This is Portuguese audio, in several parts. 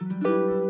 Música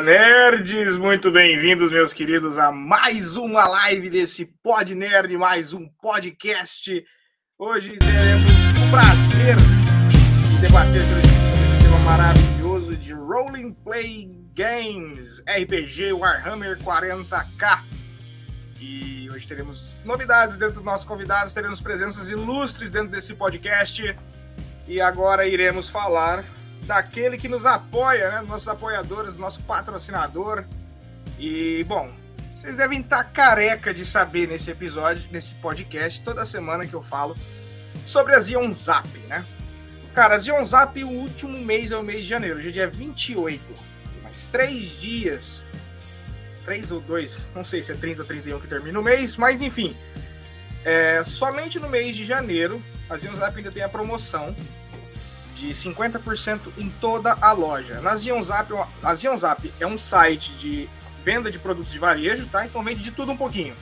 nerds, muito bem-vindos, meus queridos, a mais uma live desse Pod Nerd, mais um podcast. Hoje teremos o prazer de debater sobre esse tema maravilhoso de Rolling Play Games, RPG Warhammer 40k. E hoje teremos novidades dentro dos nossos convidados, teremos presenças ilustres dentro desse podcast. E agora iremos falar daquele que nos apoia, né? Nossos apoiadores, nosso patrocinador. E, bom, vocês devem estar careca de saber nesse episódio, nesse podcast, toda semana que eu falo sobre a Zion Zap, né? Cara, a Zion Zap, o último mês é o mês de janeiro, hoje é dia 28. Tem mais três dias. Três ou dois, não sei se é 30 ou 31 que termina o mês, mas enfim. É, somente no mês de janeiro, a Zion Zap ainda tem a promoção de 50% em toda a loja. Na Zionzap, a Zionzap é um site de venda de produtos de varejo, tá? Então vende de tudo um pouquinho.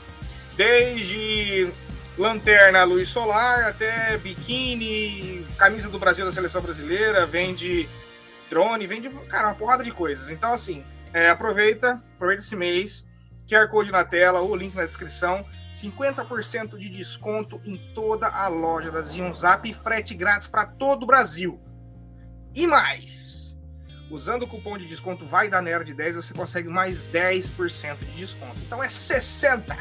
Desde lanterna luz solar até biquíni, camisa do Brasil da seleção brasileira, vende drone, vende, cara, uma porrada de coisas. Então, assim, é, aproveita, aproveita esse mês, QR Code na tela ou link na descrição. 50% de desconto em toda a loja da Zionzap e frete grátis para todo o Brasil. E mais, usando o cupom de desconto vai da Nerd 10, você consegue mais 10% de desconto. Então é 60.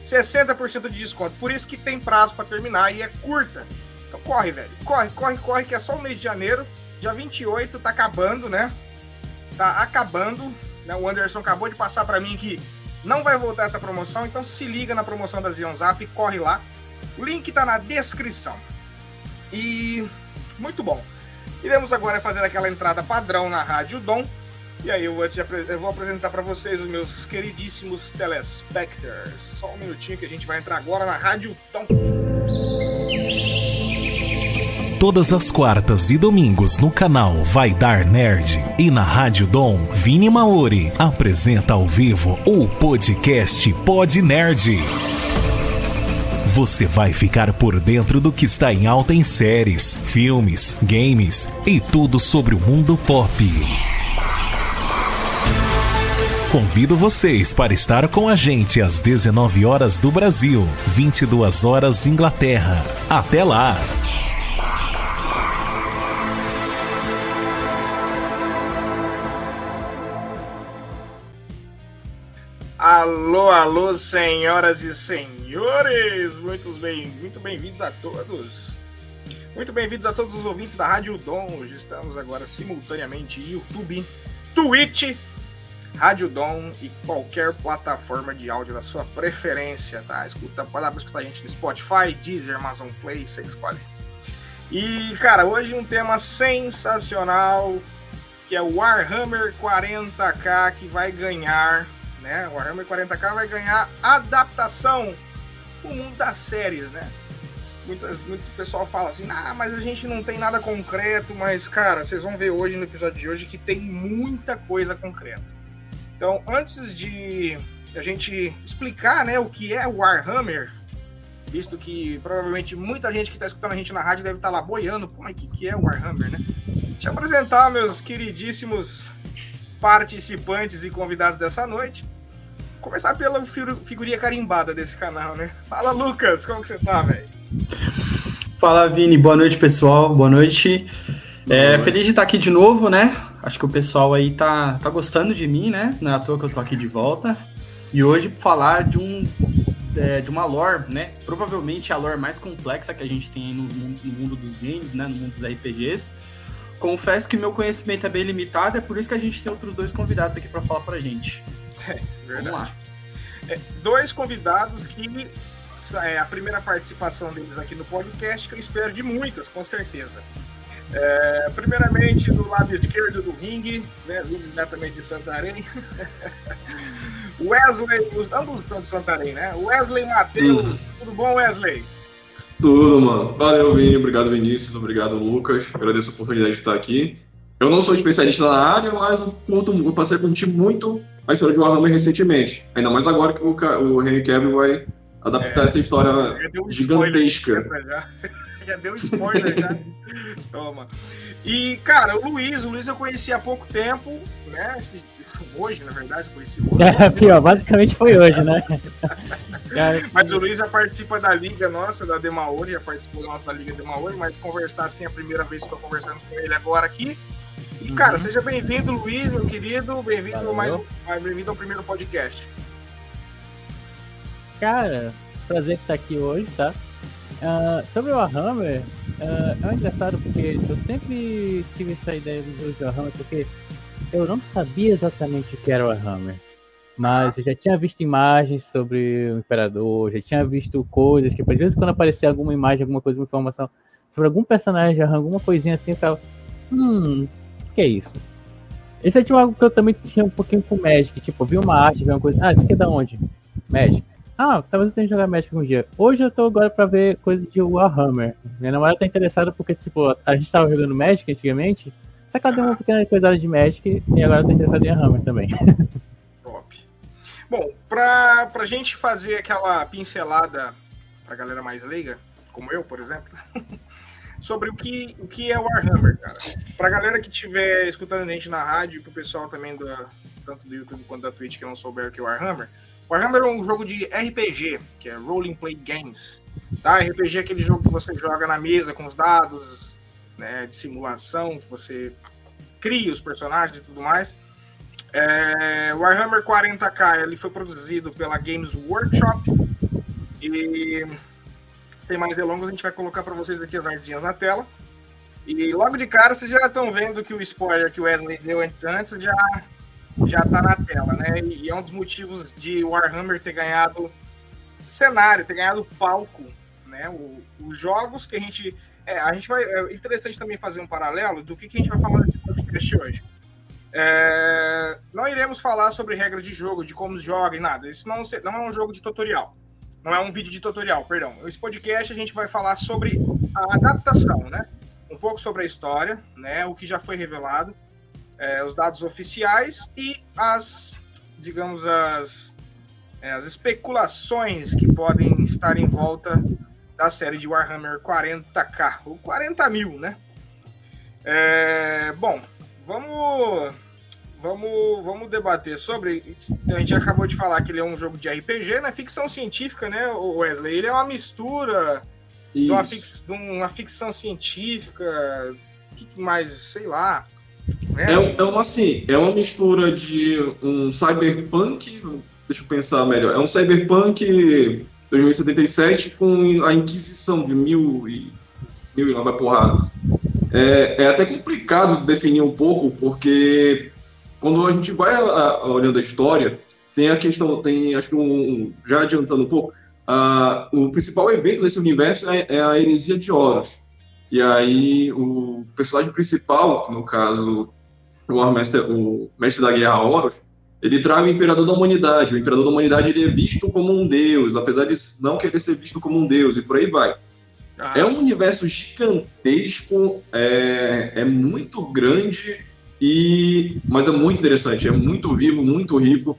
60% de desconto. Por isso que tem prazo para terminar e é curta. Então corre, velho. Corre, corre, corre, que é só o mês de janeiro. Dia 28 tá acabando, né? Tá acabando. Né? O Anderson acabou de passar para mim que não vai voltar essa promoção, então se liga na promoção da Zion Zap, corre lá. O link tá na descrição. E muito bom. Iremos agora fazer aquela entrada padrão na Rádio Dom. E aí eu vou, te, eu vou apresentar para vocês os meus queridíssimos telespecters. Só um minutinho que a gente vai entrar agora na Rádio Dom. Todas as quartas e domingos no canal Vai Dar Nerd e na Rádio Dom, Vini Maori apresenta ao vivo o podcast Pod Nerd. Você vai ficar por dentro do que está em alta em séries, filmes, games e tudo sobre o mundo pop. Convido vocês para estar com a gente às 19 horas do Brasil, 22 horas Inglaterra. Até lá! Alô, alô, senhoras e senhores! Muito bem, muito bem-vindos a todos. Muito bem-vindos a todos os ouvintes da Rádio Dom. Hoje estamos agora simultaneamente YouTube, Twitch, Rádio Dom e qualquer plataforma de áudio da sua preferência, tá? Escuta, pode dar pra escutar a gente no Spotify, Deezer, Amazon Play, você escolhe. E, cara, hoje um tema sensacional, que é o Warhammer 40k, que vai ganhar né? Warhammer 40k vai ganhar adaptação o mundo das séries, né? Muito, muito pessoal fala assim, ah, mas a gente não tem nada concreto, mas, cara, vocês vão ver hoje no episódio de hoje que tem muita coisa concreta. Então, antes de a gente explicar né, o que é Warhammer, visto que provavelmente muita gente que está escutando a gente na rádio deve estar tá lá boiando, pô, o que, que é Warhammer, né? Deixa eu apresentar meus queridíssimos participantes e convidados dessa noite. Começar pela figurinha carimbada desse canal, né? Fala, Lucas, como que você tá, velho? Fala, Vini. Boa noite, pessoal. Boa noite. É, feliz de estar aqui de novo, né? Acho que o pessoal aí tá, tá gostando de mim, né? Não é à toa que eu tô aqui de volta. E hoje falar de um é, de uma lore, né? Provavelmente a lore mais complexa que a gente tem no, no mundo dos games, né? No mundo dos RPGs. Confesso que meu conhecimento é bem limitado, é por isso que a gente tem outros dois convidados aqui para falar pra gente. É, verdade. Vamos lá. É, dois convidados que é a primeira participação deles aqui no podcast, que eu espero de muitas, com certeza. É, primeiramente, do lado esquerdo do ringue, né, diretamente de Santarém. Wesley, os, ambos são de Santarém, né? Wesley Matheus, uhum. tudo bom, Wesley? Tudo, mano. Valeu, Vini. Obrigado, Vinícius. Obrigado, Lucas. Agradeço a oportunidade de estar aqui. Eu não sou especialista na área, mas eu, curto, eu passei a curtir muito a história de Warhammer recentemente. Ainda mais agora que o, o Henry Cavill vai adaptar é, essa história um gigantesca. Já. já deu spoiler, já. Toma. E, cara, o Luiz, o Luiz eu conheci há pouco tempo, né? Hoje, na verdade, conheci hoje. É, pior, basicamente foi hoje, né? mas o Luiz já participa da liga nossa, da Demaori, já participou da nossa liga Demaori, mas conversar assim, é a primeira vez que estou conversando com ele agora aqui. E, cara, uhum. seja bem-vindo, Luiz, meu querido. Bem-vindo mais, bem-vindo ao primeiro podcast. Cara, prazer estar aqui hoje, tá? Uh, sobre o Warhammer, uh, é engraçado porque eu sempre tive essa ideia do Warhammer, porque eu não sabia exatamente o que era o Warhammer. Mas eu já tinha visto imagens sobre o Imperador, já tinha visto coisas que, às vezes, quando aparecia alguma imagem, alguma coisa, uma informação sobre algum personagem, alguma coisinha assim, eu ficava, hum, que é isso? Esse é tipo algo que eu também tinha um pouquinho com Magic. Tipo, vi uma arte, vi uma coisa. Ah, isso aqui é da onde? Magic. Ah, talvez eu tenha que jogar Magic um dia. Hoje eu tô agora pra ver coisa de Warhammer. Minha namorada tá interessada porque, tipo, a gente tava jogando Magic antigamente. Só que ela deu uma pequena coisa de Magic e agora eu tô interessado em Warhammer também. Top. Bom, pra, pra gente fazer aquela pincelada pra galera mais leiga, como eu, por exemplo. sobre o que, o que é Warhammer, cara. Pra galera que estiver escutando a gente na rádio e pro pessoal também, do, tanto do YouTube quanto da Twitch, que não souber o que é Warhammer, Warhammer é um jogo de RPG, que é Rolling Play Games. Tá? RPG é aquele jogo que você joga na mesa com os dados, né, de simulação, que você cria os personagens e tudo mais. É, Warhammer 40k ele foi produzido pela Games Workshop e sem mais delongas a gente vai colocar para vocês aqui as artezinhas na tela. E logo de cara vocês já estão vendo que o spoiler que o Wesley deu antes já já tá na tela, né? E é um dos motivos de Warhammer ter ganhado cenário, ter ganhado palco, né? O, os jogos que a gente é, a gente vai é interessante também fazer um paralelo do que, que a gente vai falar nesse podcast hoje. É, não iremos falar sobre regras de jogo, de como joga e nada. Isso não, não é um jogo de tutorial. Não é um vídeo de tutorial, perdão. Esse podcast a gente vai falar sobre a adaptação, né? Um pouco sobre a história, né? O que já foi revelado, é, os dados oficiais e as, digamos, as, é, as especulações que podem estar em volta da série de Warhammer 40k, ou 40 mil, né? É, bom, vamos vamos, vamos debater sobre. A gente acabou de falar que ele é um jogo de RPG, né? Ficção científica, né, Wesley? Ele é uma mistura de uma, fix, de uma, ficção científica, que mais, sei lá. Né? É, é, uma assim, é uma mistura de um cyberpunk. Deixa eu pensar melhor. É um cyberpunk 2077 com a Inquisição de mil e mil e vai porrada. É, é até complicado definir um pouco, porque quando a gente vai a, a, olhando a história, tem a questão, tem acho que um, já adiantando um pouco, a, o principal evento desse universo é, é, a heresia de Horus. E aí o personagem principal, no caso o, mestre, o mestre da guerra Horus, ele traz o imperador da humanidade. O imperador da humanidade ele é visto como um deus, apesar de não querer ser visto como um deus, e por aí vai. Ah. É um universo gigantesco, é, é muito grande e, mas é muito interessante, é muito vivo, muito rico.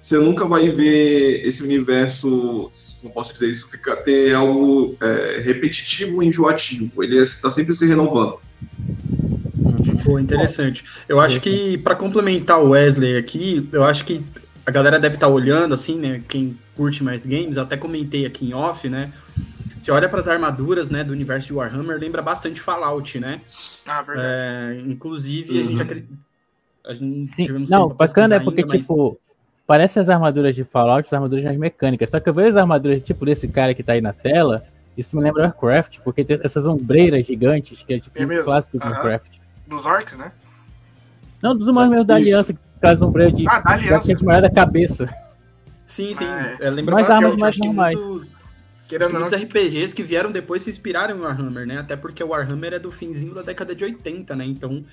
Você nunca vai ver esse universo, não posso dizer isso, ficar, ter algo é, repetitivo e enjoativo. Ele está sempre se renovando. Pô, interessante. Eu acho que, para complementar o Wesley aqui, eu acho que a galera deve estar tá olhando, assim, né? Quem curte mais games, até comentei aqui em off, né? Você olha para as armaduras, né, do universo de Warhammer, lembra bastante Fallout, né? Ah, verdade. É, inclusive, uhum. a gente acredita. A gente Sim, não, bacana é porque, ainda, tipo, mas... parece as armaduras de Fallout, as armaduras mais mecânicas. Só que eu vejo as armaduras, tipo, desse cara que tá aí na tela, isso me lembra Warcraft, porque tem essas ombreiras gigantes, que é tipo é um clássico de Warcraft. Dos orcs, né? Não, dos humanos mesmo da aliança, que faz ombreira de. Ah, da aliança. Que é da cabeça. Sim, sim. Ah, é. Lembra mais armas mais normais. Muito Querendo muitos RPGs que vieram depois se inspiraram em Warhammer, né? Até porque o Warhammer é do finzinho da década de 80, né? Então,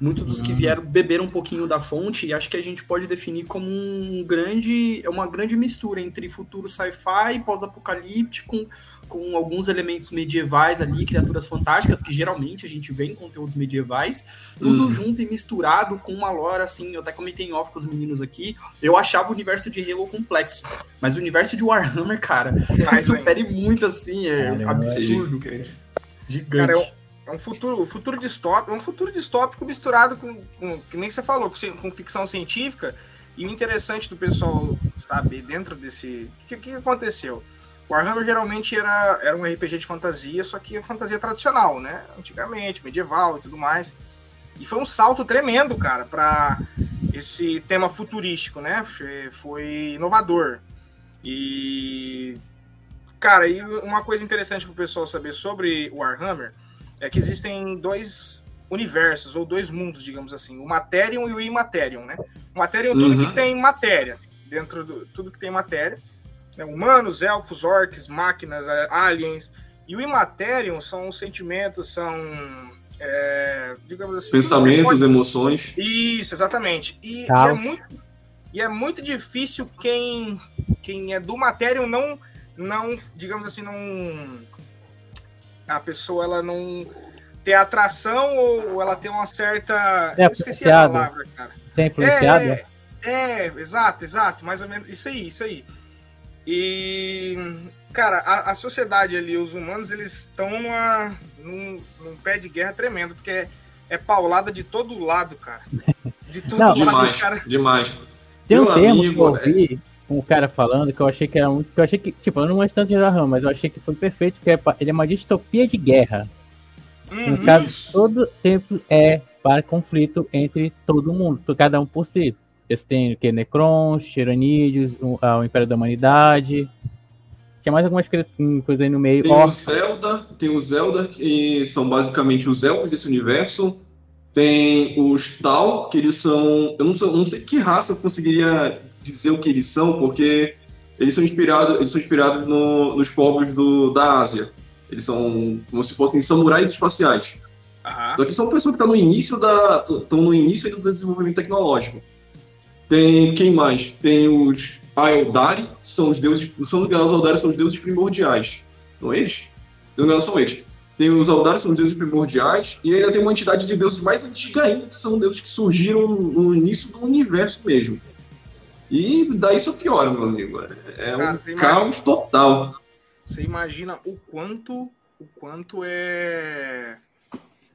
muitos dos que uhum. vieram beberam um pouquinho da fonte e acho que a gente pode definir como um grande, é uma grande mistura entre futuro sci-fi, pós-apocalíptico, com alguns elementos medievais ali, criaturas fantásticas, que geralmente a gente vê em conteúdos medievais, tudo hum. junto e misturado com uma lore, assim, eu até comentei em off com os meninos aqui, eu achava o universo de Halo complexo, mas o universo de Warhammer, cara, supere muito, assim, é Caramba, absurdo. Gigante. Cara, é, é um futuro, um futuro distópico, um futuro distópico misturado com, com que nem você falou, com, com ficção científica, e o interessante do pessoal saber dentro desse... O que, que aconteceu? Warhammer geralmente era, era um RPG de fantasia, só que fantasia tradicional, né? Antigamente, medieval e tudo mais. E foi um salto tremendo, cara, para esse tema futurístico, né? Foi inovador. E. Cara, e uma coisa interessante para o pessoal saber sobre Warhammer é que existem dois universos, ou dois mundos, digamos assim: o Materium e o Imaterium, né? O Materium é tudo uhum. que tem matéria, dentro do tudo que tem matéria né? humanos, elfos, orcs, máquinas, aliens. E o Imaterium são sentimentos, são. É, digamos assim. Pensamentos, pode... emoções. Isso, exatamente. E, e, é muito, e é muito difícil quem, quem é do Materium não, não, digamos assim, não. A pessoa ela não ter atração ou ela tem uma certa. É, eu esqueci a palavra, cara. Influenciado? É, é, exato, exato. Mais ou menos. Isso aí, isso aí. E, cara, a, a sociedade ali, os humanos, eles estão num, num pé de guerra tremendo, porque é, é paulada de todo lado, cara. De todo Não, lado, demais, cara. Demais. Tem um Meu termo amigo, que eu ouvi é... um cara falando que eu achei que era muito. Que eu achei que, tipo, eu não gosto tanto de Raham, mas eu achei que foi perfeito, que é, ele é uma distopia de guerra. Uhum. No caso, todo tempo é para conflito entre todo mundo, cada um por si. Eles têm que Necrons, Tiranídeos, o, o Império da Humanidade. Tinha mais algumas coisas aí no meio. Tem o Zelda, tem o Zelda, que são basicamente os elfos desse universo. Tem os Tal, que eles são. Eu não, sou, não sei que raça eu conseguiria dizer o que eles são, porque eles são inspirados, eles são inspirados no, nos povos do, da Ásia. Eles são como se fossem samurais espaciais. Uhum. Só que são pessoas que estão no início da. estão no início do desenvolvimento tecnológico. Tem quem mais? Tem os Aeldari, são os deuses. Não são os Aeldari, são os deuses primordiais. São eles? Se não são eles. Tem os Aeldari, são os deuses primordiais, e ainda tem uma entidade de deuses mais antiga ainda, que são deuses que surgiram no início do universo mesmo. E daí isso piora, meu amigo. É Cara, um caos imagina, total. Você imagina o quanto, o quanto é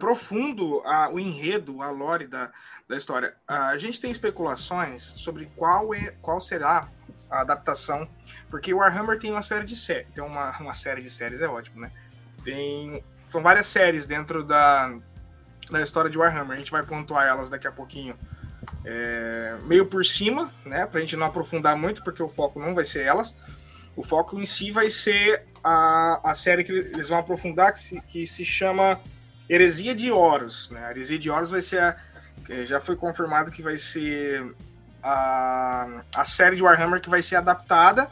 profundo a, o enredo, a lore da, da história. A gente tem especulações sobre qual, é, qual será a adaptação, porque o Warhammer tem uma série de séries, tem uma, uma série de séries, é ótimo, né? Tem, são várias séries dentro da, da história de Warhammer, a gente vai pontuar elas daqui a pouquinho. É, meio por cima, né? Pra gente não aprofundar muito, porque o foco não vai ser elas. O foco em si vai ser a, a série que eles vão aprofundar, que se, que se chama Heresia de Horus, né? A Heresia de Horus vai ser a, já foi confirmado que vai ser a, a série de Warhammer que vai ser adaptada,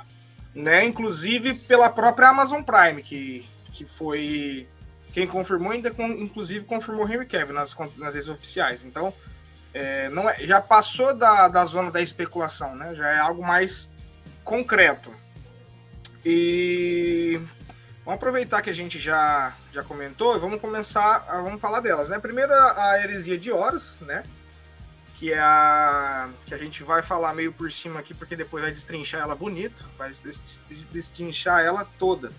né? Inclusive pela própria Amazon Prime, que, que foi quem confirmou ainda, inclusive confirmou Henry Cavill nas, nas redes oficiais. Então, é, não é, já passou da, da zona da especulação, né? Já é algo mais concreto. E Vamos aproveitar que a gente já, já comentou e vamos começar a vamos falar delas, né? Primeiro a, heresia de Horus, né? Que é a que a gente vai falar meio por cima aqui porque depois vai destrinchar ela bonito, vai destrinchar ela toda.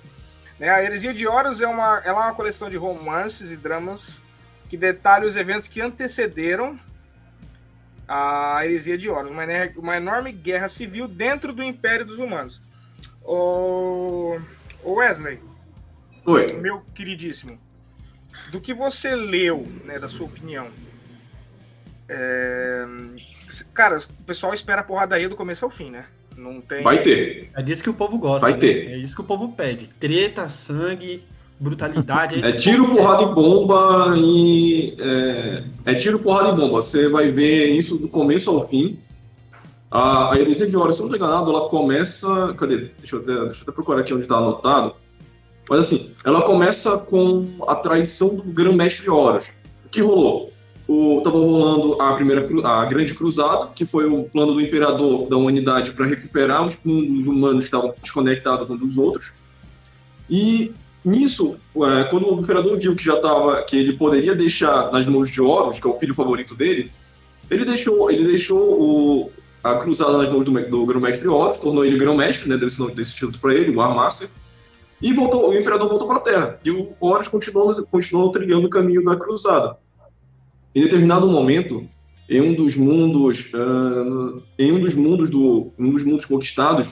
Né? A heresia de Horus é uma ela é uma coleção de romances e dramas que detalha os eventos que antecederam a heresia de Horus, uma, uma enorme guerra civil dentro do Império dos Humanos. O Wesley, Oi. Meu queridíssimo, do que você leu, né, da sua opinião, é... cara, o pessoal espera a porradaria do começo ao fim, né? Não tem. Vai ter. É disso que o povo gosta. Vai né? ter. É isso que o povo pede. Treta, sangue, brutalidade. É, é tiro, porrada e bomba e. É... é, tiro, porrada e bomba. Você vai ver isso do começo ao fim. A, a Heresia de Horus, se eu não estou enganado, ela começa. Cadê? Deixa eu, até, deixa eu até procurar aqui onde está anotado. Mas assim, ela começa com a traição do grão-mestre Horus. O que rolou? Estava rolando a primeira a grande cruzada, que foi o plano do imperador da humanidade para recuperar os mundos humanos que estavam desconectados uns dos outros. E nisso, é, quando o imperador viu que já estava que ele poderia deixar nas mãos de Horus, que é o filho favorito dele, ele deixou ele deixou o, a cruzada nas mãos do, do grão-mestre Horus, tornou ele grão-mestre, né, deu esse, desse título para ele, o War Master e voltou, o imperador voltou para a Terra. E o Horus continuou, continuou trilhando o caminho da cruzada. Em determinado momento, em um dos mundos, uh, em um dos mundos do, um dos mundos conquistados,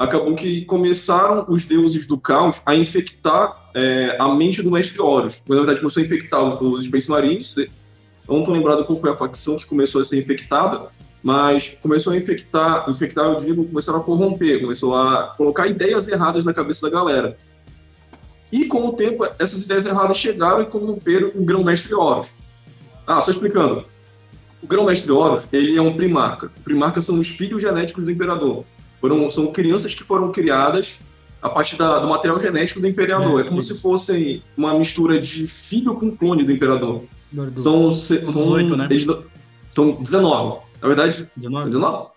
acabou que começaram os deuses do caos a infectar é, a mente do mestre Horus. Na verdade, começou a infectar os Space Marines. Eu não estou lembrado qual foi a facção que começou a ser infectada, mas começou a infectar, infectar, eu digo, começaram a corromper, começou a colocar ideias erradas na cabeça da galera. E com o tempo, essas ideias erradas chegaram e corromperam o grão-mestre Horus. Ah, só explicando. O grão-mestre Horus, ele é um primarca. Primarcas são os filhos genéticos do imperador. Foram, são crianças que foram criadas a partir da, do material genético do imperador. É, é como isso. se fossem uma mistura de filho com clone do imperador. São, são, são 18, né? Eles, são 19. Na verdade, 19? 19?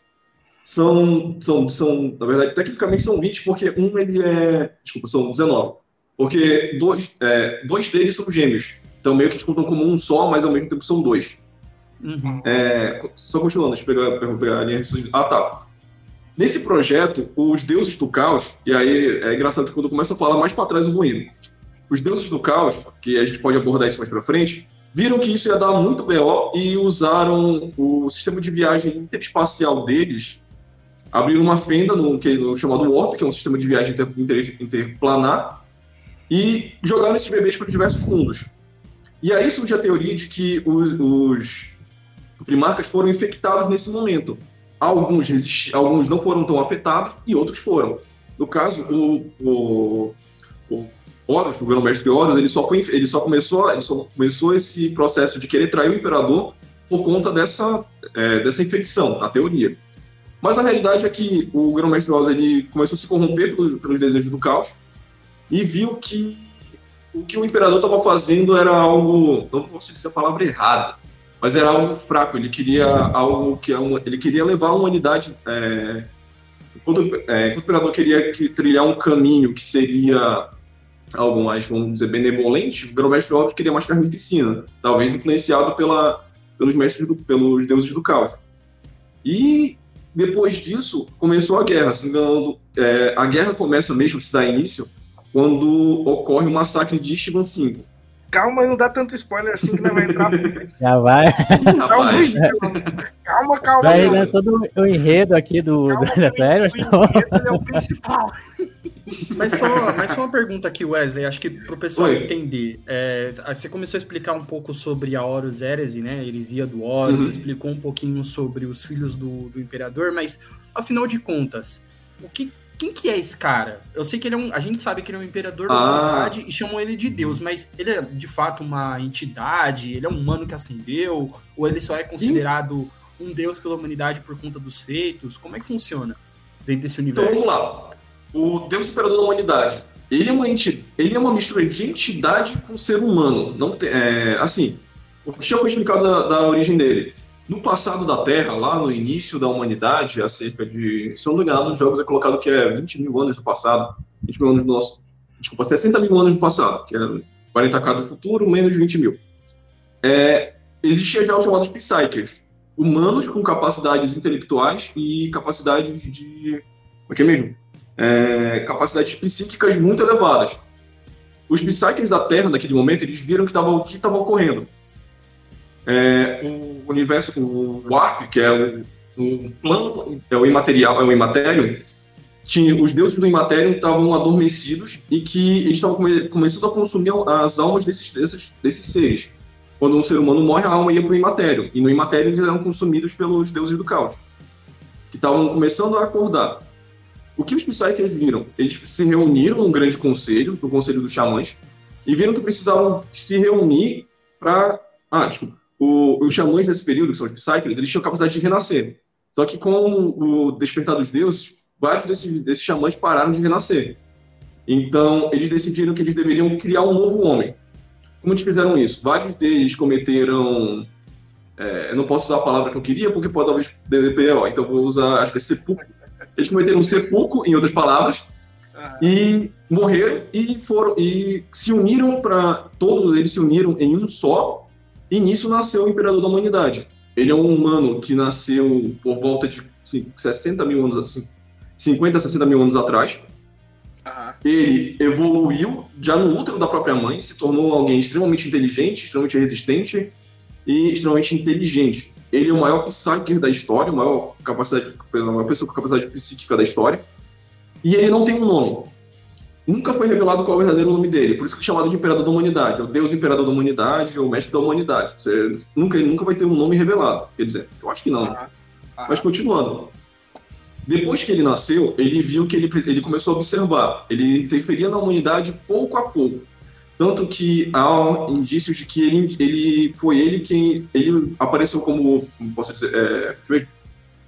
São, são, são, na verdade, tecnicamente são 20, porque um ele é. Desculpa, são 19. Porque dois, é, dois deles são gêmeos. Então meio que eles contam como um só, mas ao mesmo tempo são dois. Uhum. É, só continuando, deixa eu pegar, pegar a linha Ah, tá. Nesse projeto, os deuses do caos, e aí é engraçado que quando começa a falar mais para trás eu vou indo. Os deuses do caos, que a gente pode abordar isso mais para frente, viram que isso ia dar muito BO e usaram o sistema de viagem interespacial deles, abriram uma fenda no, que, no chamado Warp, que é um sistema de viagem inter, inter, interplanar, e jogaram esses bebês para diversos fundos. E aí surge a teoria de que os, os primarcas foram infectados nesse momento. Alguns, alguns não foram tão afetados e outros foram. No caso, o, o, o Horus, o grão-mestre Horus, ele só, foi, ele, só começou, ele só começou esse processo de querer trair o imperador por conta dessa, é, dessa infecção, na teoria. Mas a realidade é que o grão-mestre Horus ele começou a se corromper pelos, pelos desejos do caos e viu que o que o imperador estava fazendo era algo, não posso dizer a palavra errada, mas era algo fraco. Ele queria algo que ele queria levar a humanidade. É, enquanto, é, o imperador queria que, trilhar um caminho que seria algo mais, vamos dizer, benevolente, o grão-mestre Horus queria mais carnificina, talvez influenciado pela, pelos mestres do, pelos deuses do caos. E depois disso começou a guerra. Assim, é, a guerra começa mesmo, se dá início quando ocorre o massacre de Ichiban V. Calma, não dá tanto spoiler assim que não vai entrar. Já vai. Calma, calma, calma. Vai né, todo o enredo aqui do, calma, da série. O enredo é o principal. Mas só, mas só uma pergunta aqui, Wesley, acho que para o pessoal Oi. entender. É, você começou a explicar um pouco sobre a Horus Herese, né? Heresia do Horus, uhum. explicou um pouquinho sobre os filhos do, do Imperador, mas afinal de contas, o que quem que é esse cara? Eu sei que ele é um. A gente sabe que ele é um imperador da ah. humanidade e chamam ele de Deus, mas ele é de fato uma entidade? Ele é um humano que ascendeu? Ou ele só é considerado um Deus pela humanidade por conta dos feitos? Como é que funciona dentro desse universo? Então vamos lá. O Deus imperador da humanidade. Ele é uma, enti... ele é uma mistura de entidade com ser humano. Não tem, é, assim, o que foi explicado da, da origem dele. No passado da Terra, lá no início da humanidade, há cerca de, se eu não me engano, nos jogos é colocado que é 20 mil anos do passado, 20 mil anos do nosso, desculpa, 60 mil anos do passado, que é 40k do futuro, menos de 20 mil. É, existia já os chamados Psychers, humanos com capacidades intelectuais e capacidades de. O que mesmo? É, capacidades psíquicas muito elevadas. Os Psychers da Terra, naquele momento, eles viram que tava, o que estava ocorrendo. É, o universo, o Warp, que é o, o plano, é o imaterial, é o imatério, tinha, os deuses do imatério estavam adormecidos e que estavam come, começando a consumir as almas desses, desses, desses seres. Quando um ser humano morre, a alma ia para o imatério. E no imatério eles eram consumidos pelos deuses do caos, que estavam começando a acordar. O que os Psychers viram? Eles se reuniram num grande conselho, no conselho dos xamãs, e viram que precisavam se reunir para. Ah, desculpa o, os xamãs nesse período, que são os Psychers, eles tinham capacidade de renascer. Só que com o despertar dos deuses, vários desses, desses xamãs pararam de renascer. Então, eles decidiram que eles deveriam criar um novo homem. Como eles fizeram isso? Vários deles cometeram. É, eu não posso usar a palavra que eu queria, porque pode talvez DPO, então vou usar, acho que é sepulcro. Eles cometeram um sepulcro, em outras palavras, e morreram e foram e se uniram para todos eles se uniram em um só e nisso nasceu o Imperador da Humanidade. Ele é um humano que nasceu por volta de 60 mil anos, assim, 50, 60 mil anos atrás. Uhum. Ele evoluiu já no útero da própria mãe, se tornou alguém extremamente inteligente, extremamente resistente e extremamente inteligente. Ele é o maior psyker da história, a maior, capacidade, a maior pessoa com capacidade psíquica da história. E ele não tem um nome nunca foi revelado qual é o verdadeiro nome dele. Por isso que é chamado de Imperador da Humanidade, o Deus Imperador da Humanidade, ou Mestre da Humanidade. Você nunca, ele nunca vai ter um nome revelado. Quer dizer, eu acho que não. Ah, ah. Mas continuando. Depois que ele nasceu, ele viu que ele, ele começou a observar. Ele interferia na humanidade pouco a pouco. Tanto que há indícios de que ele, ele foi ele quem. Ele apareceu como. como posso dizer? É,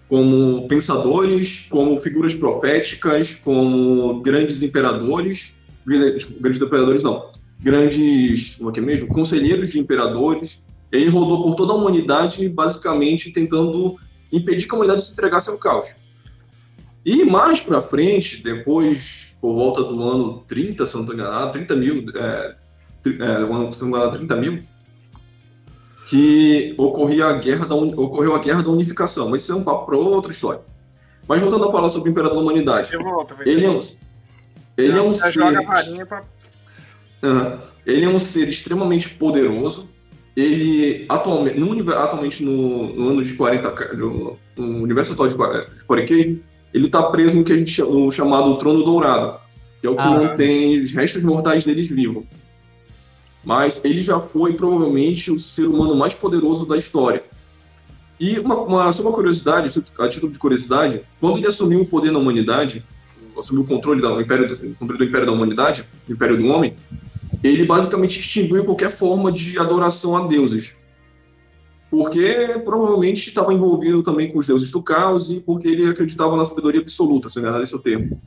como pensadores, como figuras proféticas, como grandes imperadores, grandes imperadores não, grandes, como é que é mesmo, conselheiros de imperadores. Ele rodou por toda a humanidade, basicamente tentando impedir que a humanidade se entregasse ao caos. E mais para frente, depois, por volta do ano 30, se não estou enganado, 30 mil, é, é, se não enganado, 30 mil, que ocorria a guerra da, ocorreu a Guerra da Unificação, mas isso é um papo para outra história. Mas voltando a falar sobre o Imperador da Humanidade. Eu volto, ele é um, ele é um ser. Pra... Uhum. Ele é um ser extremamente poderoso. Ele atualmente, no, atualmente no, no ano de 40, no, no universo atual de 40, ele está preso no que a gente chama, chamado Trono Dourado, que é o que ah. mantém os restos mortais deles vivos. Mas ele já foi provavelmente o ser humano mais poderoso da história. E uma, uma, só uma curiosidade, a título de curiosidade, quando ele assumiu o poder na humanidade, assumiu o controle do Império do, controle do Império da Humanidade, o Império do Homem, ele basicamente extinguiu qualquer forma de adoração a deuses. Porque provavelmente estava envolvido também com os deuses do caos e porque ele acreditava na sabedoria absoluta, se não é esse é o termo.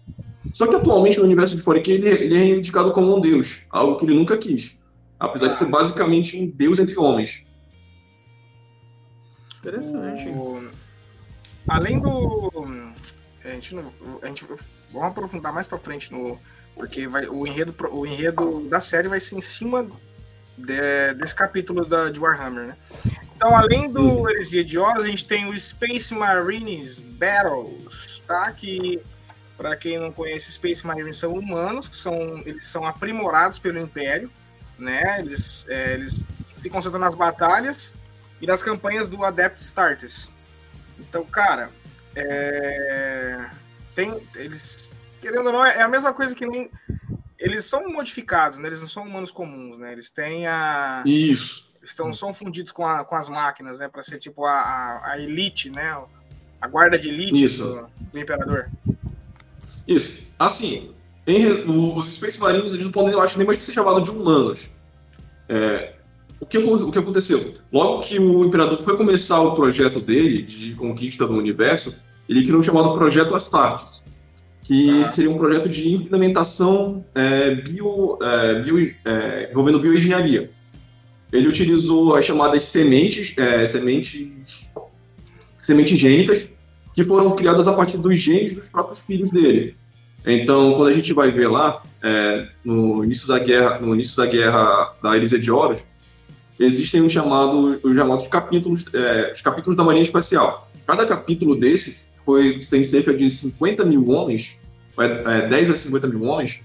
Só que atualmente no universo de Foreign ele, ele é indicado como um deus, algo que ele nunca quis. Apesar de ser basicamente um deus entre homens. Interessante. O... Além do. A gente não. A gente... Vamos aprofundar mais pra frente no. Porque vai, o, enredo, o enredo da série vai ser em cima de, desse capítulo da, de Warhammer, né? Então, além do uhum. Heresia de Horus, a gente tem o Space Marines Battles, tá? Que, para quem não conhece, Space Marines são humanos, que são, eles são aprimorados pelo Império, né? Eles, é, eles se concentram nas batalhas e nas campanhas do Adept Starters. Então, cara, é... tem eles querendo ou não é a mesma coisa que nem eles são modificados, né? Eles não são humanos comuns, né? Eles têm a isso estão são fundidos com, a, com as máquinas, né? Para ser tipo a, a, a, elite, né? A guarda de elite do, do, imperador. Isso. Assim, em, os Space Marines eles não podem, eu acho, nem mais ser chamados de humanos. É, o que, o que aconteceu? Logo que o imperador foi começar o projeto dele de conquista do universo, ele criou o chamado Projeto Astartes, que ah. seria um projeto de implementação é, bio, é, bio, é, envolvendo bioengenharia. Ele utilizou as chamadas sementes, é, sementes, sementes gênicas, que foram criadas a partir dos genes dos próprios filhos dele. Então, quando a gente vai ver lá, é, no início da guerra, no início da guerra da Elise de Horus, existem um chamado, os chamados capítulos, é, os capítulos da Marinha Espacial. Cada capítulo desse foi, tem cerca de 50 mil homens, é, 10 é, a 50 mil homens,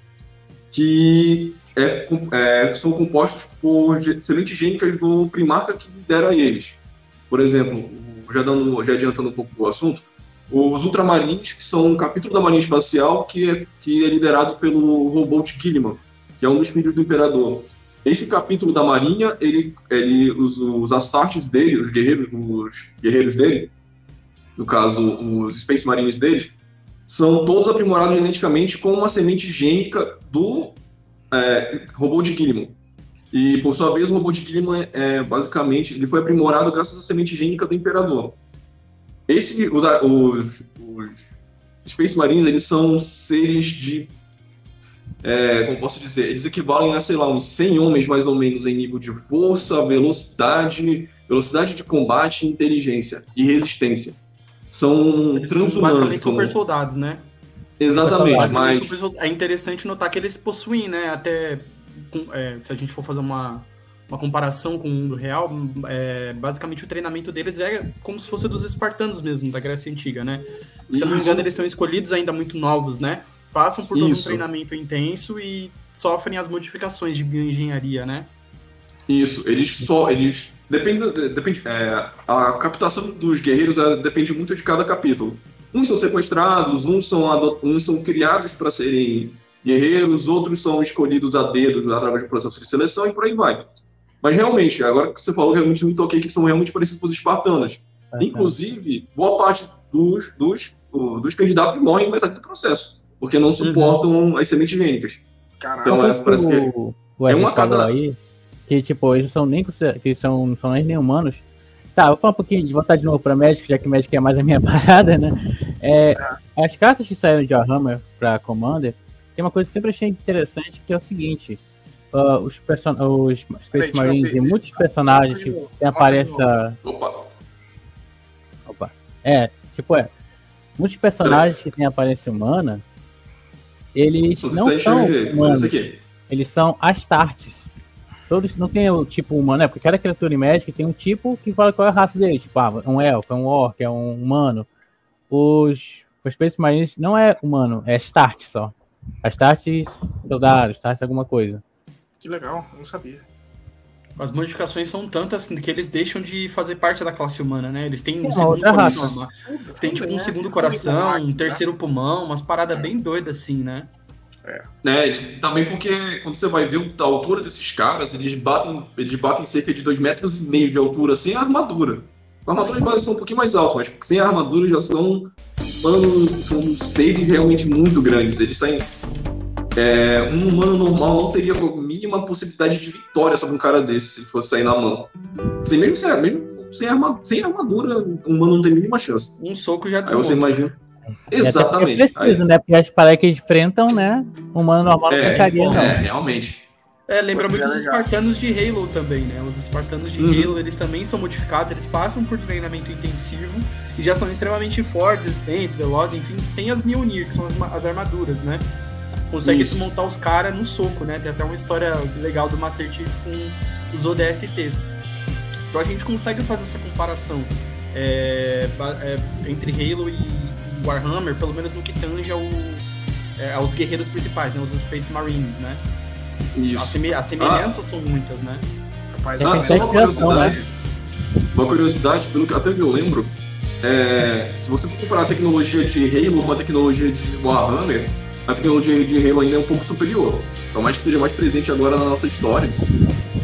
que é, é, são compostos por sementes gênicas do primarca que lidera eles. Por exemplo, já, dando, já adiantando um pouco do assunto, os Ultramarines, que são um capítulo da Marinha Espacial que é, que é liderado pelo Robot Gilliman, que é um dos filhos do Imperador. Esse capítulo da Marinha, ele, ele, os, os Astartes dele, os guerreiros, os guerreiros dele, no caso, os Space Marines deles, são todos aprimorados geneticamente com uma semente gênica do é, robô de Gilliman. E, por sua vez, o robô de Gilliman, é, basicamente, ele foi aprimorado graças à semente gênica do Imperador. Esse, os, os, os Space Marines, eles são seres de é, como posso dizer, eles equivalem a, sei lá, uns 100 homens mais ou menos em nível de força, velocidade, velocidade de combate, inteligência e resistência. São eles. São basicamente como... super soldados, né? Exatamente, mas... É interessante notar que eles possuem, né, até é, se a gente for fazer uma, uma comparação com o mundo real, é, basicamente o treinamento deles é como se fosse dos espartanos mesmo, da Grécia Antiga, né? Se eu não me engano, eles são escolhidos ainda muito novos, né? passam por todo Isso. um treinamento intenso e sofrem as modificações de bioengenharia, né? Isso, eles só. Eles. Depende. depende é, a captação dos guerreiros é, depende muito de cada capítulo. Uns são sequestrados, uns são, uns são criados para serem guerreiros, outros são escolhidos a dedo através do processo de seleção e por aí vai. Mas realmente, agora que você falou, realmente me toquei que são realmente parecidos com os espartanos. É, Inclusive, boa parte dos, dos, dos candidatos morrem em metade do processo porque não suportam uhum. as sementes gênicas. Caralho. Então, é, parece que o, o é uma cada... aí, que tipo, eles são nem que são, não são nem humanos. Tá, vou falar um pouquinho de voltar de novo para Magic, já que Magic é mais a minha parada, né? É, as cartas que saíram de Warhammer para Commander, tem uma coisa que sempre achei interessante, que é o seguinte. Uh, os, person os Space Marines e muitos personagens que tem aparece. Opa! Opa! É, tipo, é. Muitos personagens que têm aparência humana eles não são humanos, eles são Astartes. Todos não tem o tipo humano, né? Porque cada criatura médica tem um tipo que fala qual é a raça dele. Tipo, ah, é um elfo, é um orc, é um humano. Os, os Space Marines não é humano, é Astartes só. Astartes soldados, Astartes alguma coisa. Que legal, não sabia. As modificações são tantas que eles deixam de fazer parte da classe humana, né? Eles têm um segundo coração. Raça. Tem tipo um segundo coração, um terceiro pulmão, umas paradas bem doidas assim, né? É. Né? Também porque quando você vai ver a altura desses caras, eles batem, eles batem cerca de 2 metros e meio de altura sem armadura. A armadura de são um pouquinho mais alto, mas sem armadura já são, mano, são seres realmente muito grandes. Eles saem. É, um humano normal não teria mínima possibilidade de vitória sobre um cara desse se ele fosse sair na mão. Sem, mesmo, sem, mesmo sem, arma, sem armadura, um humano não tem a mínima chance. Um soco já desmonta. Aí você imagina. Exatamente. É preciso, Aí... né? Porque as paradas que enfrentam, né? Um humano normal não é, não. É, realmente. É, lembra muito dos espartanos de Halo também, né? Os espartanos de uhum. Halo, eles também são modificados, eles passam por treinamento intensivo e já são extremamente fortes, resistentes, velozes, enfim, sem as Mjolnir, que são as, as armaduras, né? Consegue Isso. desmontar os caras no soco, né? Tem até uma história legal do Master Chief com os ODSTs. Então a gente consegue fazer essa comparação é, é, entre Halo e Warhammer, pelo menos no que tange ao, é, aos guerreiros principais, né? Os Space Marines, né? Isso. As, seme as semelhanças ah. são muitas, né? Rapaz, ah, só uma curiosidade. Né? Uma curiosidade, pelo que até que eu lembro, é, se você comparar a tecnologia de Halo com a tecnologia de Warhammer, a tecnologia de Halo ainda é um pouco superior. Por mais que seja mais presente agora na nossa história,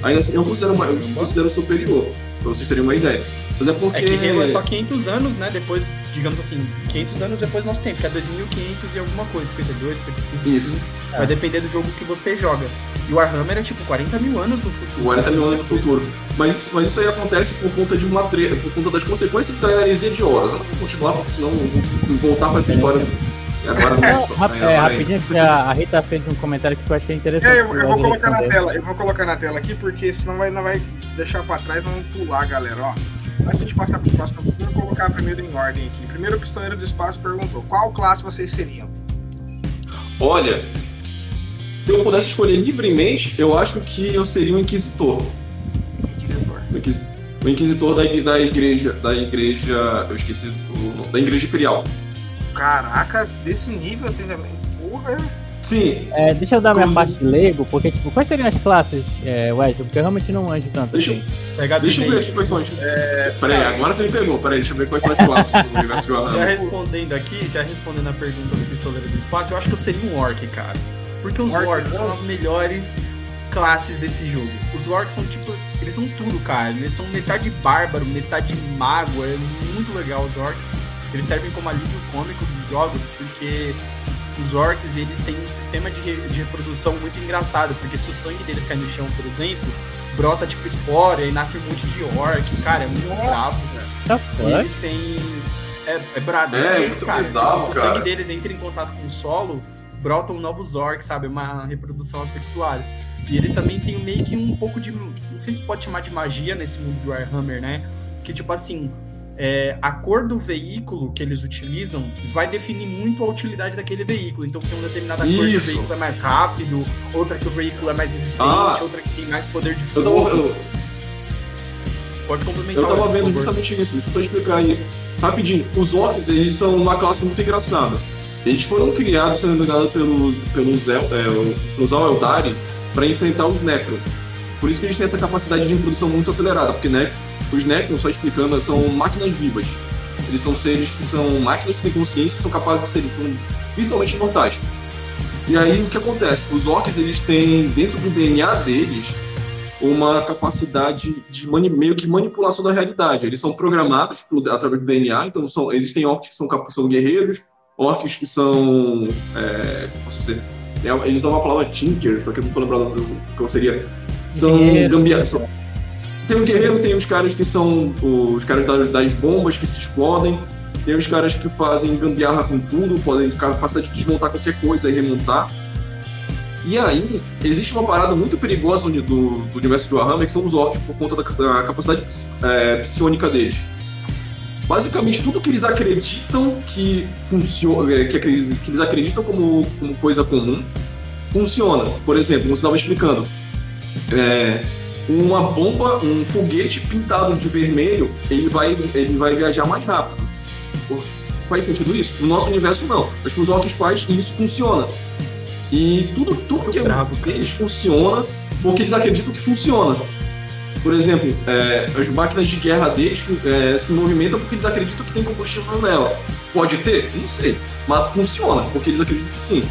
ainda assim eu considero, eu considero superior, pra vocês terem uma ideia. Mas é porque. É que Halo é só 500 anos, né? Depois digamos assim, 500 anos depois do nosso tempo, que é 2500 e alguma coisa, 52, 55. Isso. Vai é. depender do jogo que você joga. E o Warhammer é tipo 40 mil anos no futuro. 40 mil anos no futuro. Mas, mas isso aí acontece por conta de uma treta, por conta das consequências da heresia de horas. Eu não vou continuar, porque senão vou voltar pra essa história. Não, é, rapidinho, que a Rita fez um comentário que eu achei interessante. É, eu, eu vou colocar na tela, eu vou colocar na tela aqui, porque senão vai, não vai deixar pra trás, não pular, galera, ó. Antes de passar para o próximo, eu vou colocar primeiro em ordem aqui. Primeiro, o Pistoleiro do Espaço perguntou: qual classe vocês seriam? Olha, se eu pudesse escolher livremente, eu acho que eu seria um Inquisitor. Inquisitor. O Inquisitor da, da igreja. Da igreja. Eu esqueci Da igreja imperial. Caraca, desse nível também. Porra. Sim. É, deixa eu dar minha parte de leigo, porque, tipo, quais seriam as classes, é, Wesley? Porque eu realmente não anjo tanto deixa, assim. Deixa eu ver aqui quais são as. É... Peraí, agora você me pegou, peraí, deixa eu ver quais são as classes do universo de Já respondendo aqui, já respondendo a pergunta do Pistoleiro do Espaço, eu acho que eu seria um Orc, cara. Porque os Orc, Orcs são as melhores classes desse jogo. Os Orcs são tipo. Eles são tudo, cara. Eles são metade bárbaro, metade mago. É muito legal os Orcs. Eles servem como alívio cômico dos jogos, porque os orcs eles têm um sistema de, de reprodução muito engraçado, porque se o sangue deles cai no chão, por exemplo, brota tipo espora e nasce um monte de orc. Cara, é muito bravo, cara. E eles têm. É, é brabo, é, é muito cara. Bizarro, tipo, se o sangue deles entra em contato com o solo, brotam novos orcs, sabe? Uma reprodução assexual. E eles também têm meio que um pouco de. Não sei se pode chamar de magia nesse mundo de Warhammer, né? Que tipo assim, é, a cor do veículo que eles utilizam vai definir muito a utilidade daquele veículo. Então tem uma determinada Isso. cor que o veículo é mais rápido, outra que o veículo é mais resistente, ah. outra que tem mais poder de fogo. Pode complementar. Eu tava vendo justamente isso, deixa eu explicar aí. Rapidinho, os orcs, eles são uma classe muito engraçada. Eles foram criados, sendo engano, pelos, pelos, é, pelos Eldari para enfrentar os Necro. Por isso que eles têm essa capacidade de reprodução muito acelerada, porque né, os Necrons, só explicando, são máquinas vivas. Eles são seres que são máquinas que têm consciência e são capazes de ser, são virtualmente imortais. E aí o que acontece? Os orcs eles têm dentro do DNA deles uma capacidade de meio que manipulação da realidade. Eles são programados através do DNA, então são, existem orcs que são, são guerreiros, orcs que são. É, posso dizer? É, eles dão uma palavra tinker, só que eu não estou lembrando do que seria. São gambiarras. Tem um guerreiro, tem os caras que são os caras das bombas que se explodem, tem os caras que fazem gambiarra com tudo, podem capacidade de desmontar qualquer coisa e remontar. E aí, existe uma parada muito perigosa do, do, do universo de Warhammer, que são os orcs, por conta da, da capacidade é, psionica deles. Basicamente, tudo que eles acreditam que funciona, é, que, que eles acreditam como, como coisa comum, funciona. Por exemplo, como você estava explicando, é, uma bomba, um foguete pintado de vermelho, ele vai, ele vai viajar mais rápido. Faz sentido isso? No nosso universo, não. Mas para os faz e isso funciona. E tudo, tudo que bravo, eles funciona porque eles acreditam que funciona. Por exemplo, é, as máquinas de guerra deles é, se movimentam porque eles acreditam que tem combustível nela. Pode ter? Não sei. Mas funciona, porque eles acreditam que sim.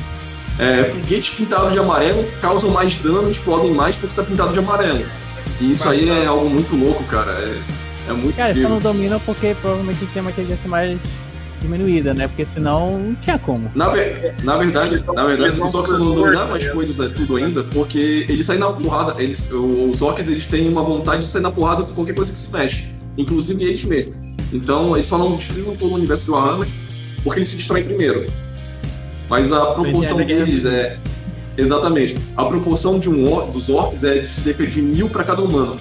É, foguetes pintados de amarelo causam mais dano, explodem mais porque tá pintado de amarelo. E isso aí é algo muito louco, cara. É, é muito Cara, eles só incrível. não dominam porque provavelmente tem uma inteligência mais diminuída, né? Porque senão não tinha como. Na, ver- na verdade, na verdade, os orcs não dominaram as coisas é tudo ainda, porque eles saem na porrada, eles, os orcs eles têm uma vontade de sair na porrada com qualquer coisa que se mexe, inclusive eles mesmos. Então eles só não destruíram todo o universo do Warhammer porque eles se destroem primeiro. Mas a proporção guerra deles civil. é. Exatamente. A proporção de um or- dos orcs é de cerca de mil para cada humano.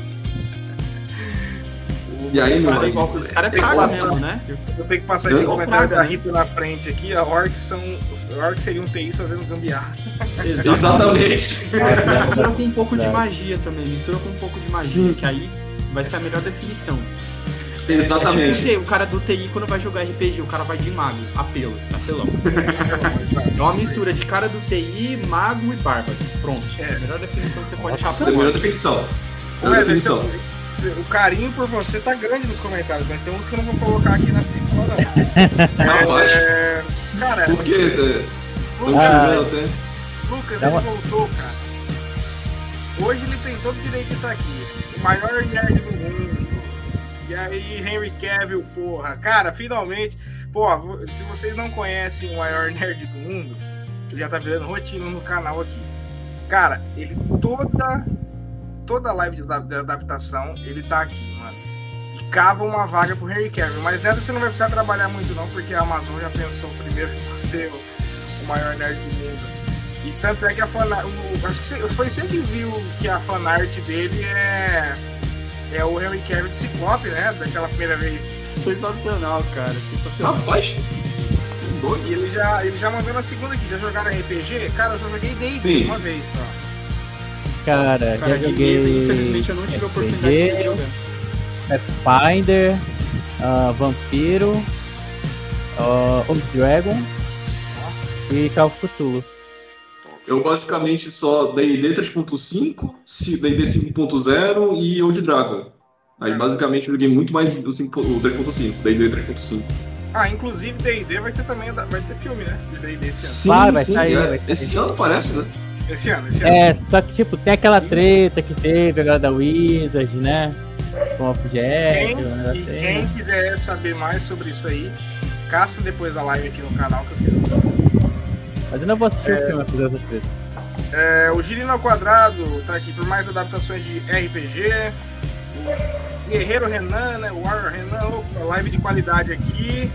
E aí, meu amigo, igual, os caras é praga mesmo, né? Eu tenho que passar esse Igual comentário da? Rita na frente aqui. A orcs são. Os orcs seriam TIs fazendo gambiarra. Exatamente. Mistura com um pouco de magia também, mistura com um pouco de magia, que aí vai ser a melhor definição. É Exatamente. tipo o cara do TI quando vai jogar RPG, o cara vai de mago, apelo, apelão. É uma mistura de cara do TI, mago e bárbaro. Pronto. É a melhor definição que você pode achar É a pra melhor nós. definição. Melhor Wesley, definição. o carinho por você tá grande nos comentários, mas tem uns que eu não vou colocar aqui na tela, Não, não. mas- É, cara, Porque é, estão Ah. Lucas, Dá ele voltou, cara. Hoje ele tem todo o direito de estar aqui. O maior nerd do mundo. E aí, Henry Cavill, porra. Cara, finalmente. Pô, se vocês não conhecem o maior nerd do mundo, ele já tá virando rotina no canal aqui. Cara, ele toda. Toda live de, da- de adaptação, ele tá aqui, mano. E cava uma vaga pro Henry Cavill. Mas nessa você não vai precisar trabalhar muito, não, porque a Amazon já pensou primeiro que você o, maior nerd do mundo. E tanto é que a fanart. Acho que foi você que viu que a fanart dele é. É o Henry Cavill de Ciclope, né? Daquela primeira vez. Sensacional, cara, sensacional. Rapaz, doido. E ele já, ele já mandou na segunda aqui. Já jogaram RPG? Cara, eu só joguei Sim. uma vez, só. Cara, Cara, já de joguei mesa, infelizmente eu não tive a oportunidade de jogar. Pathfinder, ah, Vampiro, ah, Old Dragon e Call of Cthulhu. Eu basicamente só D&D 3.5, se- D&D 5.0 e Old Dragon. Aí basicamente eu joguei muito mais o 5 o 3.5, D&D 3.5. Ah, inclusive D&D vai ter também, vai ter filme, né? De D&D esse ano. Sim, Claro, vai sim, sair, é. vai sair. Esse ano parece, né? Esse ano, esse ano. É, só que tipo, tem aquela treta que teve agora da Wizard, né? Com o Jack, Quem, e aí, quem quiser saber mais sobre isso aí, caça depois da live aqui no canal que eu fiz um Mas eu não vou assistir o filme fazer essas coisas. É, o Girino ao Quadrado tá aqui por mais adaptações de RPG. O Guerreiro Renan, né? O Warrior Renan, opa, live de qualidade aqui.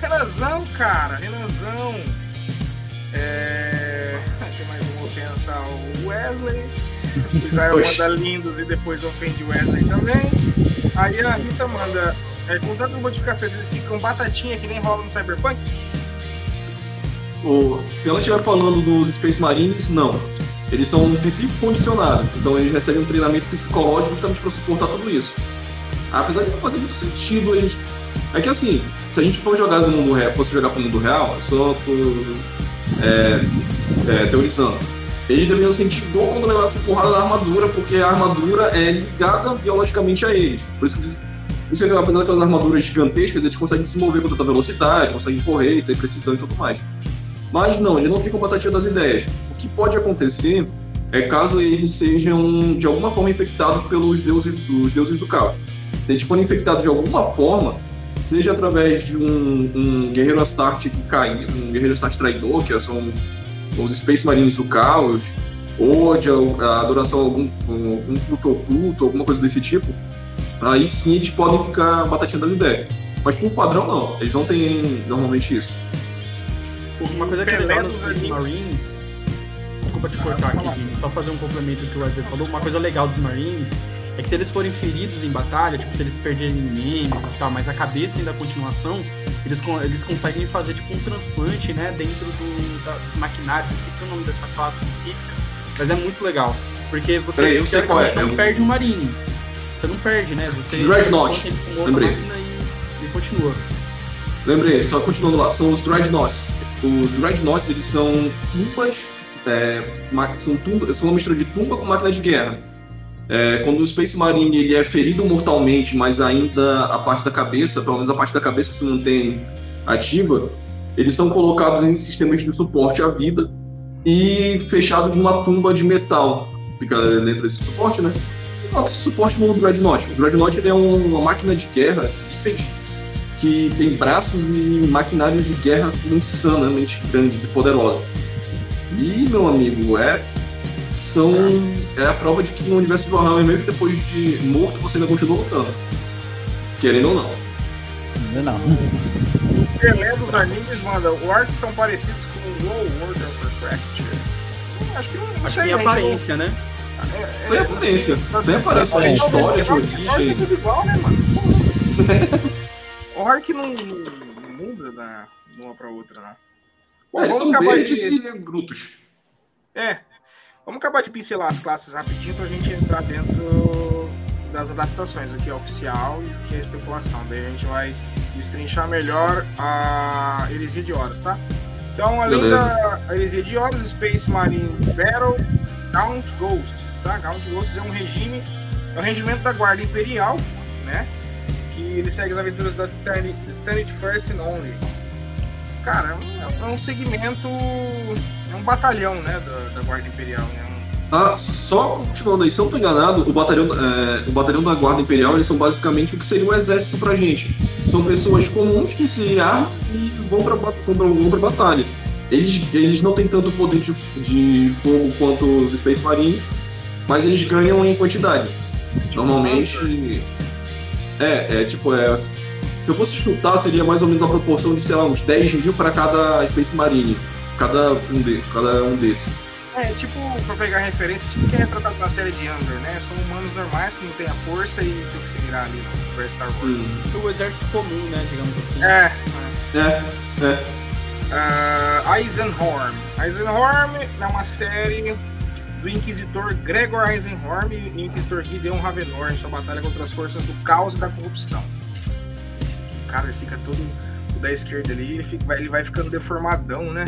Renanzão, cara, Renanzão. É... Tem mais uma ofensa ao Wesley. O Israel manda lindos e depois ofende o Wesley também. Aí a Rita manda. é, com tantas modificações, eles ficam batatinha que nem rola no Cyberpunk? Se ela estiver falando dos Space Marines, não. Eles são psíquico condicionados, então eles recebem um treinamento psicológico justamente para suportar tudo isso. Apesar de não fazer muito sentido eles. É que assim, se a gente for jogar no mundo real, fosse jogar pro mundo real, eu só tô é, é, teorizando. Eles deveriam sentir dor quando levassem porrada da armadura, porque a armadura é ligada biologicamente a eles. Por isso que, por isso que apesar daquelas armaduras gigantescas, eles conseguem se mover com tanta velocidade, conseguem correr, ter precisão e tudo mais. Mas não, eles não ficam batatinha das ideias. O que pode acontecer é caso eles sejam de alguma forma infectados pelos deuses, dos deuses do caos. Se eles forem infectados de alguma forma, seja através de um, um guerreiro Astarte que cai, um guerreiro Astarte traidor, que são os Space Marines do caos, ou de a adoração a algum, algum culto oculto, alguma coisa desse tipo, aí sim eles podem ficar batatinha das ideias. Mas por padrão não, eles não têm normalmente isso. Uma coisa que é legal nos. Marines. Desculpa te cortar Ah, aqui, só fazer um complemento do que o Wesley falou. Uma coisa legal dos Marines é que se eles forem feridos em batalha, tipo, se eles perderem membros e tal, mas a cabeça ainda a continuação, eles, eles conseguem fazer tipo um transplante, né, dentro do, da- dos maquinários. Esqueci o nome dessa classe específica, mas é muito legal. Porque você Peraí, eu sei qual é, não é o- perde um Marine. Você não perde, né? Você Dreadnought. Lembrei. máquina e, e continua. Lembrei, só continuando lá, são os Dreadnoughts. Os Dreadnoughts, eles são tumbas, é, são, tumba, são uma mistura de tumba com máquina de guerra. É, quando o Space Marine ele é ferido mortalmente, mas ainda a parte da cabeça, pelo menos a parte da cabeça se mantém ativa, eles são colocados em sistemas de suporte à vida, e fechado numa tumba de metal. Fica dentro desse suporte, né? Qual esse suporte no Dreadnought? O Dreadnought é um, uma máquina de guerra que tem braços e maquinários de guerra insanamente grandes e poderosos. E, meu amigo, é são é a prova de que no universo do Warhammer, mesmo depois de morto, você ainda continua lutando. Querendo ou não. Ainda não. O Pelé dos animes manda, orcs estão parecidos com o WoW World of Warcraft. Acho que não, não Acho sei, que gente. aparência, né? É, Foi a aparência. Nem aparece a história de origem. É tudo igual, né, mano? Orc não, não muda da, de uma pra outra, né? Bom, É, vamos acabar de... e brutos. É. Vamos acabar de pincelar as classes rapidinho pra gente entrar dentro das adaptações, o que é oficial e o que é especulação. Daí a gente vai destrinchar melhor a heresia de horas, tá? Então, além Beleza. da heresia de horas, Space Marine Battle, Gaunt Ghosts, tá? Gaunt Ghosts é um regime, é um regimento da Guarda Imperial, né? Que ele segue as aventuras da Eternity First and Only. Cara, é um- segmento, é um batalhão, né, da, da Guarda Imperial, né? Ah, só continuando aí, se eu não tô enganado, o batalhão, é, o batalhão da Guarda Imperial, eles são basicamente o que seria um exército pra gente. São pessoas comuns que se armam e vão pra, vão batalha. Eles, eles não têm tanto poder de, de fogo quanto os Space Marines, mas eles ganham em quantidade. Normalmente. É, é tipo, é, se eu fosse chutar, seria mais ou menos uma proporção de, sei lá, uns 10 mil para cada Space Marine. Cada um, de, cada um desses. É, tipo, pra pegar referência, tipo que é retratado na série de Andor, né? São humanos normais que não têm a força e tem que se virar ali no Star Wars. Hum. O exército comum, né? Digamos assim. É, É, é. Uh, Eisenhorn. Eisenhorn é uma série do Inquisitor Gregor Eisenhorn e Inquisitor Gideon Ravenor em sua batalha contra as forças do caos e da corrupção. O cara ele fica todo o da esquerda ali, ele, fica- vai- ele vai ficando deformadão, né?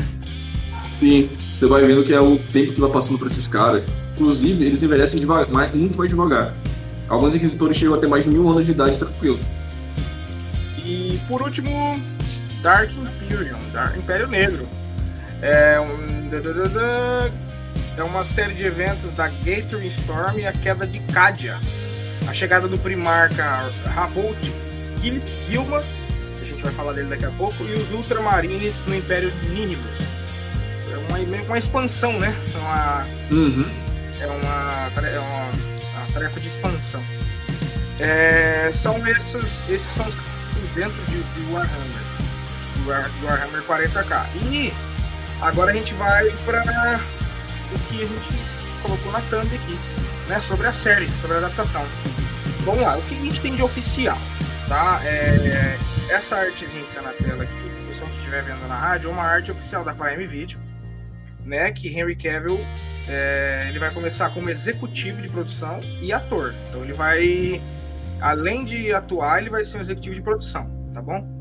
Sim, você vai vendo que é o tempo que vai passando por esses caras. Inclusive, eles envelhecem devagar, mais, muito mais devagar. Alguns inquisitores chegam a ter mais de mil anos de idade tranquilo. E por último, Dark Imperium, Dark Império Negro. É, um, é uma série de eventos da Gathering Storm e a queda de Cadia. A chegada do primarca Rabolt Gil- Gilman, a gente vai falar dele daqui a pouco, e os Ultramarines no Império Nihilus. É uma, meio que uma expansão, né? É uma, Uhum. é uma, é uma, uma tarefa de expansão. É, são esses, esses são os dentro de, de Warhammer, do War- do Warhammer 40k. E agora a gente vai para o que a gente colocou na thumb aqui, né? Sobre a série, sobre a adaptação. Vamos lá, o que a gente tem de oficial, tá? É, essa artezinha que tá na tela aqui, o pessoal que estiver vendo na rádio, é uma arte oficial da Prime Video, né? Que Henry Cavill é, ele vai começar como executivo de produção e ator. Então ele vai, além de atuar, ele vai ser um executivo de produção, tá bom?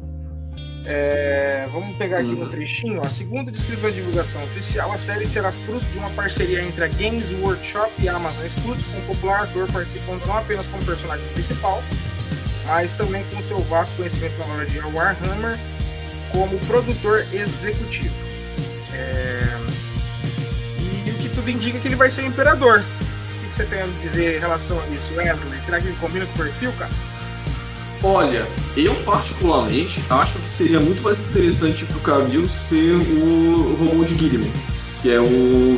É, vamos pegar aqui Uhum. no trechinho. Ó. Segundo descreveu a divulgação oficial, a série será fruto de uma parceria entre a Games Workshop e a Amazon Studios, com o popular ator participando não apenas como personagem principal, mas também com seu vasto conhecimento na de Warhammer como produtor executivo. É, E o que tudo indica é que ele vai ser o imperador. O que você tem a dizer em relação a isso, Wesley? Será que ele combina com o perfil, cara? Olha, eu particularmente acho que seria muito mais interessante pro Camilo ser o robô de Gideon, que é o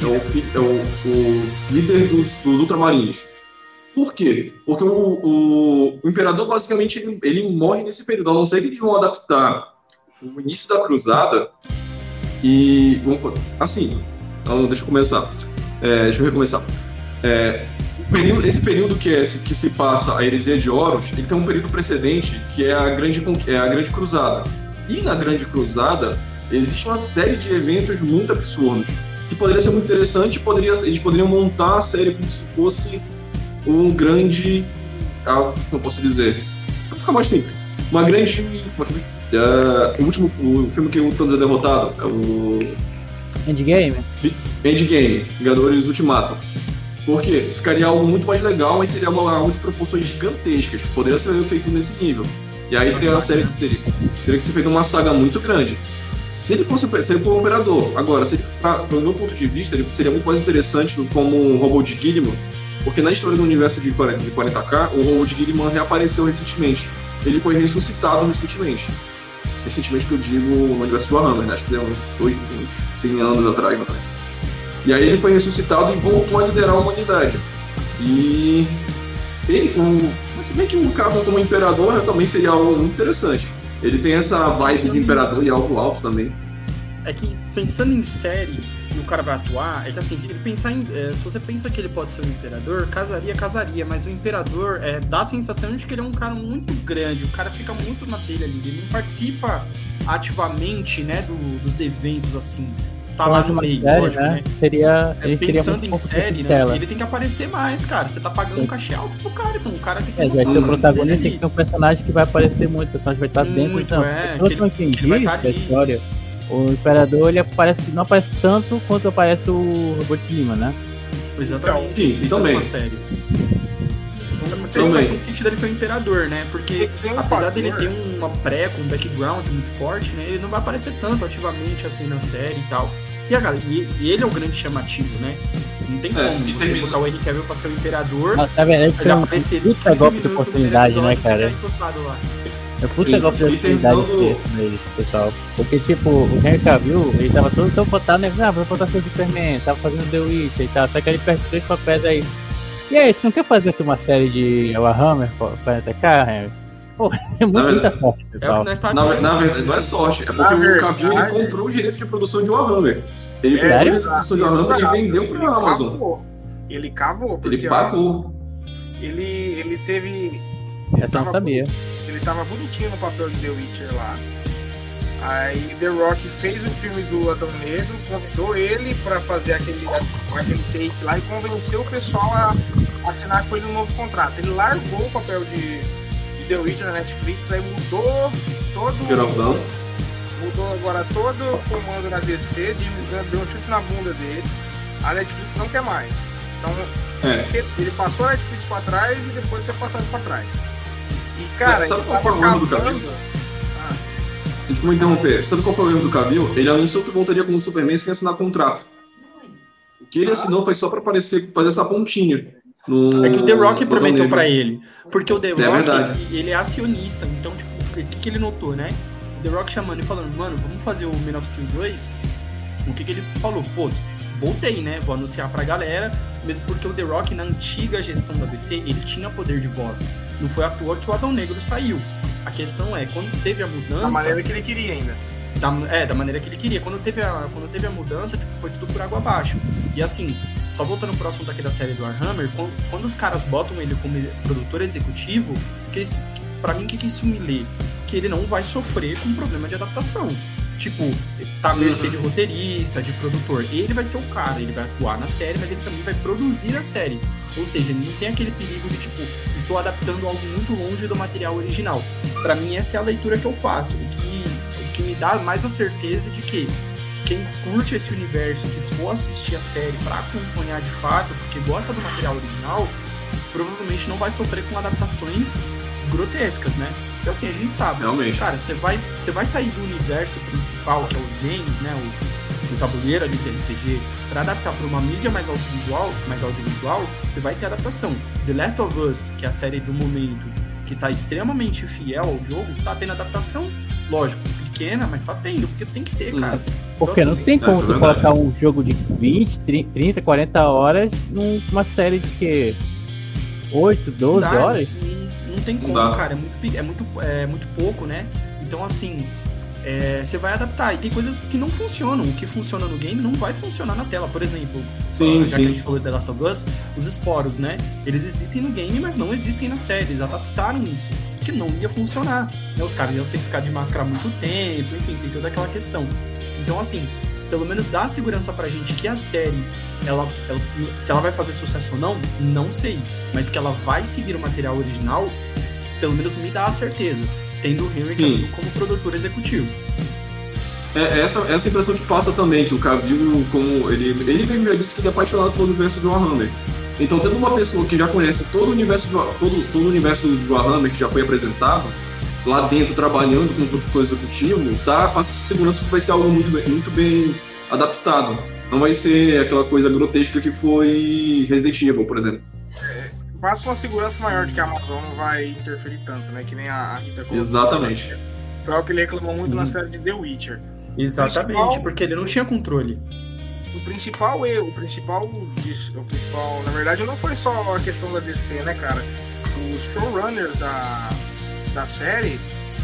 é o, é o, o líder dos, dos Ultramarines. Por quê? Porque o, o, o Imperador, basicamente, ele, ele morre nesse período, a não ser que eles vão adaptar o início da Cruzada e... Vamos, assim, deixa eu começar. É, deixa eu recomeçar. É, período- esse período que, é, que se passa a heresia de Horus, ele tem um período precedente, que é a Grande, é a grande Cruzada. E na Grande Cruzada, existe uma série de eventos muito absurdos que poderia ser muito interessante, poderia, eles poderiam montar a série como se fosse um grande. Ah, eu posso dizer? Pra ficar mais simples. Uma grande. uma- ah, o último o filme que o Thanos é derrotado é o Endgame? Endgame, Vingadores Ultimato. Por quê? Ficaria algo muito mais legal, mas seria uma, algo de proporções gigantescas. Poderia ser feito nesse nível. E aí teria uma série que teria, teria que ser feita uma saga muito grande. Se ele fosse se ele for um operador, agora, se ele, pelo meu ponto de vista, ele seria muito mais interessante como um robô de Gilliman, porque na história do universo de 40, de 40K, o robô de Gilliman reapareceu recentemente. Ele foi ressuscitado recentemente. Recentemente que eu digo no universo do Warhammer, né? acho que deu uns dois, uns 100 anos atrás, né? E aí ele foi ressuscitado e voltou a liderar a humanidade. E ele, um, se bem que um cara como imperador também seria algo muito interessante. Ele tem essa vibe de imperador e algo alto também. É que pensando em série e o cara vai atuar, é que assim, se ele pensar em. É, se você pensa que ele pode ser um imperador, casaria, casaria, mas o imperador é, dá a sensação de que ele é um cara muito grande, o cara fica muito na dele ali, ele não participa ativamente, né, do, dos eventos assim tá lá no meio, série, lógico, né? né? Seria. É, pensando em série, né? Ele tem que aparecer mais, cara. Você tá pagando Sim. um cachê alto pro cara, então o cara tem que. É, vai ser o protagonista, tem que ser um personagem que vai aparecer muito, o personagem vai estar dentro. Então, é, eu não entendi da história. O Imperador ele aparece, não aparece tanto quanto aparece o Robot Lima, né? Exatamente. Sim, isso também. é uma série. Então, faz todo sentido ele ser um imperador, né? Porque um apesar dele ter uma pré com um background muito forte, né? Ele não vai aparecer tanto ativamente assim na série e tal. E, a, e, e ele é o grande chamativo, né? Não tem é, como você botar o Henry Cavill pra ser o imperador. Ah, tá vendo? Ele um puta golpe de oportunidade, né, cara? É puta golpe de oportunidade nele, pessoal. Porque, tipo, o Henry Cavill, ele tava todo tão botado, né? Ah, vou botar seu Superman, tava fazendo The Witch e tal. Só que ele perde três papéis aí. E aí, você não quer fazer aqui uma série de Warhammer 40k, Henry? Pô, é muita verdade, sorte, pessoal. É o que nós tá na, na, verdade, não é sorte, é porque na o Cavill verdade, ele comprou o direito de produção de Warhammer. Ele comprou o direito de produção de Warhammer e vendeu para a Amazon. Cavou. Ele cavou, porque ele pagou. ele, ele teve. Ele Essa tava, não sabia. Ele tava bonitinho no papel de The Witcher lá. Aí The Rock fez o filme do Adão Negro, convidou ele para fazer aquele, aquele take lá e convenceu o pessoal a assinar com ele um novo contrato. Ele largou o papel de, de The Witcher na Netflix, aí mudou todo. Geraldão. Mudou agora todo o comando na DC, James Gunn deu um chute na bunda dele. A Netflix não quer mais. Então é. ele passou a Netflix para trás e depois foi passado para trás. E cara, é, sabe qual foi o erro do caminho? Desculpa interromper. Sabe qual foi o erro do Cavill? Ele anunciou que voltaria como Superman sem assinar contrato. O que ele assinou foi só para aparecer, fazer essa pontinha. No... É que o The Rock prometeu para ele. Porque o The é Rock, ele, ele, é acionista. Então, tipo, o que, que ele notou, né? O The Rock chamando e falando, mano, vamos fazer o Man of Steel 2? O que, que ele falou? Pô, voltei, né? Vou anunciar pra galera. Mesmo porque o The Rock, na antiga gestão da DC, ele tinha poder de voz. Não foi à toa que o Adão Negro saiu. A questão é, quando teve a mudança. Da maneira que ele queria ainda. Da, é, da maneira que ele queria. Quando teve a, quando teve a mudança, tipo, foi tudo por água abaixo. E assim, só voltando pro assunto aqui da série do Warhammer, quando, quando os caras botam ele como produtor executivo, que, pra mim, o que, que isso me lê? Que ele não vai sofrer com problema de adaptação tipo, tá a mercê de roteirista, de produtor. Ele vai ser o cara, ele vai atuar na série, mas ele também vai produzir a série. Ou seja, ele não tem aquele perigo de, tipo, estou adaptando algo muito longe do material original. Para mim, essa é a leitura que eu faço. O que, o que me dá mais a certeza de que quem curte esse universo, que for assistir a série para acompanhar de fato, porque gosta do material original, provavelmente não vai sofrer com adaptações grotescas, né? Então assim, a gente sabe. Realmente. Cara, você vai, você vai sair do universo principal, que é os games, né? O, o tabuleiro ali do RPG, para adaptar para uma mídia mais audiovisual, mais audiovisual, você vai ter adaptação. The Last of Us, que é a série do momento, que tá extremamente fiel ao jogo, tá tendo adaptação, lógico, pequena, mas tá tendo, porque tem que ter, cara. Porque então, não assim, tem como você colocar um jogo de 20, 30, 40 horas numa série de que 8, 12 horas? Não tem como, cara. É muito, é, muito, é muito pouco, né? Então, assim, é, você vai adaptar. E tem coisas que não funcionam. O que funciona no game não vai funcionar na tela. Por exemplo, sim, já sim. que a gente falou de The Last of Us, os esporos, né? Eles existem no game, mas não existem na série. Eles adaptaram isso. Que não ia funcionar. Né? Os caras iam ter que ficar de máscara muito tempo, enfim, tem toda aquela questão. Então, assim, pelo menos dá segurança pra gente que a série, ela, ela, se ela vai fazer sucesso ou não, não sei. Mas que ela vai seguir o material original, pelo menos me dá a certeza. Tendo o Henry Cavill como produtor executivo. É, essa, essa impressão que passa também, que o Cavill, como ele, ele mesmo já disse que ele é apaixonado pelo universo de Warhammer. Então, tendo uma pessoa que já conhece todo o universo, todo, todo o universo de Warhammer que já foi apresentado, lá dentro trabalhando com o coisa executivo, tá? Faça segurança que vai ser algo muito bem, muito bem adaptado. Não vai ser aquela coisa grotesca que foi Resident Evil, por exemplo. Passa uma segurança maior de que a Amazon não vai interferir tanto, né? Que nem a Rita colocou. Exatamente. Foi algo que ele reclamou muito Sim. na série de The Witcher. Exatamente, Principal- porque ele não tinha controle. O principal erro, o principal disso, o principal, na verdade, não foi só a questão da DC, né, cara? Os showrunners da, da série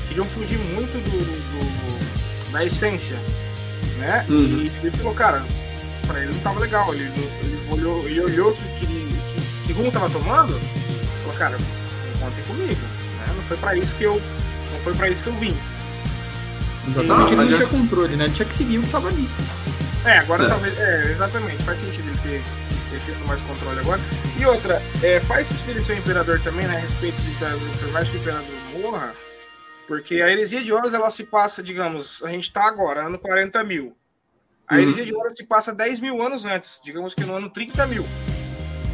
queriam fugir muito do, do- da essência, né? Uhum. E ele falou, cara, pra ele não tava legal. Ele, ele olhou, ele olhou que, que, que, que rumo tava tomando, falou, cara, contem comigo, né? Não foi pra isso que eu, não foi pra isso que eu vim. Exatamente, Não, ele não tinha controle, né? Ele tinha que seguir o que tava ali. É, agora É. talvez. É, exatamente, faz sentido ele ter, ele tendo mais controle agora. E outra, é, faz sentido ele ser o imperador também, né? A respeito de por mais que o imperador morra. Porque a heresia de Horus ela se passa, digamos, a gente tá agora, ano 40 mil. A Uhum. heresia de Horus se passa 10 mil anos antes, digamos que no ano 30 mil.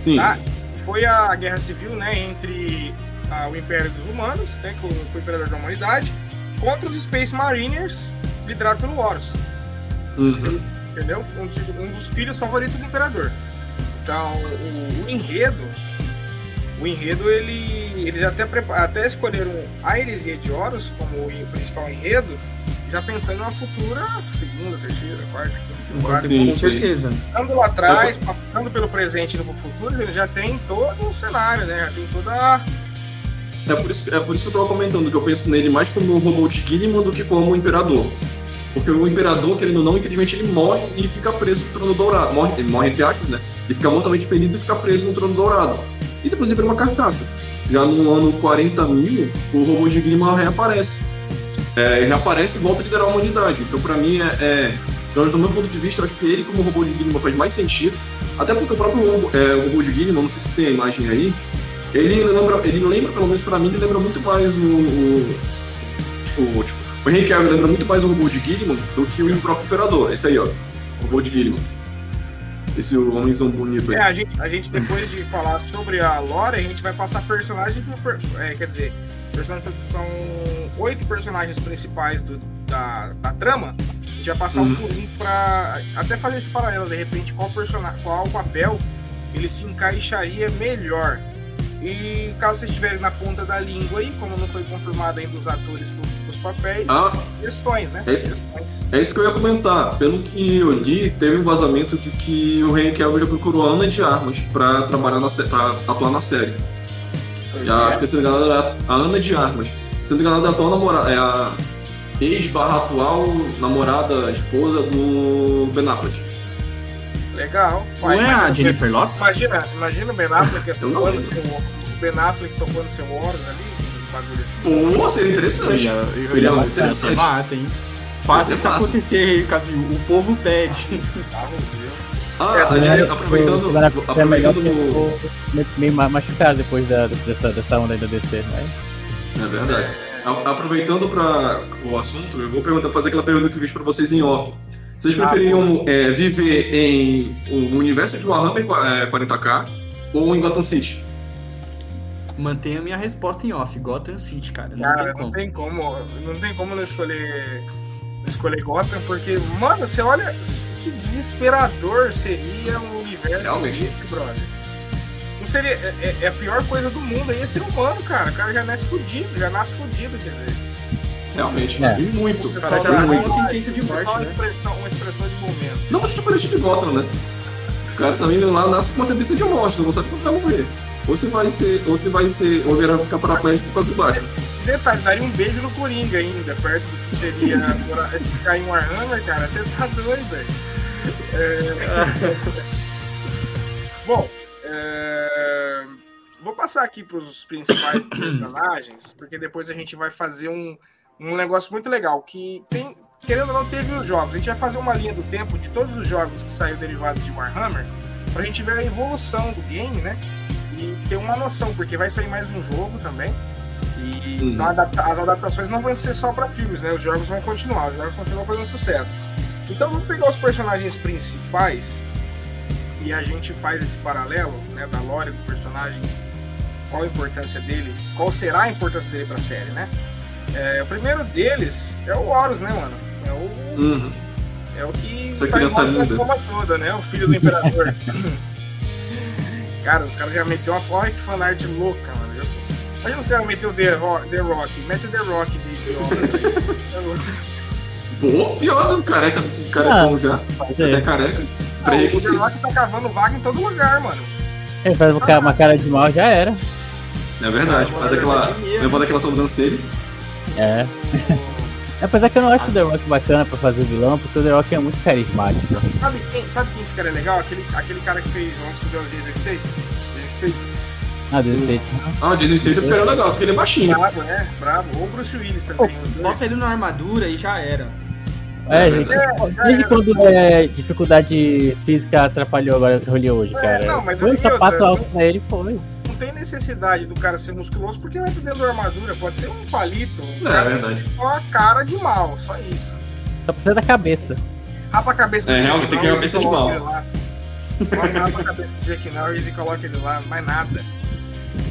Sim. Tá? Foi a guerra civil, né, entre ah, o Império dos Humanos, né, com, com o Imperador da Humanidade, contra os Space Mariners, liderados pelo Horus Uhum. entendeu? Um, dos- um dos filhos favoritos do imperador. Então, o, o enredo, o enredo, ele, eles até, até escolheram a heresia de Horus como o principal enredo, já pensando numa futura segunda, terceira, quarta, quinta, quarta. Sim, Com certeza. Andando lá atrás, passando pelo presente e pro futuro, ele já tem todo um cenário, né? Já tem toda a É por, isso, é por isso que eu tava comentando que eu penso nele mais como um robô de Gilliman do que como um imperador. Porque o imperador, querendo ou não, infelizmente ele morre e fica preso no trono dourado. Morre, ele morre entre aspas, né? Ele fica mortalmente ferido e fica preso no trono dourado. E depois ele vira uma carcaça. Já no ano 40 mil, o robô de Gilliman reaparece. É, reaparece e volta a liderar a humanidade. Então, pra mim, é, é, então, do meu ponto de vista, acho que ele, como robô de Gilliman, faz mais sentido. Até porque o próprio robô, é, o robô de Gilliman, não sei se tem a imagem aí, ele lembra, ele lembra, pelo menos pra mim, ele lembra muito mais o. o, o, tipo, o Henry Cavill lembra muito mais o robô de Gilliman do que o próprio Imperador. Esse aí, ó. O robô de Gilliman. Esse homenzão bonito aí. É, a gente, a gente depois de falar sobre a lore, a gente vai passar personagens por é, quer dizer, personagens são oito personagens principais do- da, da trama. A gente vai passar um Uhum. por um pra até fazer esse paralelo, de repente, qual personagem, qual papel ele se encaixaria melhor. E caso vocês estiverem na ponta da língua aí, como não foi confirmado ainda os atores para os papéis, Ah. questões, né? É. É isso que eu ia comentar. Pelo que eu li, teve um vazamento de que o Henry Cavill já procurou a Ana de Armas pra trabalhar na pra atuar na série. Já, acho que se não me engano era a Ana de Armas. Se não me engano, ela é a atual namorada. É a ex barra atual namorada, esposa do Ben Affleck. Legal. Não é a Jennifer Lopes? Imagina, imagina o Ben Affleck tocando seu, o Ben Affleck tocando seu Horus ali, um bagulho assim. Pô, seria interessante. Eu- eu- Seria muito é interessante. massa, hein? Faça Isso é acontecer, Cavill. O povo pede. Meu Deus. Ah, É, aliás, É, aproveitando, agora, é melhor aproveitando no... eu ficou meio ma- machucado depois da, dessa, dessa onda aí da DC, mas É verdade. A- Aproveitando para o assunto, eu vou perguntar, fazer aquela pergunta que eu fiz para vocês em off. Vocês Ah, preferiam é, viver em um universo de Warhammer é, 40k ou em Gotham City? Mantenha a minha resposta em off. Gotham City, cara. Não Cara, tem não como. tem como, não tem como não escolher, não escolher Gotham, porque, mano, você olha que desesperador seria um universo Realmente. desse, brother. Não seria, é, é- é a pior coisa do mundo aí é ser humano, cara. O cara já nasce fudido, já nasce fudido, quer dizer. Realmente. É. E muito. Cara já fala, nasce ah, com sentença de morte, fala né? Uma expressão, uma expressão de momento. Não muito diferente de Gotham, né? O cara também lá nasce com uma tendência de morte, não sabe quando vai morrer. Ou você vai ser, ou você vai ser, ou virar ficar paraplégico por causa de baixo. Detalhe, daria um beijo no Coringa ainda, perto do que seria ficar em Warhammer, cara. Você tá doido, velho. É... Bom, é... vou passar aqui pros principais personagens, porque depois a gente vai fazer um, um negócio muito legal, que tem, querendo ou não, teve os jogos. A gente vai fazer uma linha do tempo de todos os jogos que saíram derivados de Warhammer, pra gente ver a evolução do game, né? E ter uma noção, porque vai sair mais um jogo também. E Uhum. então, adapta- as adaptações não vão ser só para filmes, né? Os jogos vão continuar, os jogos continuam fazendo sucesso. Então vamos pegar os personagens principais e a gente faz esse paralelo, né, da lore do personagem, qual a importância dele, qual será a importância dele para a série, né? É, o primeiro deles é o Horus, né, mano? É o, Uhum. é o que Essa tá em linda. porra toda, né? O filho do imperador. cara, os caras já meteu uma olha que fanart louca, mano. Eu- Imagina os caras meter o The Rock, The Rock, mete o The Rock de, de homem. aí. Pô, pior do careca desse Ah, carecão já. Fazer. Até careca. Não, o The. Rock tá cavando vaga em todo lugar, mano. Ele faz uma ca- uma cara de mal, já era. É verdade. Ah, Faz é aquela. verdade mesmo. Levando aquela sobrancelha. É. Apesar que eu não acho o The Rock bacana pra fazer vilão, porque o The Rock é muito carismático. Sabe quem, sabe quem ficaria legal? Aquele, aquele cara que fez Vamos Estudar os Jason State. Jason State. Ah. Ah, o Jason Statham ficaria legal, só que ele é baixinho. Bravo, né? Bravo. Ou o Bruce Willis também. Bota ele na armadura e já era. É, É gente. verdade. Desde quando é, dificuldade física atrapalhou agora o Hollywood, É, cara? não, mas foi um sapato outra, alto pra ele, foi. Não tem necessidade do cara ser musculoso porque vai dentro da armadura. Pode ser um palito. Um É, é cara verdade. com a cara de mal, só isso. Só precisa da cabeça. Rapa a cabeça É, Jack realmente, tem que ter a Norris cabeça de coloca mal. ele lá. Coloca rapa a cabeça do Jack Norris e coloca ele lá, mais nada.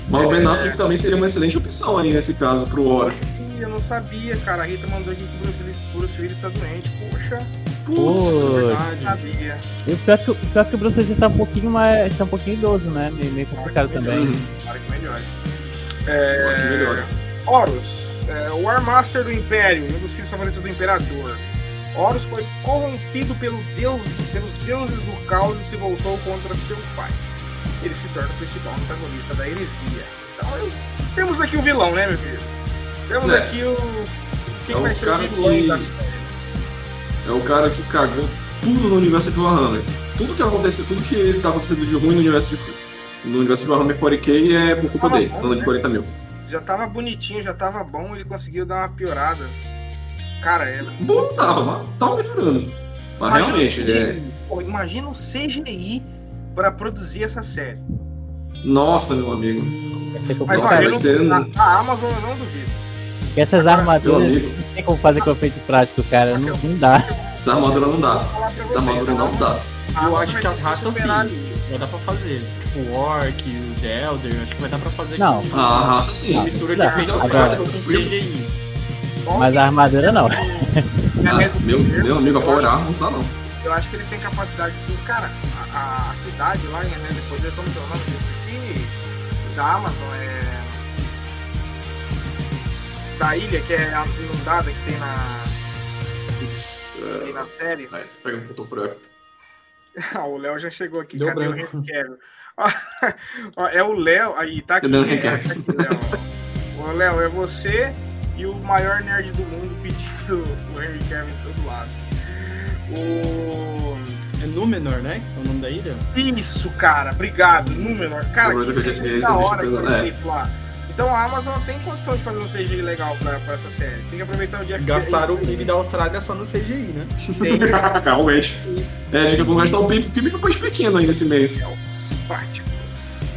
Mas o Ben Affleck também seria uma excelente opção aí nesse caso pro. Ih, eu não sabia, cara. A Rita mandou aqui que o Bruce Willis, Bruce Willis tá doente. Poxa, Sabia. e o pior, que, o pior que o Bruce Willis tá um pouquinho mais. tá um pouquinho idoso, né? Meio, meio complicado também. Que melhore. Eu acho melhor. É... Horus, é, o War Master do Império, um dos filhos favoritos do Imperador. Horus foi corrompido pelo deus, pelos deuses do caos e se voltou contra seu pai. Ele se torna o principal antagonista da heresia. Então eu- temos aqui o vilão, né, meu filho? Temos É. aqui o. Quem É o vai ser o cara vilão que- da série? É o cara que cagou tudo no universo de Warhammer. Tudo que aconteceu, tudo que tá acontecendo de ruim no universo de, no universo de Warhammer 40k é por culpa dele, bom, falando de né? 40 mil. Já tava bonitinho, já tava bom, ele conseguiu dar uma piorada. Cara, é. Bom, tava, mas tava melhorando. Mas Imagina realmente, o é. CGI. Pô, imagina o CGI pra produzir essa série. Nossa, meu amigo. Mas olha, ser não, um- a, a Amazon eu não duvido. Essas armaduras tem como fazer com efeito prático, cara. Não, não dá. essa armadura não dá. Essa armadura não dá. Eu acho que as raças sim. Vai dar pra fazer. Tipo, o Orc, os Elder, acho que vai dar pra fazer Não. com Ah, a raça sim. uma mistura de Não, efeito agora- prático com CGI. Mas a armadura não. Ah, meu, meu amigo, a Power Armor não dá não. Eu acho que eles têm capacidade sim. Cara, a, a cidade lá, né? Depois eu como que é o nome? Eu esqueci. Da Amazon é. Da ilha que é a inundada que tem na, Putz, tem na série. é, você pega um ponto fraco. Ah, o Léo já chegou aqui. Deu Cadê branco. o ó, é o Léo. Aí, tá aqui. Né? Tá aqui, Léo. Ô, Léo, é você e o maior nerd do mundo pedindo o Henry Cavill em todo lado. O... É Númenor, né? É o nome da ilha? Isso, cara. Obrigado. Númenor. Cara, que da hora que foi é. feito lá. Então a Amazon tem condição de fazer um CGI legal pra, pra essa série. Tem que aproveitar o dia que Gastaram o PIB da Austrália só no CGI, né? tem Realmente. É, vão gastar um PIB, PIB que é um país pequeno aí nesse meio. práticos.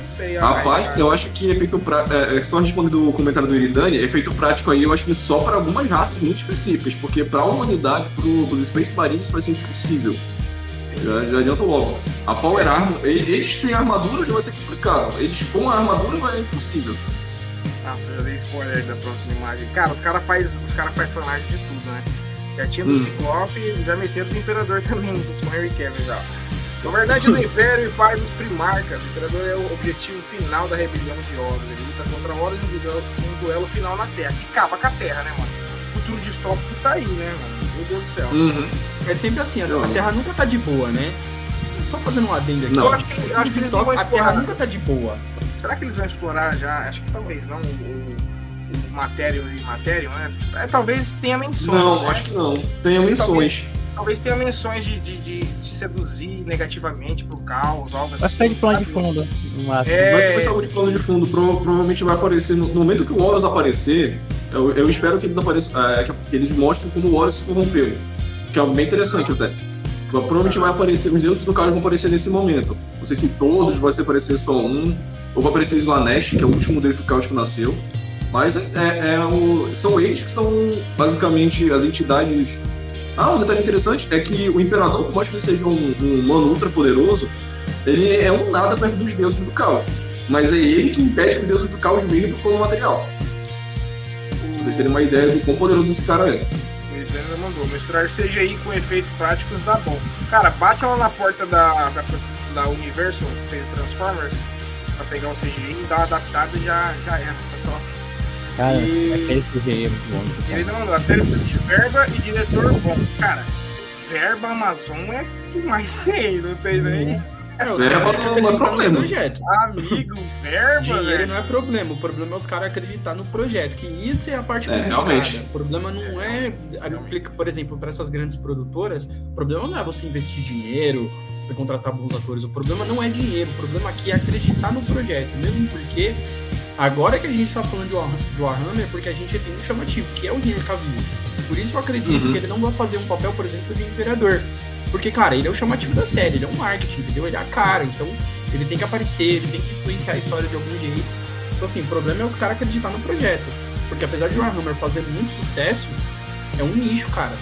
Não sei, Rapaz, ai, eu acho que efeito prático. É, é, só respondendo o comentário do Iridani, efeito prático aí eu acho que só para algumas raças muito específicas, porque para a humanidade, pro, pros Space Marines, vai ser impossível. Já, já adianto logo. A Power Armor, e- eles sem armadura já vai ser complicado. Eles com a armadura vai é impossível. Nossa, eu dei spoiler da próxima imagem. Cara, os caras faz, os cara faz fanart de tudo, né? Já tinha do Hum. Ciclope e já meteram do Imperador também, com o Harry Cavill já. Na verdade, do Império e pai dos Primarcas. O Imperador é o objetivo final da rebelião de Horus. Ele luta contra Horus em um duelo, um duelo final na Terra. Que acaba com a Terra, né, mano? O futuro distópico tá aí, né, mano? Meu Deus do céu. Uhum. É sempre assim, a, Terra nunca tá de boa, né? Só fazendo um adendo aqui. Não. Eu acho que, eu acho que a Terra nunca tá de boa. Será que eles vão explorar já? Acho que talvez não. O, o, o Matério e Matério, né? É, talvez tenha menções. Não, né? acho que não. Tem menções. Talvez tenha menções de, de, de, de seduzir negativamente pro caos, algo assim. Vai ficar de plano de fundo. no máximo. É. Vai algo de plano de fundo, prova- provavelmente vai aparecer. No, no momento que o Horus aparecer, eu, eu espero que eles apareçam. é, que eles mostrem como o Horus se corrompeu. Que é algo bem interessante até. Provavelmente vai aparecer, os deuses do caos vão aparecer nesse momento. Não sei se todos, vai ser aparecer só um, ou vai aparecer Slanesh, que é o último deus do caos que nasceu. Mas é, é- é o- são eles que são basicamente as entidades. Ah, um detalhe interessante é que o Imperador, por mais que ele seja um, um humano ultra poderoso, ele é um nada perto dos deuses do caos. Mas é ele que impede que os deuses do caos venham pro plano material. vocês terem uma ideia do quão poderoso esse cara é. O Idana mandou. Misturar CGI com efeitos práticos dá bom. Cara, bate lá na porta da, da, da que fez Transformers, pra pegar o CGI e dar uma adaptada já, já era. Tá top. Cara, E- aquele CGI é muito bom. Ele mandou. A série precisa de verba e diretor bom. Cara, verba Amazon é o que mais tem, não tem nem. É, É, têm que não é problema. projeto. Amigo, verba, Dinheiro velho. não é problema, o problema é os caras acreditar no projeto, que isso é a parte É, complicada. realmente. O problema não é, aplica- por exemplo, para essas grandes produtoras, o problema não é você investir dinheiro, você contratar bons atores, o problema não é dinheiro, o problema aqui é acreditar no projeto, mesmo porque agora que a gente tá falando de War- de Warhammer, é porque a gente tem um chamativo, que é o Henry Cavill. Por isso eu acredito Uhum. que ele não vai fazer um papel, por exemplo, de Imperador. Porque, cara, ele é o chamativo da série, ele é um marketing, entendeu? Ele é a cara, então ele tem que aparecer, ele tem que influenciar a história de algum jeito. Então, assim, o problema é os caras acreditar no projeto. Porque apesar de Warhammer fazer muito sucesso, é um nicho, cara.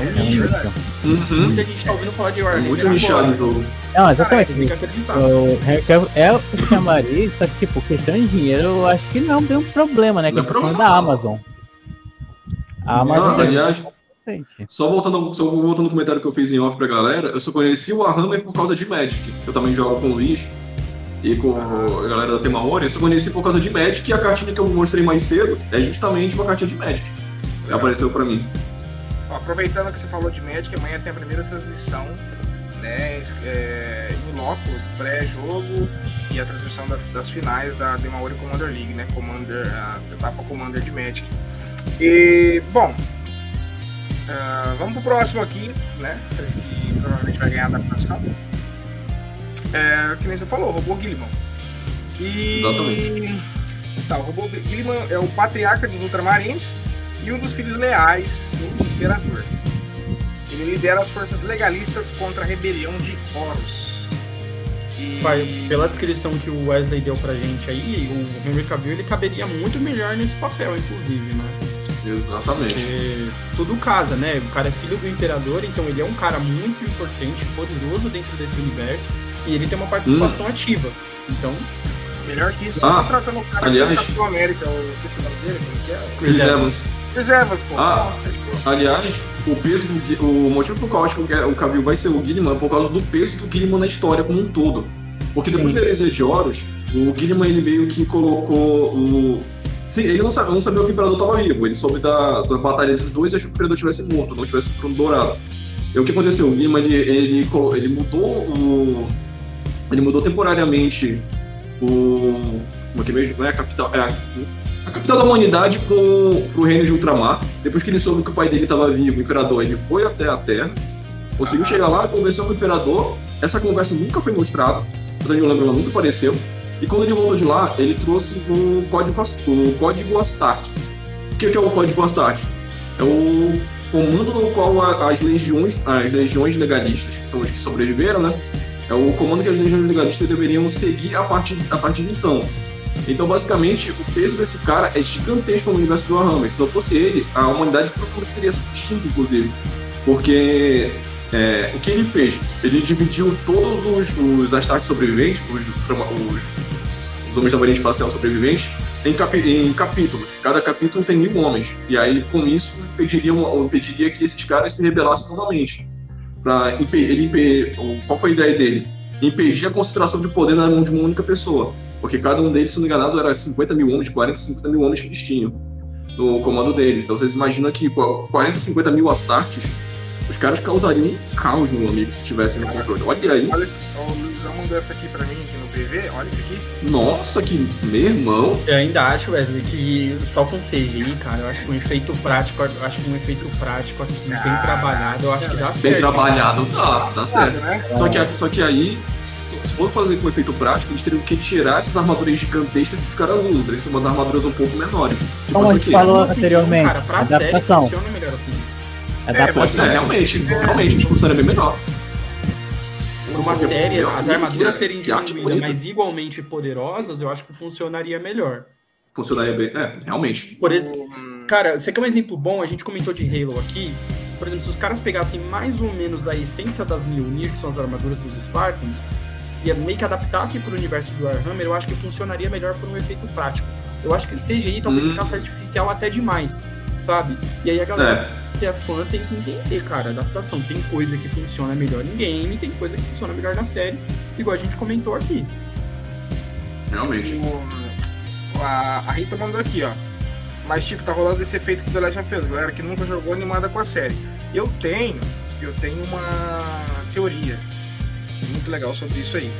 É um É nicho. verdade. Uhum. Muita gente tá ouvindo falar de É Warhammer. muito agora. nichado o jogo. Não, exatamente. Tem que acreditar. O Henry Cavill é o só que, tipo, questão de dinheiro, eu acho que não é um problema, né? Que Não é problema. da Amazon. A Amazon Ah, aliás, é recente. Só voltando, só voltando no comentário que eu fiz em off pra galera, eu só conheci o Warhammer por causa de Magic. Eu também jogo com o Luiz e com a galera da Temaori, eu só conheci por causa de Magic e a cartinha que eu mostrei mais cedo é justamente uma cartinha de Magic. Que apareceu pra mim. Aproveitando que você falou de Magic, amanhã tem a primeira transmissão, né? É, em loco, pré-jogo e a transmissão da- das finais da Demaori Commander League, né? Commander, a etapa Commander de Magic. E, bom, ah, vamos pro próximo aqui, né? Que provavelmente vai ganhar a adaptação. É, que nem você falou, robô Gilliman. E. Exatamente. Tá, o robô Gilliman é o patriarca dos Ultramarines e um dos filhos leais do Imperador. Ele lidera as forças legalistas contra a rebelião de Horus. E... Pela descrição que o Wesley deu pra gente aí, o Henry Cavill ele caberia muito melhor nesse papel, inclusive, né? Exatamente. Porque tudo casa, né? O cara é filho do imperador, então ele é um cara muito importante, poderoso dentro desse universo, e ele tem uma participação ativa. Então, Melhor que isso, Ah, só tratando o cara aliás- que é Capitão América, o o nome dele, como que é? Chris Evans. Chris Evans, pô. Ah. Nossa, Aliás, o peso do, o motivo por qual eu acho que o Cavill vai ser o Gilliman é por causa do peso do Gilliman na história como um todo. Porque depois da heresia de Horus, o Gilliman ele meio que colocou o. Sim, ele não, sabe, não sabia que o Imperador estava vivo, ele soube da, da batalha dos dois e achou que o Imperador tivesse morto, não tivesse o trono dourado. E o que aconteceu? O Gilliman ele, ele, ele mudou o. Ele mudou temporariamente o. Como é que é mesmo? Não é a capital. É a, a capital da humanidade pro, pro reino de Ultramar. Depois que ele soube que o pai dele estava vivo, o imperador, ele foi até a Terra, conseguiu Ah. chegar lá, conversou com o imperador. Essa conversa nunca foi mostrada, o Daniel lembra, ela nunca apareceu. E quando ele voltou de lá, ele trouxe o código, o código Astartes. O que é o código Astartes? É o comando no qual as legiões, as legiões legalistas, que são os que sobreviveram, né? É o comando que as legiões legalistas deveriam seguir a partir, a partir de então. Então, basicamente, o peso desse cara é gigantesco no universo do Warhammer. Se não fosse ele, a humanidade provavelmente teria sido extinta, inclusive. Porque é, o que ele fez? Ele dividiu todos os, os Astartes sobreviventes, os, os, os homens da marinha espacial sobreviventes, em, em capítulos. Cada capítulo tem mil homens. E aí, com isso, impediria, impediria que esses caras se rebelassem novamente. Ele qual foi a ideia dele? Impedir a concentração de poder na mão de uma única pessoa. Porque cada um deles, se não enganado, era 50 mil homens, 40, 50 mil homens que eles tinham no comando deles. Então vocês imaginam que pô, 40, 50 mil Astartes, os caras causariam um caos, meu amigo, se tivessem no controle. Olha aí, Olha, o Luizão mandou essa aqui pra mim, aqui no PV. Olha isso aqui. nossa, que meu irmão. eu ainda acho, Wesley, que só com CGI, cara, eu acho que um efeito prático, eu acho que um efeito prático aqui, bem Ah, trabalhado, eu acho que dá Bem certo. trabalhado, tá, tá certo. né? Só que, só que aí, se for fazer com efeito prático, eles teriam que tirar essas armaduras gigantescas que ficaram no Teria que ser umas armaduras um pouco menores. Tipo Como a gente falou anteriormente, Cara, pra série funciona melhor assim. Pode, Adaptação. é, realmente, realmente, tipo, seria bem menor. Por uma série, as armaduras serem diminuídas, mas igualmente poderosas, eu acho que funcionaria melhor. Funcionaria bem. É, realmente. Por exemplo, Cara, você quer um exemplo bom? A gente comentou de Halo aqui. Por exemplo, se os caras pegassem mais ou menos a essência das Mjolnir, que são as armaduras dos Spartans, e meio que adaptassem para o universo do Warhammer, eu acho que funcionaria melhor por um efeito prático. Eu acho que CGI talvez Hum. ficasse artificial até demais, sabe? E aí a galera que é fã tem que entender, cara, adaptação. Tem coisa que funciona melhor em game, tem coisa que funciona melhor na série, igual a gente comentou aqui. Realmente. O- a, a Rita mandou aqui, ó. Mas, tipo, tá rolando esse efeito que o The Legend Us, galera que nunca jogou animada com a série. Eu tenho, eu tenho uma teoria muito legal sobre isso aí,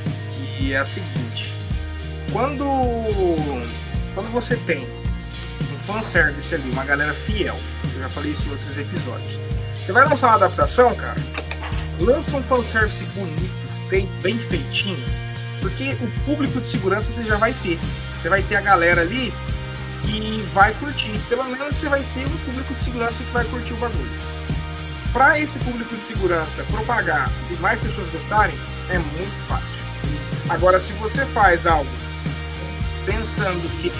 que é a seguinte. Quando, quando você tem fanservice ali, uma galera fiel, eu já falei isso em outros episódios, você vai lançar uma adaptação, cara, lança um fanservice bonito, feito, bem feitinho, porque o público de segurança você já vai ter. Você vai ter a galera ali que vai curtir. Pelo menos você vai ter um público de segurança que vai curtir o bagulho. Para esse público de segurança propagar e mais pessoas gostarem, é muito fácil. Agora, se você faz algo pensando que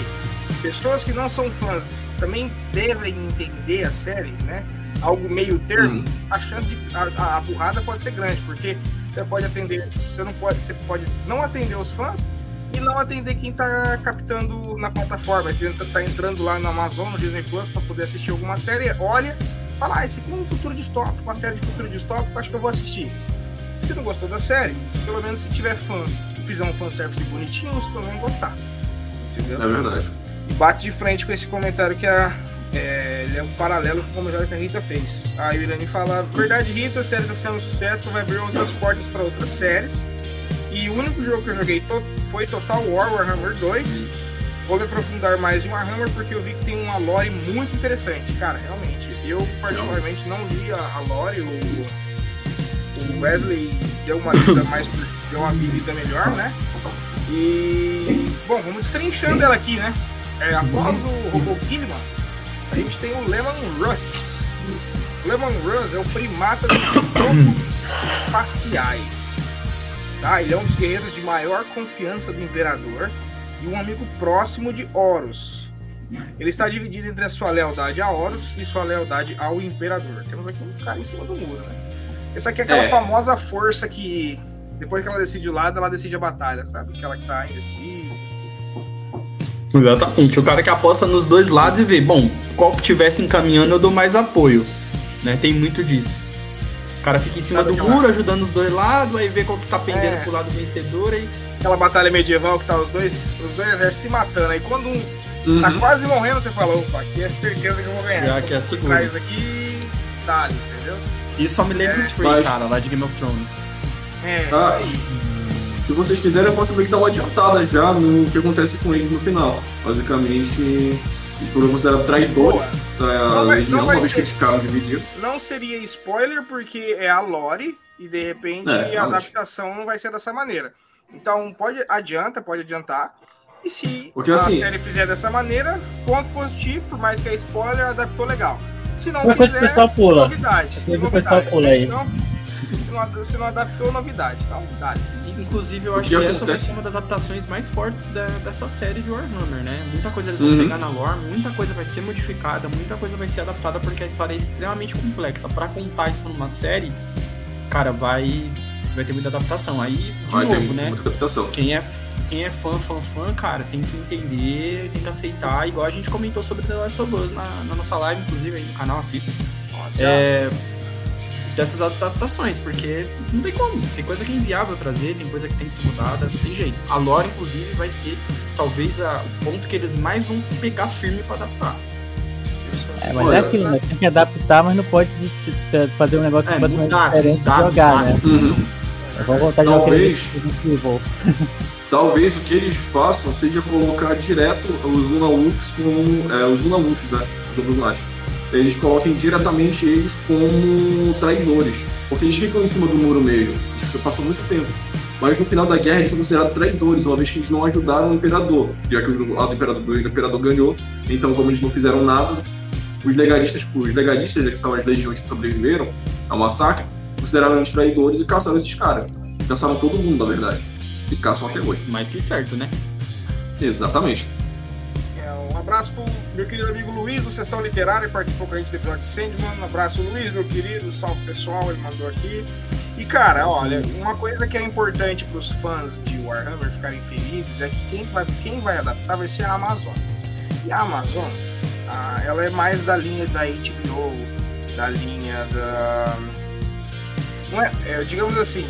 pessoas que não são fãs também devem entender a série, né? Algo meio termo, Hum. a chance de a, a, burrada pode ser grande, porque você pode atender, você não pode, você pode não atender os fãs e não atender quem tá captando na plataforma, quem tá, tá entrando lá na Amazon, no Disney Plus para poder assistir alguma série, olha, fala, ah, esse aqui é um futuro distópico, uma série de futuro distópico, acho que eu vou assistir. Se não gostou da série, pelo menos se tiver fã fizer um fanservice bonitinho, os fãs vão gostar. Entendeu? É verdade. Bate de frente com esse comentário que a, é, ele é um paralelo com o comentário que a Rita fez. A Irani fala: Verdade, Rita, a série tá sendo um sucesso, tu vai abrir outras portas para outras séries. E o único jogo que eu joguei to- foi Total War Warhammer 2. Vou me aprofundar mais em Warhammer porque eu vi que tem uma lore muito interessante. Cara, realmente, eu particularmente não li a, a lore. O, o Wesley deu uma lida mais, deu uma lida melhor, né? E bom, vamos destrinchando ela aqui, né? É, após o Robo Killman, a gente tem o Lemon Russ. O Lemon Russ é o primata dos tropos espaciais. Tá? Ele é um dos guerreiros de maior confiança do Imperador e um amigo próximo de Horus. Ele está dividido entre a sua lealdade a Horus e sua lealdade ao Imperador. Temos aqui um cara em cima do muro, né? Essa aqui é aquela É. famosa força que depois que ela decide o lado, ela decide a batalha, sabe? Aquela que tá indecisa. Exatamente. O cara que aposta nos dois lados e vê, bom, qual que tivesse encaminhando eu dou mais apoio. Né? Tem muito disso. O cara fica em cima Sabe do muro, ajudando os dois lados, aí vê qual que tá pendendo É. pro lado vencedor e. Aquela batalha medieval que tá os dois, os dois exércitos se matando. Aí quando um tá Uhum. quase morrendo, você fala, opa, aqui é certeza que eu vou ganhar. Já que é seguro. trás aqui, dá, entendeu? Isso só me lembra É, os Free, mas- cara, lá de Game of Thrones. É, Ah. Se vocês quiserem, eu posso ver que dá uma adiantada já no que acontece com eles no final. Basicamente, foram considerados traidores da legião, uma vez que eles ficaram divididos. Não seria spoiler porque é a lore e de repente É, a adaptação não vai ser dessa maneira. Então pode adianta, pode adiantar. E se Porque, a assim- série fizer dessa maneira, ponto positivo, por mais que é spoiler, adaptou legal. Se não Uma coisa que o fizer, pessoal pula. novidade. Coisa que o pessoal pula aí. Então, não, se não adaptou, novidade. Então, dá. Inclusive, eu acho que que essa vai ser uma das adaptações mais fortes da- dessa série de Warhammer, né? Muita coisa eles vão Uhum. pegar na lore, muita coisa vai ser modificada, muita coisa vai ser adaptada porque a história é extremamente complexa. Pra contar isso numa série, cara, vai vai ter muita adaptação. Aí, de Vai novo, né? muita adaptação. Quem é, quem é fã, fã, fã, cara, tem que entender, tem que aceitar, igual a gente comentou sobre The Last of Us na, na nossa live, inclusive aí no canal, assista. Nossa, É, dessas adaptações, porque não tem como. Tem coisa que é inviável trazer, tem coisa que tem que ser mudada, não tem jeito. A lore, inclusive, vai ser talvez a- o ponto que eles mais vão pegar firme pra adaptar. É, mas Olha, é aquilo, né? Tem que adaptar, mas não pode de- de- fazer um negócio É, completamente mudar, diferente mudar, jogar, né? mudar, Uhum. Vamos voltar Talvez. Talvez o que eles façam seja colocar direto os Luna Wolves como. É, os Luna Wolves, né? Do Illuminati. Eles coloquem diretamente eles como traidores. Porque eles ficam em cima do muro mesmo. Eles passam muito tempo. Mas no final da guerra eles são considerados traidores, uma vez que eles não ajudaram o imperador. Já que o lado do imperador, o imperador ganhou. Então, como eles não fizeram nada, os legalistas, os legalistas, né, que são as legiões que sobreviveram ao massacre, consideraram eles traidores e caçaram esses caras. Caçaram todo mundo, na verdade. E caçam até hoje. Mais que certo, né? Exatamente. Um abraço pro meu querido amigo Luiz, do Sessão Literária, que participou com a gente do episódio de Sandman. Um abraço, Luiz, meu querido. Salve pessoal, ele mandou aqui. E cara, olha, uma coisa que é importante para os fãs de Warhammer ficarem felizes é que quem vai, quem vai adaptar vai ser a Amazon. E a Amazon, ah, ela é mais da linha da HBO, da linha da. Não é, é, digamos assim,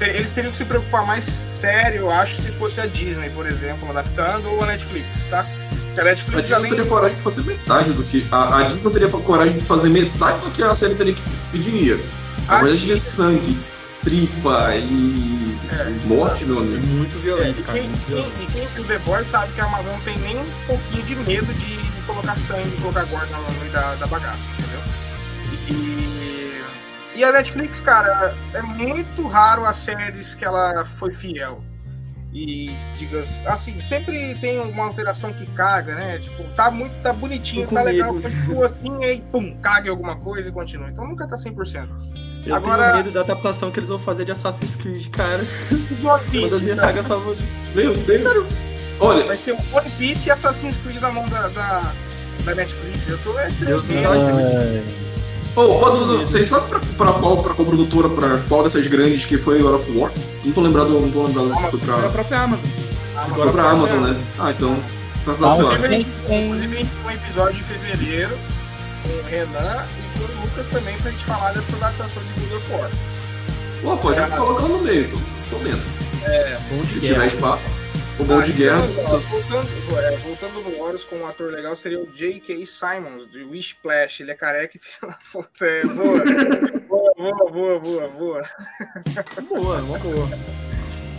eles teriam que se preocupar mais sério, eu acho, se fosse a Disney, por exemplo, adaptando, ou a Netflix, tá? Porque a A Netflix, Disney não além teria coragem de fazer metade do que. A, a Disney não teria coragem de fazer metade do que a série teria que pediria. Ah, Agora de sangue, tripa e. É. morte, meu É amigo. muito É, violento, e cara. quem, muito quem, violento. e quem viu The Boys sabe que a Amazon não tem nem um pouquinho de medo de colocar sangue, colocar gordo no meio da, da bagaça, entendeu? E, e a Netflix, cara, é muito raro as séries que ela foi fiel. E, diga assim, sempre tem uma alteração que caga, né? Tipo, tá muito, tá bonitinho, tá legal, continua assim, e aí, pum, caga em alguma coisa e continua. Então nunca tá 100%. Eu Agora- tenho medo da adaptação que eles vão fazer de Assassin's Creed, cara. De One Piece, minhas cara. sagas favoritas. Meu Deus. Olha, Vai ser One Piece e Assassin's Creed na mão da, da, da Netflix. Eu tô é, Deus tremendo. Nos ajude. Ai, Ô, qual- vocês sabem pra, pra qual, pra qual produtora, pra qual dessas grandes que foi God of War? Não tô lembrado, não tô lembrado se foi É a pra, própria Amazon. Amazon foi pra Amazon, né? Ah, então. Tá tá Inclusive, a gente, Tem- inclusive, a gente tem um episódio em fevereiro com o Renan e com o Lucas também pra gente falar dessa adaptação de God of War. Pô, pode colocar no meio, tô, tô vendo. Bom de Se tiver espaço. O bom de Ah, guerra. então, voltando, é, voltando no Horus com um ator legal, seria o J.K. Simons, de Wishplash. Ele é careca e filho da puta. É, boa. boa, boa, boa, boa, boa. Boa, uma boa.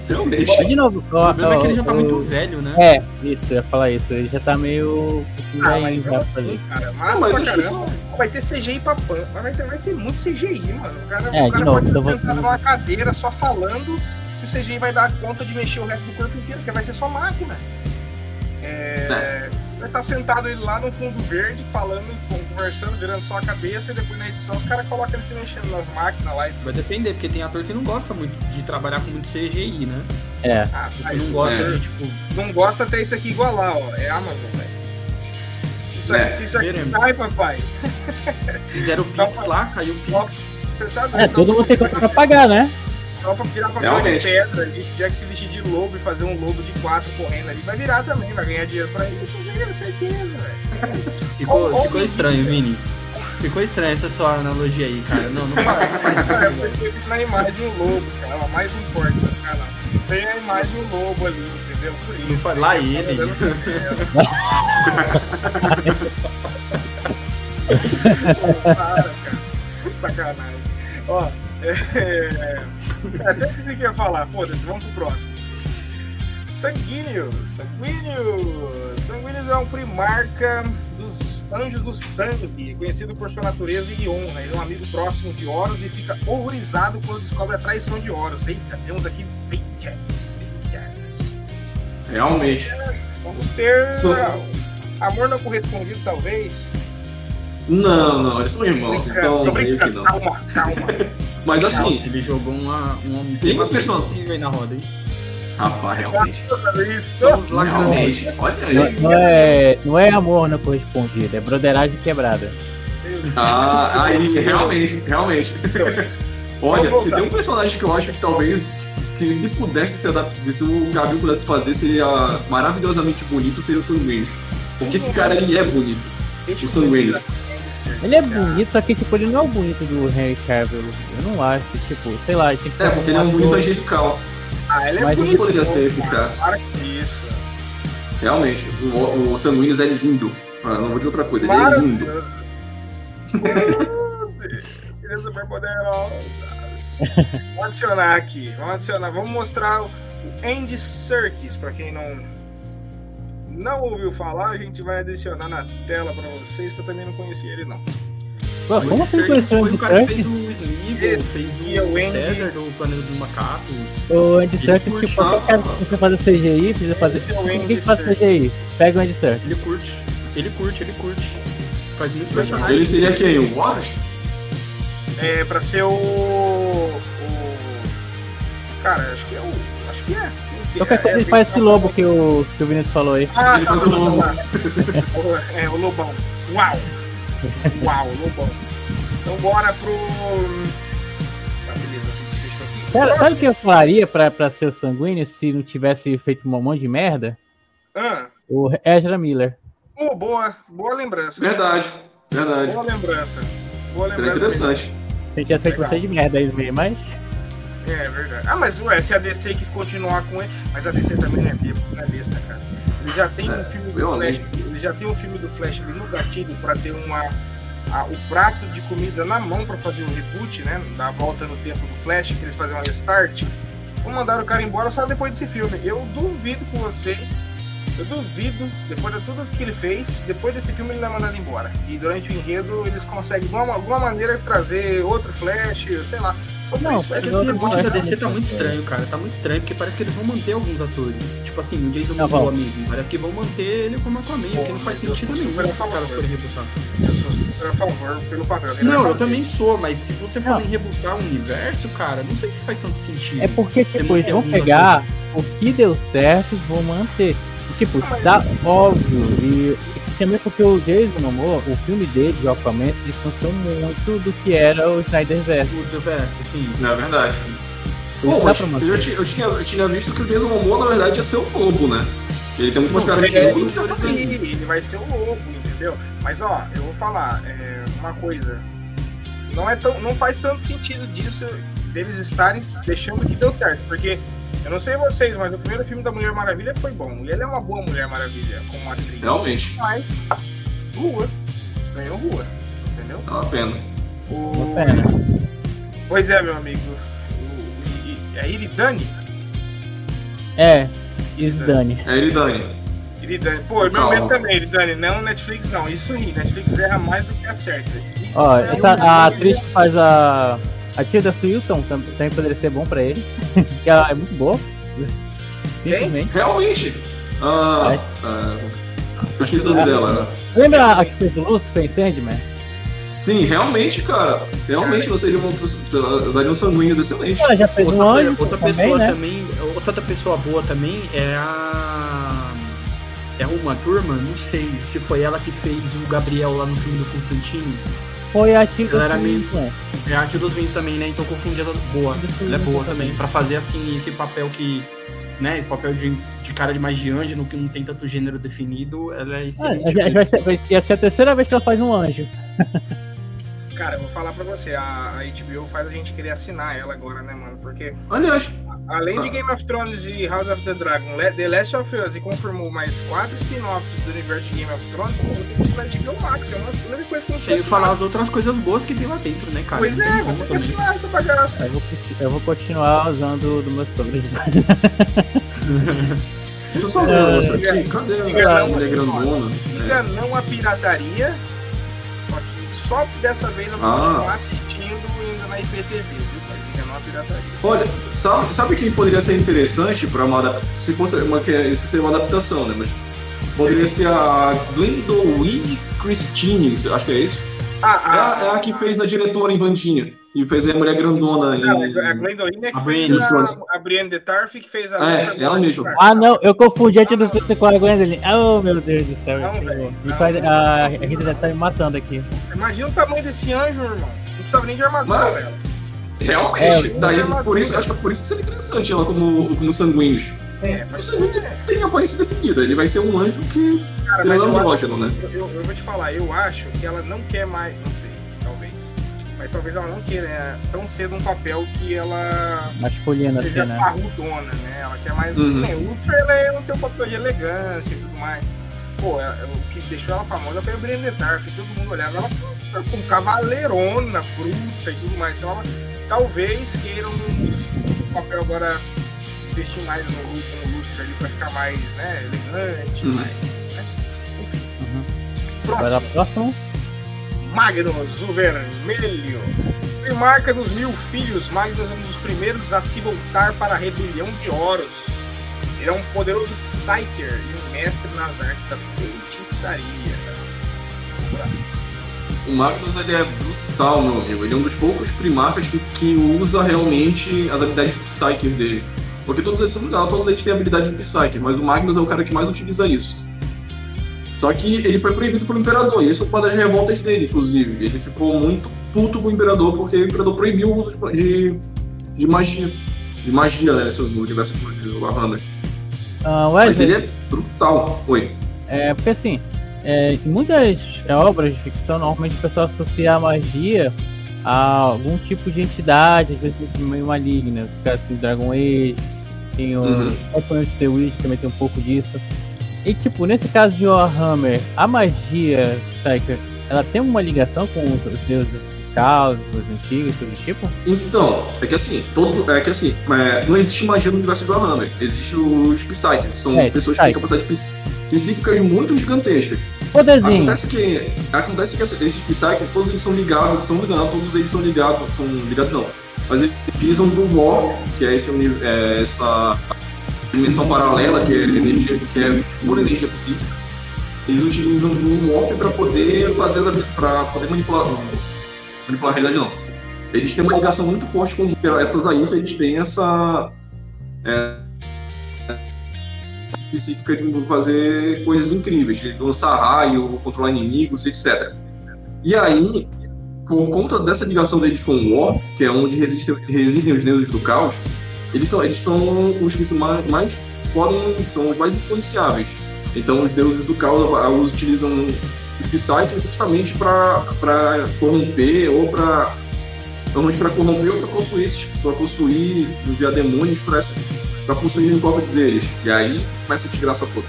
Realmente. De novo, O problema é que ele já tá ó, muito o- velho, né? É, isso, eu ia falar isso. Ele já tá meio. Ah, mas já assim, cara, Não, massa mas pra caramba. só- Vai ter CGI pra pan, vai ter, vai ter muito CGI, mano. O cara, É, o de cara novo, pode então estar vou- sentado numa cadeira só falando que o CGI vai dar conta de mexer o resto do corpo inteiro, porque vai ser só máquina. É, Vai estar sentado ele lá no fundo verde, falando, conversando, virando só a cabeça, e depois na edição os caras colocam ele se mexendo nas máquinas lá e Vai depender, porque tem ator que não gosta muito de trabalhar com muito CGI, né? É. ah, mas não gosta É. de, tipo, não gosta até isso aqui igualar, ó. É Amazon, velho. Se isso, É, isso aqui veremos. cai, papai, fizeram o Pix lá, caiu o Pix. você tá doido. É, todo mundo tem conta pra pagar, né? Só pra virar papel de Realmente. pedra ali, se tiver que se vestir de lobo e fazer um lobo de quatro correndo ali, vai virar também, vai ganhar dinheiro pra isso, com certeza, velho. Ficou, ficou estranho, isso. Vini. Ficou estranha essa sua analogia aí, cara. Não, não faz, não faz Cara, isso, eu velho. na imagem de um lobo, cara, ela mais importante no canal. Tem a imagem de um lobo ali, entendeu? Por Não isso. faz lá ele. Para, cara. Sacanagem. Ó, é, é, até esqueci o que ia falar, foda-se, vamos pro próximo. Sanguíneo, Sanguíneo. Sanguíneos é um primarca dos anjos do sangue, conhecido por sua natureza e honra. Ele é um amigo próximo de Horus e fica horrorizado quando descobre a traição de Horus. Eita, temos aqui Vengeance. Vengeance. Realmente. Vamos ter Sou- amor não correspondido, talvez. Não, não, eles são irmãos, Brincando, então meio que não. Calma, calma. Mas Nossa, assim, ele jogou uma, uma Tem um aí na roda, hein? rapaz, realmente. Estamos lá Realmente. Olha Não, aí. não é, não é amor não correspondido, é broderagem quebrada. Ah, aí, realmente, realmente. Olha, se tem um personagem que eu acho que talvez, que se pudesse ser adaptado, se o Gabriel pudesse fazer, seria maravilhosamente bonito, seria o Sanguíneo. Porque esse cara, ele é bonito. Deixa O eu ele Ele é cara. bonito, só que tipo, ele não é o bonito do Henry Cavill. Eu não acho, tipo, sei lá, ele tem que É, ser porque ele é um bonito angelical. Ah, ele é Mas bonito. ele poderia ser esse cara. Para com isso. Realmente, o, o Sanguíneos é lindo. Ah, não vou dizer outra coisa, ele é lindo. Filhas super poderosas. Vamos adicionar aqui. Vamos adicionar. Vamos mostrar o Andy Serkis, pra quem não não ouviu falar, a gente vai adicionar na tela pra vocês, que eu também não conhecia ele não. Pô, como O você não Serkis conheceu o Andy o cara que fez Serkis? o Smeagol, fez o o Andy- César do Planeta dos Macacos. O Andy Serkis, tipo, qualquer cara que você fazer CGI, precisa fazer. Esse é o Ninguém Andy que faz Serkis. CGI. Pega o Andy Serkis. Ele curte, ele curte, ele curte. Faz muito personagem. Ele seria quem? O Horus? É pra ser o, o cara, acho que é o, acho que é. Qualquer coisa é, ele faz esse lobo que o, que o Vinícius falou aí. Ah, Ele tá, faz o lobo. lá. É, o Lobão. Uau! Uau, Lobão. Então bora pro. Tá, beleza. Cara, sabe o que eu faria pra, pra ser o sanguíneo se não tivesse feito um monte de merda? Ah, O Ezra Miller. Oh, boa, boa lembrança. Verdade, verdade. Boa lembrança. Boa lembrança. interessante. A gente ia ser Legal. você de merda aí mesmo, mas. É verdade. Ah, mas ué, se a DC quis continuar com ele. Mas a DC também não é não é besta cara. Ele já tem um filme do Flash. Ele já tem um filme do Flash ali no gatilho pra ter uma. a- o prato de comida na mão pra fazer o reboot, né? Dar a volta no tempo do Flash, que eles fazem um restart. Vão mandar o cara embora só depois desse filme. Eu duvido com vocês. Eu duvido, depois de tudo que ele fez, depois desse filme ele vai mandar ele embora. E durante o enredo eles conseguem de alguma, alguma maneira trazer outro Flash, sei lá. Só por Não, isso, É esse reboot da não, DC tá muito estranho, cara. Tá muito estranho, porque parece que eles vão manter alguns atores. Tipo assim, o Jason Momoa vão. mesmo. Parece que vão manter ele como Aquaman, Pô, que não faz eu sentido nenhum se os caras forem rebutar. Eu sou super a favor pelo papel. Ele Não, eu fazer. também sou, mas se você Não. for em rebutar o universo, cara, não sei se faz tanto sentido. É porque, Você tipo, eles vão pegar atores. o que deu certo e vão manter. Tipo, dá óbvio. E, e também porque o Jason Momoa, o filme dele de Aquaman, se distanciou muito do que era o Snyderverse. O universo, sim. É verdade. Eu, ti- eu tinha, eu tinha visto que o Jason Momoa, na verdade, ia ser o lobo, né? Ele tem muito mais cara de É, lobo do que ele, Aquaman. ele vai ser o lobo, entendeu? Mas ó, eu vou falar é, uma coisa. Não é tão, não faz tanto sentido disso deles estarem deixando que deu certo, porque eu não sei vocês, mas o primeiro filme da Mulher Maravilha foi bom e ele é uma boa Mulher Maravilha como atriz. Realmente, Mas rua, ganhou rua, entendeu? é uma pena. O... Uma pena. Pois é, meu amigo. O, é Iridani? É, Isdani. É ele, Dani. Iridani. Pô, meu Calma. medo também, Iridani. Não Netflix, não. Isso ri. Netflix erra mais do que acerta. Isso Ó, é essa, a atriz que faz a. A tia da Swilton tam- também poderia ser bom pra ele. que ela é muito boa. Simplesmente. Realmente. Ah, É. ah, eu esqueci o nome dela. Lembra a que fez o Lucifer em Sandman? Sim, realmente, cara. Realmente, você seria uma você daria um sanguíneos excelente. Ela já fez um Outra, anjo outra também, pessoa né? também, outra pessoa boa também é a. É uma turma, não sei se foi ela que fez o Gabriel lá no filme do Constantino. Foi a Tilda Ela era meio-. É a arte dos vinhos também, né? Então confundi ela boa. Ela é boa também, pra fazer assim esse papel que. Né, papel de, de cara de mais de anjo, no que não tem tanto gênero definido, ela é Ah, excelente. já- vai ser, vai, ia ser a terceira vez que ela faz um anjo. Cara, eu vou falar pra você. A, a HBO faz a gente querer assinar ela agora, né, mano? Porque Aliás, além de. Game of Thrones e House of the Dragon, The Last of Us e confirmou mais quatro spin-offs do universo de Game of Thrones, pô, tem que ir na HBO Max. É uma a única coisa que eu não sei Sem falar as outras coisas boas que tem lá dentro, né, cara? Pois é, vou ter que assinar essa bagaça. Eu vou, eu vou continuar usando do meus eu só. Cadê a não, mulher grandona? Diga não a pirataria, só que só dessa vez eu vou Ah. continuar assistindo ainda na IPTV, a pirataria. Olha, sabe, sabe quem poderia ser interessante para uma adap- se fosse uma que isso seria uma adaptação, né? Mas poderia ser a Gwendoline Christine, acho que é isso. É Ah, a, é a que fez a diretora em Vandinha e fez a mulher grandona Não, em. a Gwendoline é que A fez Brienne a, a Brienne de Tarth que fez a É, ela mesma. Ah, não, eu confundi a Tilda Swinton com a Gwendolyn. Oh, meu Deus do céu. Não, velho, não. faz- a Rita já tá me matando aqui. Imagina o tamanho desse anjo, irmão. Não precisava nem de armadura, velho. Realmente, É, daí armadura. por isso, acho que por isso seria interessante ela como, como sanguíneos. É, O mas, sanguíneo tem a aparência definida, ele vai ser um anjo que cara, mas eu, acho, né? eu, eu- eu vou te falar, eu acho que ela não quer mais, não sei, talvez. Mas talvez ela não queira é, tão cedo um papel que ela Masculina, assim, seja né? parrudona, né? Ela quer mais. Uhum. O Ultra ela é, não tem um papel de elegância e tudo mais. Pô, ela- o que deixou ela famosa foi a Brienne de Tarth, todo mundo olhava ela com cavaleirona, bruta e tudo mais. Então ela talvez queiram um papel agora investir mais no Hulk como Lucifer ali pra ficar mais né, elegante, Uhum. mais. Né? Enfim. Uhum. Próximo. Próximo. Magnus, o vermelho. Primarca dos mil filhos, Magnus é um dos primeiros a se voltar para a rebelião de Horus. Ele é um poderoso Psyker e um mestre nas artes da feitiçaria. O Magnus ele é brutal, meu amigo. Ele é um dos poucos primarcas que, que usa realmente as habilidades Psyker dele. Porque todos eles são todos eles têm habilidade de Psyker, mas o Magnus é o cara que mais utiliza isso. Só que ele foi proibido pelo Imperador, e isso é uma das revoltas dele, inclusive. Ele ficou muito puto com o Imperador, porque o Imperador proibiu o uso de, de magia. De magia, né, no universo do Warhammer. Ah, Mas ele é brutal. Oi. é porque assim, é, em muitas obras de ficção, normalmente o pessoal associa a magia a algum tipo de entidade, às vezes meio maligna. No caso do Dragon Age, tem o Uhum. The Witch também tem um pouco disso. E tipo, nesse caso de Warhammer, a magia, Psyker, ela tem uma ligação com os deuses caos, os antigos, tudo do tipo? Então, é que assim, todo, é que assim, é, não existe magia no universo do Warhammer. Existe os Psychics, são É, pessoas que têm capacidades psí- psíquicas muito gigantescas. Acontece que, acontece que esses Psychics, todos eles são ligados, são ligados, todos eles são ligados, são ligados não. Mas eles utilizam do War, que é, esse, é essa dimensão paralela, que é energia, que é pura energia psíquica. Eles utilizam do Warp para poder fazer para poder manipular, manipular a realidade não. Eles têm uma ligação muito forte com essas aí, eles têm essa é, psíquica de fazer coisas incríveis, de lançar raio, controlar inimigos, etc. E aí, por conta dessa ligação deles com o War, que é onde resistem, residem os deuses do caos, eles são, eles são os que são mais, mais podem, são os mais influenciáveis. Então, os deuses do caos ah, os utilizam os Psychers justamente para corromper ou para normalmente para corromper ou para possuir, para possuir, enviar demônios para possuir o corpo deles. E aí começa a desgraça toda.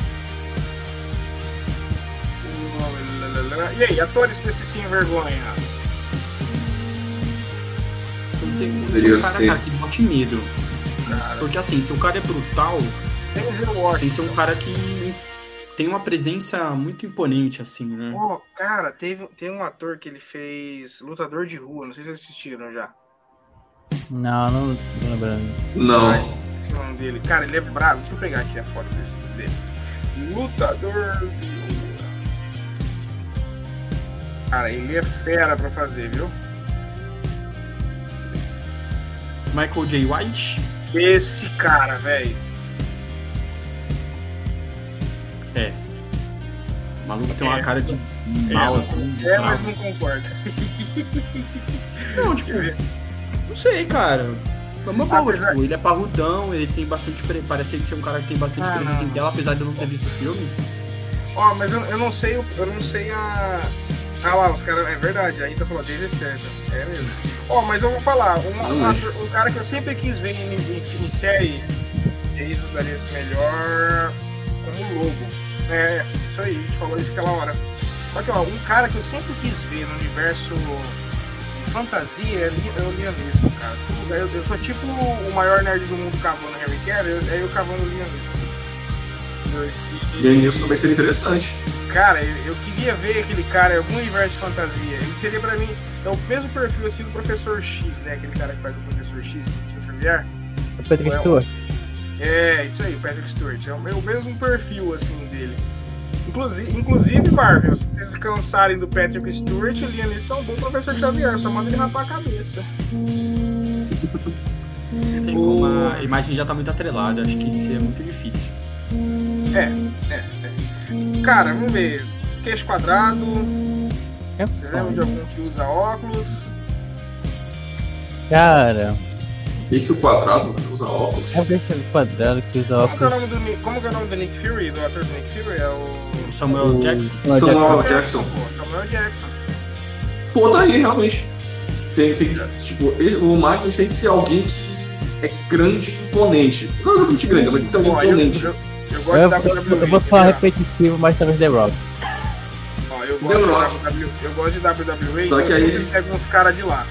E aí, atores pra esse sem vergonha? Ser, tem que ser Poderia um cara, ser. cara que bote medo. Cara, Porque assim, se o cara é brutal, tem que ser um cara que tem uma presença muito imponente, assim, né? Pô, cara, teve, tem um ator que ele fez Lutador de Rua, não sei se vocês assistiram já. Não, não tô lembrando. Não. Esse o nome dele. Cara, ele é brabo. Deixa eu pegar aqui a foto desse dele. Lutador. Cara, ele é fera pra fazer, viu? Michael J. White, Esse cara, velho. é. O maluco tem uma É. cara de mal, É, assim. de É, mas bravo. não concordo. Não, tipo, não sei, cara. É uma boa, Apesar- tipo, ele é parrudão, ele tem bastante. pre- Parece ser um cara que tem bastante Ah, presença não. em tela, apesar de eu não ter visto o filme. Ó, mas eu, eu não sei, eu não sei a. Ah lá, os caras. É verdade, a Rita falou, Jason Statham. É mesmo. Ó, mas eu vou falar, um, um, ator- um cara que eu sempre quis ver em, em, em série, e aí daria esse melhor como lobo. É, isso aí, a gente falou isso aquela hora. Só que, ó, um cara que eu sempre quis ver no universo de fantasia é Li- é o Liam Neeson, cara. Eu, eu sou tipo o maior nerd do mundo cavando Harry Cavill, aí eu cavando o Liam Neeson. E aí isso também seria interessante. Cara, eu, eu queria ver aquele cara em algum universo de fantasia. Ele seria pra mim é o mesmo perfil assim do Professor X, né? Aquele cara que faz o Professor X do Tio Xavier. O Patrick Ué, Stewart. É, isso aí, o Patrick Stewart. É o, é o mesmo perfil assim dele. Inclusive, inclusive, Marvel, se vocês cansarem do Patrick Stewart, o Liam Neeson é um bom Professor Xavier, só manda ele rapar a cabeça. Tem como, a imagem já tá muito atrelada, acho que seria muito difícil. Cara, vamos ver. Queixo quadrado. É Vocês lembram de algum que usa óculos? Cara, Eixo quadrado, usa óculos. é o bicho quadrado que usa Como que é o óculos. nome do, como que é o nome do Nick Fury, do ator do Nick Fury? É o. O Samuel O- Jackson. Samuel Samuel Jackson. Jackson. Pô, Samuel Jackson. Pô, tá aí, realmente. Tem, tem, tipo, ele- o Magnus tem que ser alguém que é grande e imponente. Não exatamente grande, mas tem que ser alguém eu, imponente. eu, eu Eu, gosto de eu, WWE. eu vou falar repetitivo, mas talvez The Rock. Ó, eu, gosto Rock. WWE, eu gosto de WWE, Só que eu aí- pego uns caras de lá.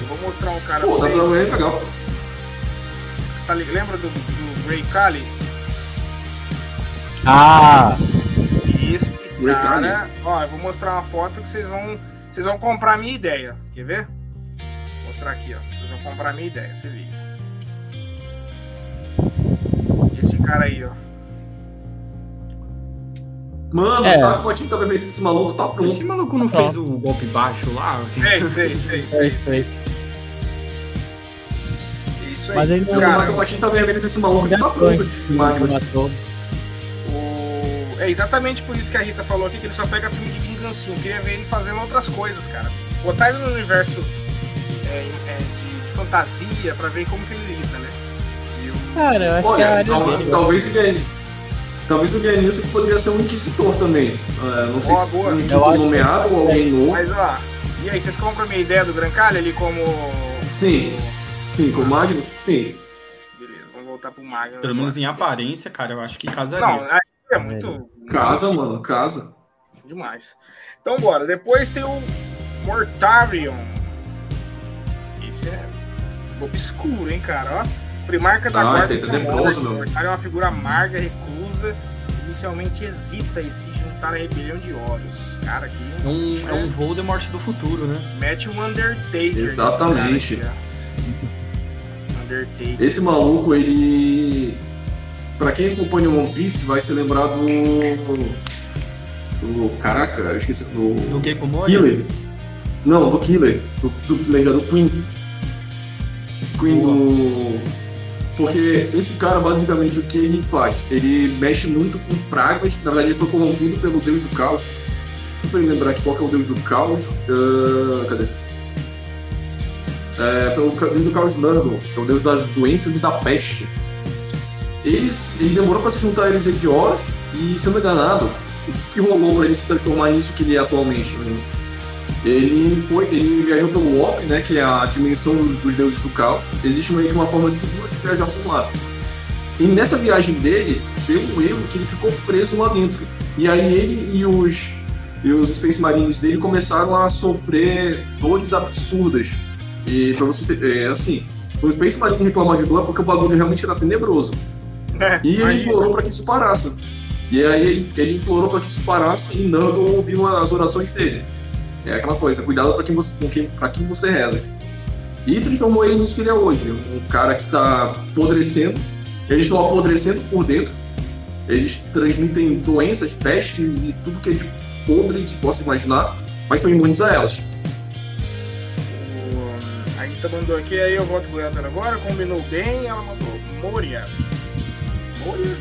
Eu vou mostrar um cara Pô, pra vocês. pra ver legal. Tá lembra do, do Ray Kali? Ah! Esse Ray cara. Ó, eu vou mostrar uma foto que vocês vão. Vocês vão comprar a minha ideia. Quer ver? Vou mostrar aqui, ó. Vocês vão comprar a minha ideia, se liga. Esse cara aí, ó. Mano, É. tá com a tinta vermelha desse maluco, tá pronto. Esse maluco não Tá. fez o golpe baixo lá? É isso aí, isso aí, isso É aí. é. Mas ele não- Eu cara, tô com a tinta vermelha desse maluco, tá Magnus. ator. O- É exatamente por isso que a Rita falou aqui que ele só pega filme de vingancinha. Eu queria ver ele fazendo outras coisas, cara. Botar ele no universo é, é, de fantasia pra ver como que ele lida, né? E o- Cara, eu acho que é a Olha, área tal- dele. talvez ele, Talvez o Guian Nilsson poderia ser um inquisitor também. É, não sei Boa, se boa. um Eu inquisitor nomeado ou alguém novo. Mas ó, e aí, vocês compram a minha ideia do Grancalha ali como. Sim. Sim, com o Magnus, sim. Beleza, vamos voltar pro Magnus. Pelo menos em aparência, cara, eu acho que casaria. Não, aí é muito. Casa, mano, casa. Demais. Então bora. Depois tem o Mortarion. Esse é obscuro, hein, cara? Ó. Primarca da Ah, guarda. aí é. Mortarion é uma figura amarga, reclusa. Inicialmente hesita em se juntar à rebelião de Horus. Cara, aqui É um, é um Voldemort do futuro, né? mete o Undertaker. Exatamente. Undertaker. Esse maluco, ele. Pra quem acompanha o One Piece, vai se lembrar do. Do. Caraca, eu esqueci. Do. Do Gecko Moria. Killer. Não, do Killer. Do, do Killer, do Queen. Queen do. Porque esse cara, basicamente, o que ele faz? Ele mexe muito com pragas. Na verdade, ele foi corrompido pelo Deus do Caos. Deixa eu lembrar aqui qual que é o Deus do Caos. Ah, cadê? É, pelo Deus do Caos Nurgle, que é o Deus das doenças e da peste. Ele, ele demorou para se juntar a eles de Horus e, se eu não me enganado, o que rolou para ele se transformar nisso que ele é atualmente? né? Ele foi, ele viajou pelo Warp, né, que é a dimensão dos deuses do caos. Existe meio que uma forma segura de viajar por lá. E nessa viagem dele, deu um erro que ele ficou preso lá dentro. E aí ele e os, e os Space Marines dele começaram a sofrer dores absurdas. E pra você ter, é assim, o Space Marine reclamar de dor é porque o bagulho realmente era tenebroso. É, E ele implorou para que isso parasse. E aí ele, ele implorou para que isso parasse e Nando ouviu as orações dele. É aquela coisa, cuidado para quem você, com quem, pra quem você reza. E transformou ele nisso que ele é hoje. Um cara que tá apodrecendo. Eles estão apodrecendo por dentro. Eles transmitem doenças, pestes e tudo que é de podre que possa imaginar, mas são imunes a elas. O- A Rita mandou aqui, aí eu volto pro Elton agora, combinou bem, ela mandou Moria. Moria?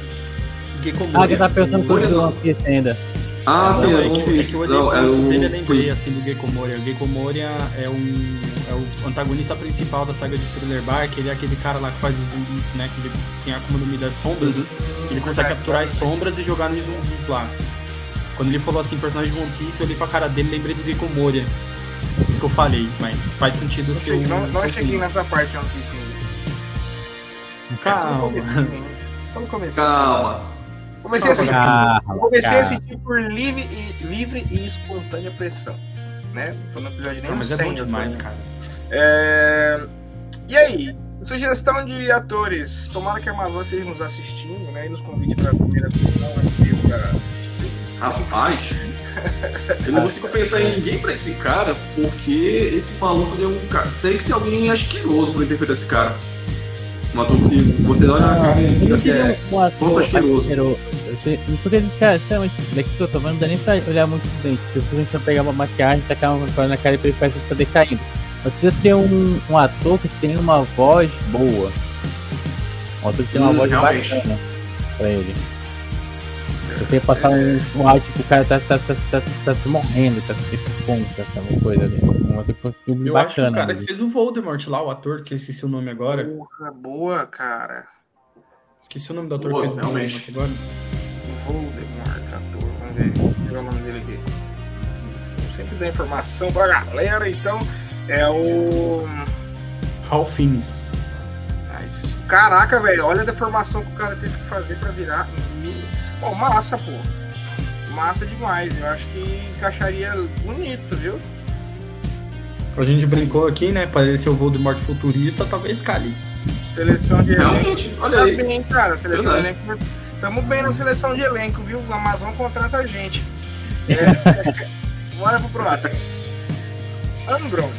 Gecko Ah, Moria. que tá pensando coisa do não. Piece ainda. Ah, não, sim, é, eu que, não é vi. que eu olhei Não, o é rosto o- dele e lembrei foi- assim do Gecko Moria. O Gecko Moria é um é o antagonista principal da saga de Thriller Bark, ele é aquele cara lá que faz os zumbis, né? Que ele tem a como nome das sombras. Uhum. Ele consegue capturar as sombras e jogar nos zumbis lá. Quando ele falou assim, personagem de One Piece, eu olhei pra cara dele e lembrei do Gecko Moria. Isso que eu falei, mas faz sentido sei, um. não, não cheguei nessa parte One Piece ainda. Calma. Tô no começo. Calma. Comecei a assistir. Calma, Eu comecei a calma. assistir por livre e, livre e espontânea pressão. Né? Tô no episódio nem mas é 100, bom eu tô demais, cara. É, E aí, sugestão de atores. Tomara que a Amazon esteja nos assistindo, né? E nos convide para a primeira sessão aqui pra. Rapaz, eu não consigo pensar em ninguém pra esse cara, porque esse maluco deu um cara. Tem que ser alguém asqueroso pra interpretar esse cara. Um ator que você olha na cara e não que queria é. um ator asqueroso. Porque eles, cara, sinceramente, daqui que eu tô falando, não dá nem pra olhar muito bem. Se a gente pegar uma maquiagem, tacar uma coisa na cara e ele parece que tá decaindo. Mas precisa ter um, um ator que tem uma voz boa. Um ator que tem uma Hum, voz realmente. bacana pra ele. Você passar um, um ar, tipo, o cara tá, tá, tá, tá, tá, tá morrendo, tá tipo, pum, tá uma coisa ali. Um ator com um filme Eu acho que o bacana. cara ali. que fez o Voldemort lá, o ator, que eu esqueci o nome agora. Porra, boa, cara. Esqueci o nome do ator Boa, que fez o. Voldemort agora. Voldemort, ator. Vamos ver. Ver o nome dele aqui. Sempre dá informação pra galera, então. É o. Ralph Fiennes. Caraca, velho, olha a deformação que o cara teve que fazer pra virar. Pô, massa, pô. Massa demais. Eu acho que encaixaria bonito, viu? A gente brincou aqui, né? Parecer o Voldemort futurista, talvez cale. Seleção de elenco. Realmente, olha Tá aí. bem, cara. Seleção de elenco. Tamo bem na seleção de elenco, viu? A Amazon contrata a gente. É, Bora pro próximo. Angron.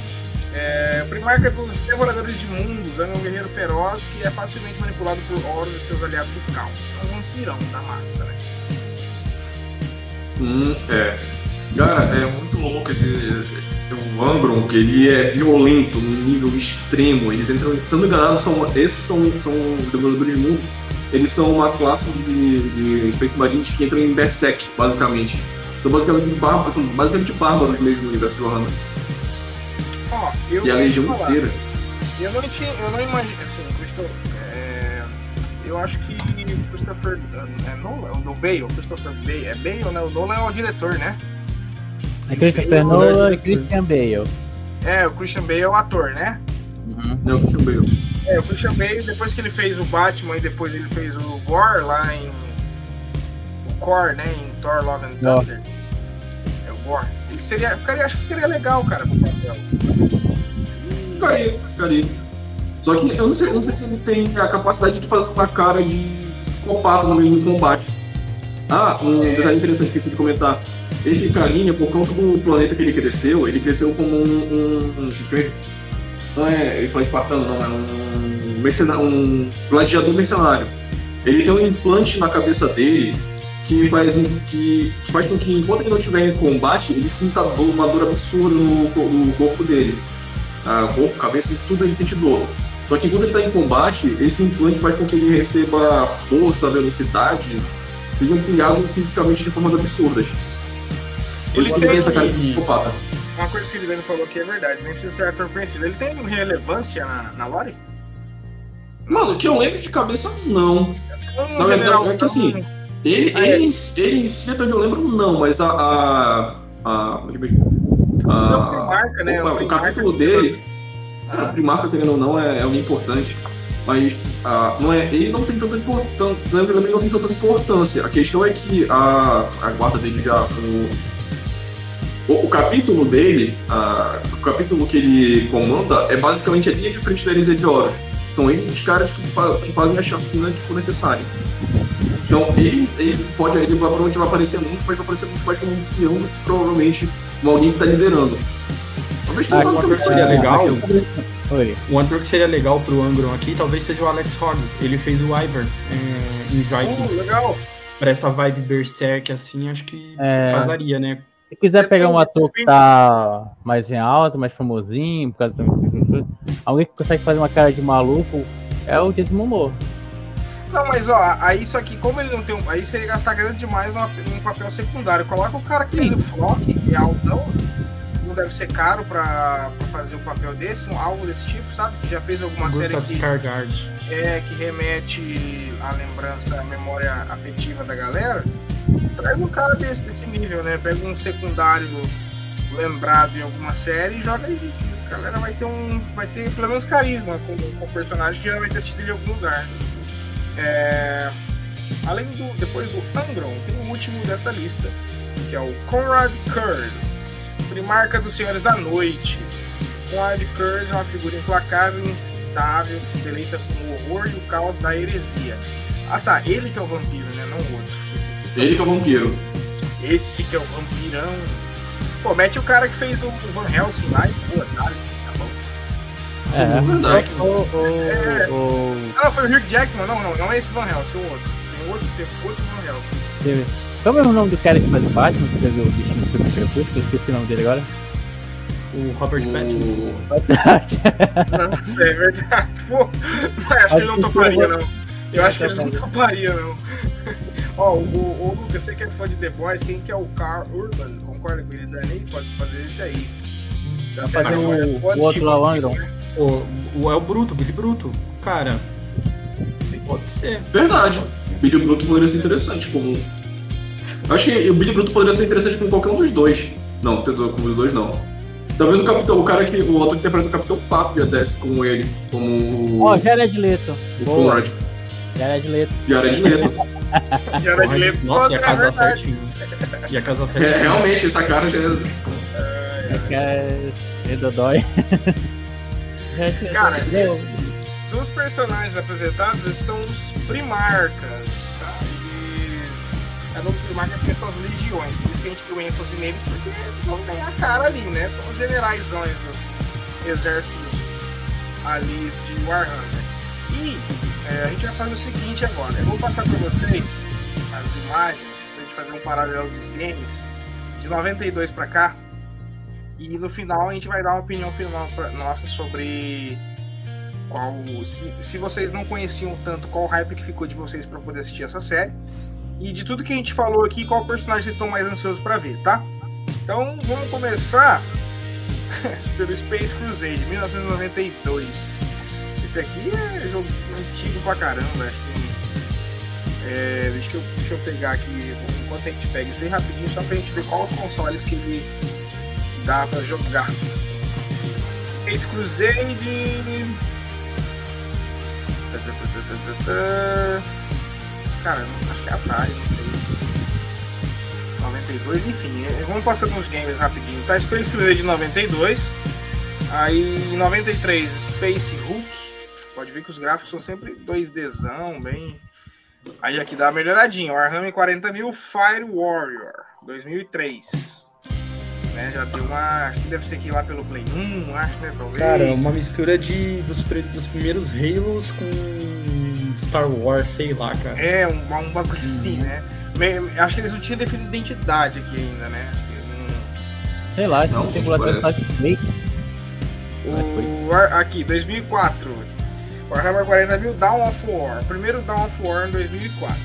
É, o primarca dos devoradores de mundos é um guerreiro feroz que é facilmente manipulado por Horus e seus aliados do caos. É um vampirão da massa, né? Hum, é. Cara, é muito louco esse. O Angron, que ele é violento num nível extremo. Eles entram. Se não me engano, são, esses são, são devoradores de mundo. Eles são uma classe de, de Space Marines que entram em Berserk, basicamente. São basicamente os bárbaros, são basicamente bárbaros mesmo no universo de Warhammer. Ó, eu E a legião falar, inteira. Eu não tinha, eu não imagino, assim, Cristo, é, eu acho que Christopher. É Nolan, do Bale, Christopher Bale. É Bale, né? O Nolan é o diretor, né? É Christopher Nolan e Christian Bale. É, o Christian Bale é o ator, né? Uhum. Não, Christian Bale. É, o Christian Bale, depois que ele fez o Batman e depois ele fez o Gore lá em. O Core, né? Em Thor Love and. Thunder. É o Gore. Seria. Ficaria, acho que ficaria legal, cara, pro papel. Ficaria, ficaria. Só que eu não sei, não sei se ele tem a capacidade de fazer uma cara de psicopata no meio do combate. Ah, um detalhe interessante que esqueci de comentar. Esse carinha, por conta do planeta que ele cresceu, ele cresceu como um. um, um não é. Ele foi espartano, não, é um, mercenário, um gladiador mercenário. Ele tem um implante na cabeça dele que faz, que, que faz com que, enquanto ele não estiver em combate, ele sinta dor, uma dor absurda no, no corpo dele. Ah, corpo, cabeça, tudo ele sente dor. Só que enquanto ele está em combate, esse implante faz com que ele receba força, velocidade, sejam criados fisicamente de formas absurdas. Por isso que ele tem essa cara de psicopata. Uma coisa que o Guilherme falou que é verdade, nem precisa ser ator conhecido. Ele tem relevância na, na lore? Mano, que eu lembro de cabeça, não. Um Na verdade, é que assim, Ele, Ah, é. ele, em- ele em si, até onde eu lembro, não, mas a. a, a, é a primarca, né? opa, O o capítulo dele, Ah. o primarca, querendo ou não, é, é alguém importante. Mas ah, não é, ele não tem tanta importância. Ele também não tem tanta importância. A questão é que a, a guarda dele já. O, o, o capítulo dele, ah, o capítulo que ele comanda, é basicamente a linha de frente da heresia de Horus. São eles os caras que, fa- que fazem a chacina que for necessário. Então ele, ele pode, ele provavelmente vai aparecer muito, mas vai aparecer muito mais como um peão do que provavelmente como alguém que está liderando. Talvez Ah, basicamente coisa que seria legal, Oi. um ator que seria legal pro Angron aqui, talvez seja o Alex Hogg. Ele fez o Ivern é, em Vikings. legal. Pra essa vibe berserk, assim, acho que É. casaria, né? Se quiser pegar um ator que tá mais em alta, mais famosinho, por causa também. Alguém que consegue fazer uma cara de maluco é o Jason Momoa. Não, mas ó, aí isso aqui, como ele não tem um. Aí seria gastar grana demais num papel secundário. Coloca o cara que fez o Flock, que é altão, não deve ser caro pra, pra fazer um papel desse, um, algo desse tipo, sabe? Que já fez alguma série que, é, que remete à lembrança, à memória afetiva da galera. Traz um cara desse, desse nível, né? Pega um secundário lembrado em alguma série e joga aí. A galera vai ter um. Vai ter pelo menos carisma com, com o personagem que já vai ter assistido ele em algum lugar. É, Além do. Depois do Angron, tem o último dessa lista, que é o Conrad Kurz, primarca dos Senhores da Noite. Conrad Kurz é uma figura implacável e instável que se deleita com o horror e o caos da heresia. Ah tá, ele que é o vampiro, né? Não o outro. Esse aqui Ele que é o vampiro. esse que é o vampirão. Pô, mete o cara que fez o Van Helsing lá e pô, tá, tá bom. É, verdade. o, o, Ah, foi o Hugh Jackman, não, não, não é esse Van Helsing, é o outro. Tem outro, tem outro Van Helsing. o- Como é o nome do cara que faz o Batman, que fez o bichinho do Filme Crepúsculo? Eu esqueci o nome dele agora. O Robert O- Pattinson. Nossa, é verdade. Pô, mas acho que ele não toparia, não. Eu acho que ele não toparia, não. Ó, o, o, o Lucas, você que é fã de The Boys, quem que é o Carl Urban? Concorda com ele, Dani? Pode fazer esse aí. Vai série fazer Folha. o- o outro lá, o Angron. né? O, o El Bruto, Billy Bruto. Cara, Sim. pode ser. Verdade. O Billy Bruto poderia ser interessante como. Eu Acho que o Billy Bruto poderia ser interessante com qualquer um dos dois. Não, com os dois não. Talvez o capitão, o cara que. O ator que interpreta o Capitão Papo já desce como ele, como Ó, Jared Leto. o Conrad. Jared Leto. Já era Porra, letra. Nossa, ia é casar verdade. certinho. Ia casar É, certinho. realmente, essa cara já é. É que é. É Dodói. Cara, Meu, dos personagens apresentados, eles são os primarcas, tá? Eles. Um dos primarcas tem suas legiões, por isso que a gente deu ênfase neles, porque eles vão ganhar a cara ali, né? São os generais dos exércitos ali de Warhammer. E é, a gente vai fazer o seguinte agora: eu vou passar para vocês as imagens, pra gente fazer um paralelo dos games, de 92 para cá. E no final a gente vai dar uma opinião final nossa sobre qual se, se vocês não conheciam tanto qual hype que ficou de vocês para poder assistir essa série. E de tudo que a gente falou aqui qual personagem vocês estão mais ansiosos para ver tá? Então vamos começar pelo Space Crusade 1992 Esse aqui é jogo antigo pra caramba, acho que. É, deixa, eu, deixa eu pegar aqui, enquanto a gente pega isso aí rapidinho, só pra gente ver qual consoles que ele dá pra jogar. Space Crusade. Cara, acho que é Atari, não sei. 92, enfim, é, vamos passando uns games rapidinho. Tá, Space Crusade de 92. Aí em 93, Space Hulk. Pode ver que os gráficos são sempre 2Dzão, bem. Aí aqui dá uma melhoradinha. Warhammer 40.000 Fire Warrior 2003. Né, já deu uma. Acho que deve ser aqui lá pelo Play 1, acho, né? Talvez. Cara, uma mistura de, dos, dos primeiros Halos com Star Wars, sei lá, cara. É, um, um bagulho assim, né? Me- Acho que eles não tinham definido identidade aqui ainda, né? Não. Sei lá, Não, esse simulador parece. tá fake. O, aqui, 2004. Warhammer 40 mil Dawn of War. Primeiro Dawn of War em 2004.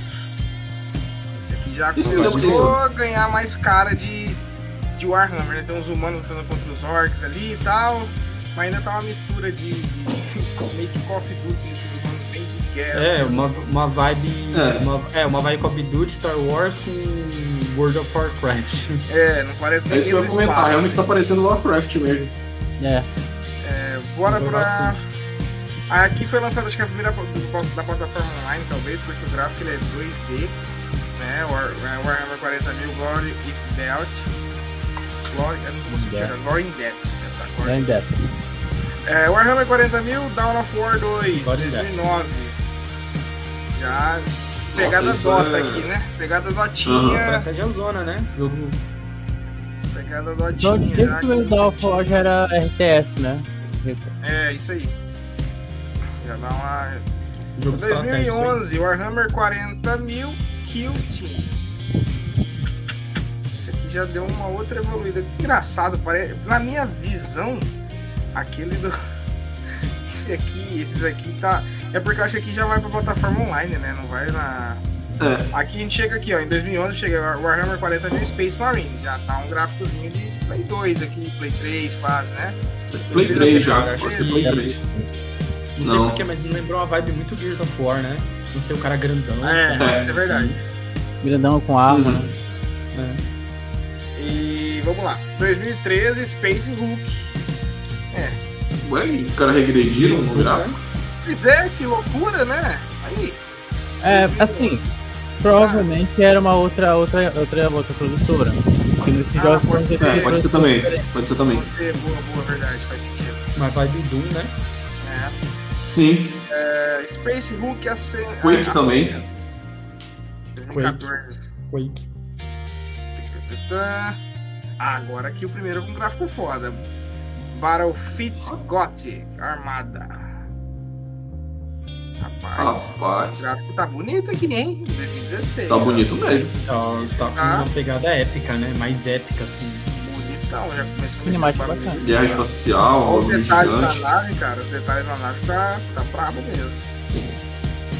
Esse aqui já começou é a ganhar mais cara de, de Warhammer, né? Tem uns humanos lutando contra os orcs ali e tal. Mas ainda tá uma mistura de, de meio que Call of Duty, né? os humanos bem de guerra. É, uma, uma vibe. É. Uma, é, uma vibe Call of Duty, Star Wars com World of Warcraft. É, não parece É isso que eu ia comentar, realmente tá parecendo Warcraft mesmo. É. É, bora pra. Aqui foi lançada acho que a primeira da plataforma online, talvez, porque o gráfico ele é 2D, né? War, é, Warhammer 40 mil Glory e Belt. Glory, não consigo Death. tirar, Glory in Death. né, tá? Não Glory- em depth. É, Warhammer 40 mil, Dawn of War 2, Glory in Death. 2009. Já pegada Nossa, Dota é- aqui, né? Pegada. Dotinha, Estratégia zona, né? Jogo. pegada Não, Dotinha. desde já que o Dawn of War já era RTS, né? É, isso aí. Já dá uma Jogo estratégico. isso aí. 2011, Warhammer 40 mil Kill Team. Esse aqui já deu uma outra evoluída. Engraçado, parece. Na minha visão, aquele do. Esse aqui, esses aqui tá. É porque eu acho que aqui já vai pra plataforma online, né? Não vai na. É, Aqui a gente chega aqui, ó. Em 2011 chega o Warhammer 40 mil Space Marine. Já tá um gráficozinho de Play 2 aqui, Play 3 quase, né? Play 3 já, Play 3. Não sei Não. porquê, mas me lembrou uma vibe muito Gears of War, né? Não sei, o cara grandão. É, com- isso é verdade. Grandão com arma, Uhum. né? É. E vamos lá. 2013, Space Hulk. Ué, o cara regrediram no gráfico? Pois é, que loucura, né? Aí. É, assim, provavelmente era uma outra, outra, outra, outra produtora. Porque Ah, pode É, pode ser também. Pode ser também. Pode ser boa, boa, verdade, faz sentido. Uma vibe Doom, né? É. Sim. É, Space Hulk a ser. Quake a- também. 2014. Quake. Ah, agora aqui o primeiro com gráfico foda. Battlefit Gothic Armada. Rapaz, o Rapaz, gráfico tá bonito aqui, hein? 2016. tá bonito mesmo. Tá, tá com Ah. uma pegada épica, né? Mais épica, assim. Já começou Cinemática bacana. Guerra espacial, os detalhes da gigante. nave, cara. Os detalhes da nave tá, tá brabo mesmo.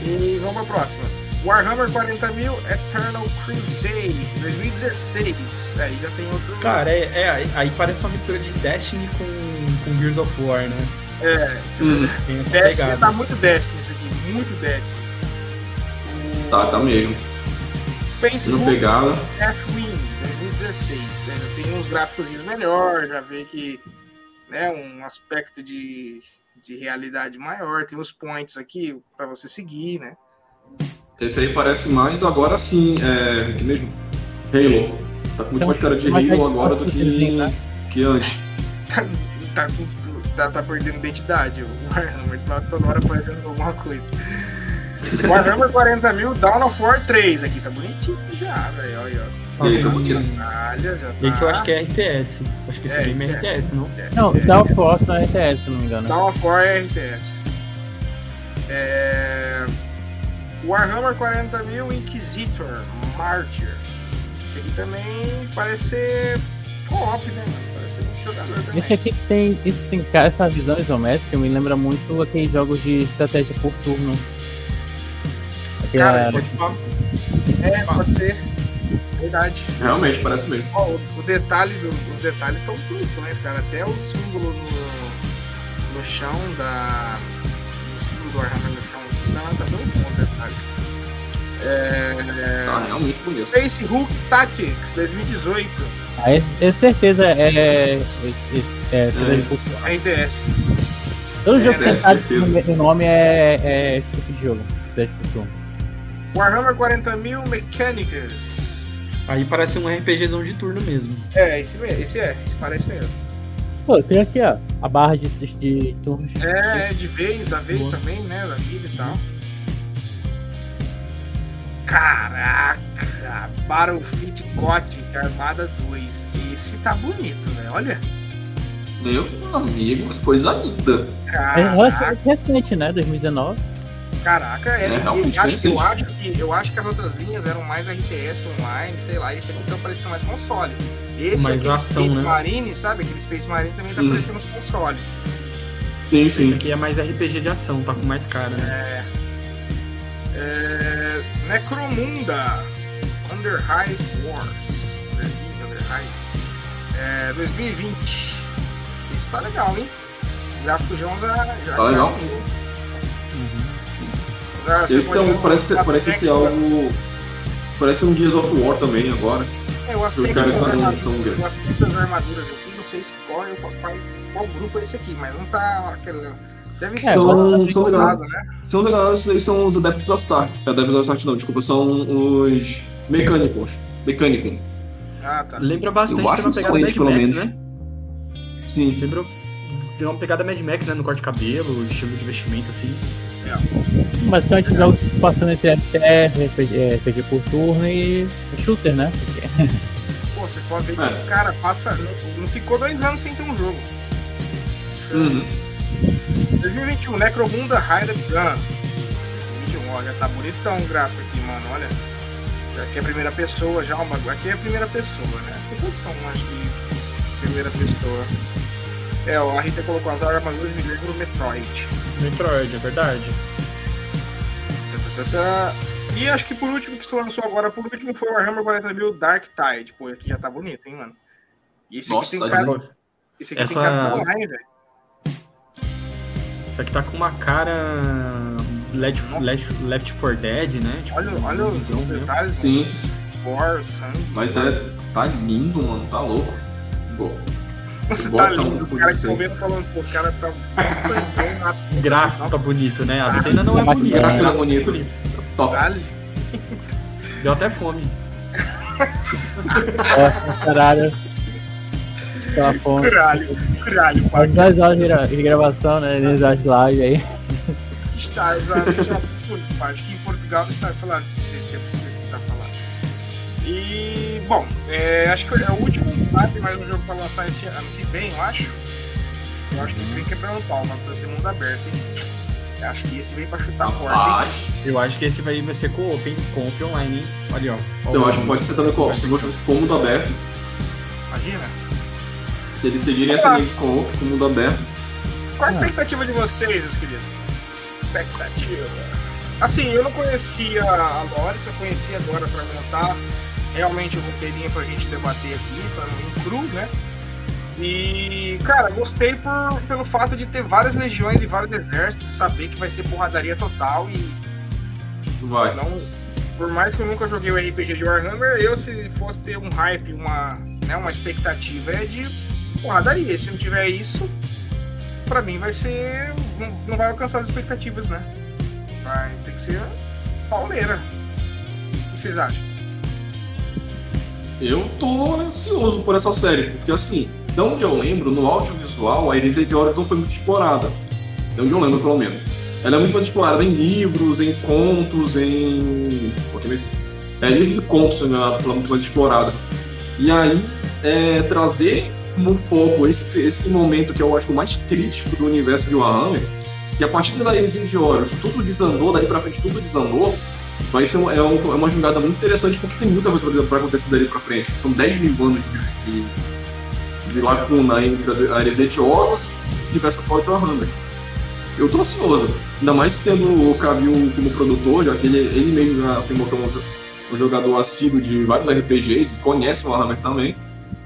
E vamos pra próxima. Warhammer 40 mil Eternal Crusade 2016. Aí já tem outro. Cara, é, é, aí- parece uma mistura de Destiny com, com Gears of War, né? é, Hum, Destiny tá muito Destiny isso aqui, muito Destiny. Tá, tá mesmo. Space Não Hulk pegava. Deathwing 2016. né? Tem uns gráficos melhor, já vê que né, um aspecto de, de realidade maior. Tem os points aqui pra você seguir, né? Esse aí parece mais agora sim, é. que mesmo? Halo. Tá com muito mais cara de Halo agora do que, né? que antes. tá, tá, tá, tá perdendo identidade. O Warhammer tá toda hora fazendo alguma coisa. Warhammer 40 mil, Dawn of War 3 aqui, tá bonitinho já, velho. Olha, ó. Esse é tá. Esse eu acho que é RTS. Acho que esse É, game é é. RTS, não? É, Não, é- of War não é RTS, se não me engano. War é RTS. É... Warhammer 40 mil, Inquisitor, Martyr. Esse aqui também parece ser co-op, né? mano? Parece ser muito jogador também. Esse aqui que tem, esse tem essa visão isométrica me lembra muito aqueles jogos de estratégia por turno. Aquela, Cara, Pode falar. É, pode ser. Verdade. Realmente, parece mesmo. Ó, o, o detalhe do- os detalhes estão bonitões, cara. Até o símbolo no, no chão da, do do Warhammer muito. Não, tá bem bom, detalhes. É... Tá realmente bonito. Space Hulk Tactics 2018, Ah, esse, esse certeza é. é, é, é, É. é RDS. Todo É, jogo né, pensado certeza. no nome é, é esse tipo de jogo. Turno. Warhammer 40 mil Mechanics. Aí parece um RPGzão de turno mesmo. É, esse, mesmo, esse é, esse parece mesmo. Pô, tem aqui, ó, a barra de, de, de turnos. É, é de vez, da vez Boa. também, né? Da vida e tal. Caraca! Battlefield Gothic Armada 2. Esse tá bonito, né? Olha. Meu amigo, coisa linda. É Caraca, relativamente recente, né? 2019. Caraca é, É, realmente acho, que- eu, acho que, eu acho que as outras linhas eram mais RTS online, sei lá, esse aqui tá parecendo mais console. Esse Mais aquele ação, Space né? Marine, sabe? Aquele Space Marine também tá Hum. parecendo console. Sim, Esse sim. aqui é mais RPG de ação, tá com mais cara, né? É, Necromunda Under High Wars é, 2020 Esse tá legal, hein? O gráfico já já, já Tá legal. já- Esse chegou é um, parece, as parece ser algo. Parece um Gears of War também agora. É, o Os aspecto caras das são armaduras, o aspecto das armaduras aqui, não sei se qual, qual, qual, qual grupo é esse aqui, mas não tá aquele. Deve ser É, são- um são legais. né? São legais, esses aí são os Adeptos da Star. É Adeptos da Star não, desculpa, são os mecânicos. Mecânico. Ah, tá. Lembra bastante, Eu tem acho uma pegada excelente, Mad pelo Max, menos. né? Sim. Lembra... Tem uma pegada Mad Max, né? No corte de cabelo, estilo de vestimento, assim. Basicamente jogos passando entre RTS, RPG, é, por turno e shooter, né? Porque- Pô, você pode ver que É. o cara passa. Não, ficou dois anos sem ter um jogo. Uhum. 2021, Necromunda Hired Gun. 2021, ó, já tá bonitão o gráfico aqui, mano, olha. Aqui é a primeira pessoa já, o bagulho. Aqui é a primeira pessoa, né? Tem todos são, acho que, primeira pessoa. É, a Rita colocou as armaduras me lembra o Metroid. Metroid, é verdade. E acho que por último que se lançou agora, por último foi o Warhammer 40.000 Dark Tide. Pô, aqui já tá bonito, hein, mano. E esse Nossa, aqui tem tá cara, demais. esse aqui Essa- tem cara de online, velho. Isso aqui tá com uma cara Left, Left, Left 4 Dead, né? Tipo, Olha, olha os detalhes, Sim. War, sangue. Mas é. Tá lindo, mano. Tá louco. Pô, Você Bota tá lindo, um os caras que vendo falando, pô, os caras tá sangrando na O gráfico tá bonito, né? A cena não é Tá bonita. o gráfico bonito. tá bonito. top. Deu até fome. É, caralho. Aquela fome. Caralho, caralho, Faz 10 horas de gra- de gravação, né? 10 horas de live aí. está exatamente acho que em Portugal não está falando desse jeito que é possível. E, bom, é, acho que é o último sabe, mais um jogo para lançar esse ano que vem, eu acho. Eu acho que esse vem quebrando o pau, mas pra ser mundo aberto, hein? Eu acho que esse vem pra chutar a porta, Eu acho que esse vai, vai ser co-op, hein? Co-op online, hein? Olha, ó. eu acho que pode ser também co Se você for mundo aberto, Imagina. se eles decidirem essa linha de co-op com mundo aberto, Qual a expectativa de vocês, meus queridos? Expectativa. Assim, eu não conhecia a Lore, só conhecia agora pra montar realmente o roteirinho pra gente debater aqui, pra ir cru, né? E, cara, gostei por, pelo fato de ter várias legiões e vários exércitos, saber que vai ser porradaria total e vai. não. Por mais que eu nunca joguei o RPG de Warhammer, eu se fosse ter um hype, uma, né, uma expectativa é de porradaria. Se não tiver isso, pra mim vai ser. Não, não vai alcançar as expectativas, né? Vai ter que ser pauleira. O que vocês acham? Eu tô ansioso por essa série, porque assim, de onde eu lembro, no audiovisual, a Heresia de Oregon foi muito explorada. De onde eu lembro, pelo menos. Ela é muito mais explorada em livros, em contos, em. É livro de contos, né? ela é muito mais explorada. E aí, é, trazer como foco esse, esse momento que eu acho mais crítico do universo de Warhammer, que a partir da Heresia de Horus tudo desandou, daí pra frente tudo desandou, vai ser um- é, um- é uma jogada muito interessante porque tem muita coisa pra acontecer dali pra frente. São 10 mil anos de, de, de lacuna entre de Horus e de Warhammer. Eu tô ansioso, ainda mais tendo o Cavill como produtor, já que ele, ele mesmo já afirmou que é um, um jogador assíduo de vários RPGs e conhece o Warhammer também.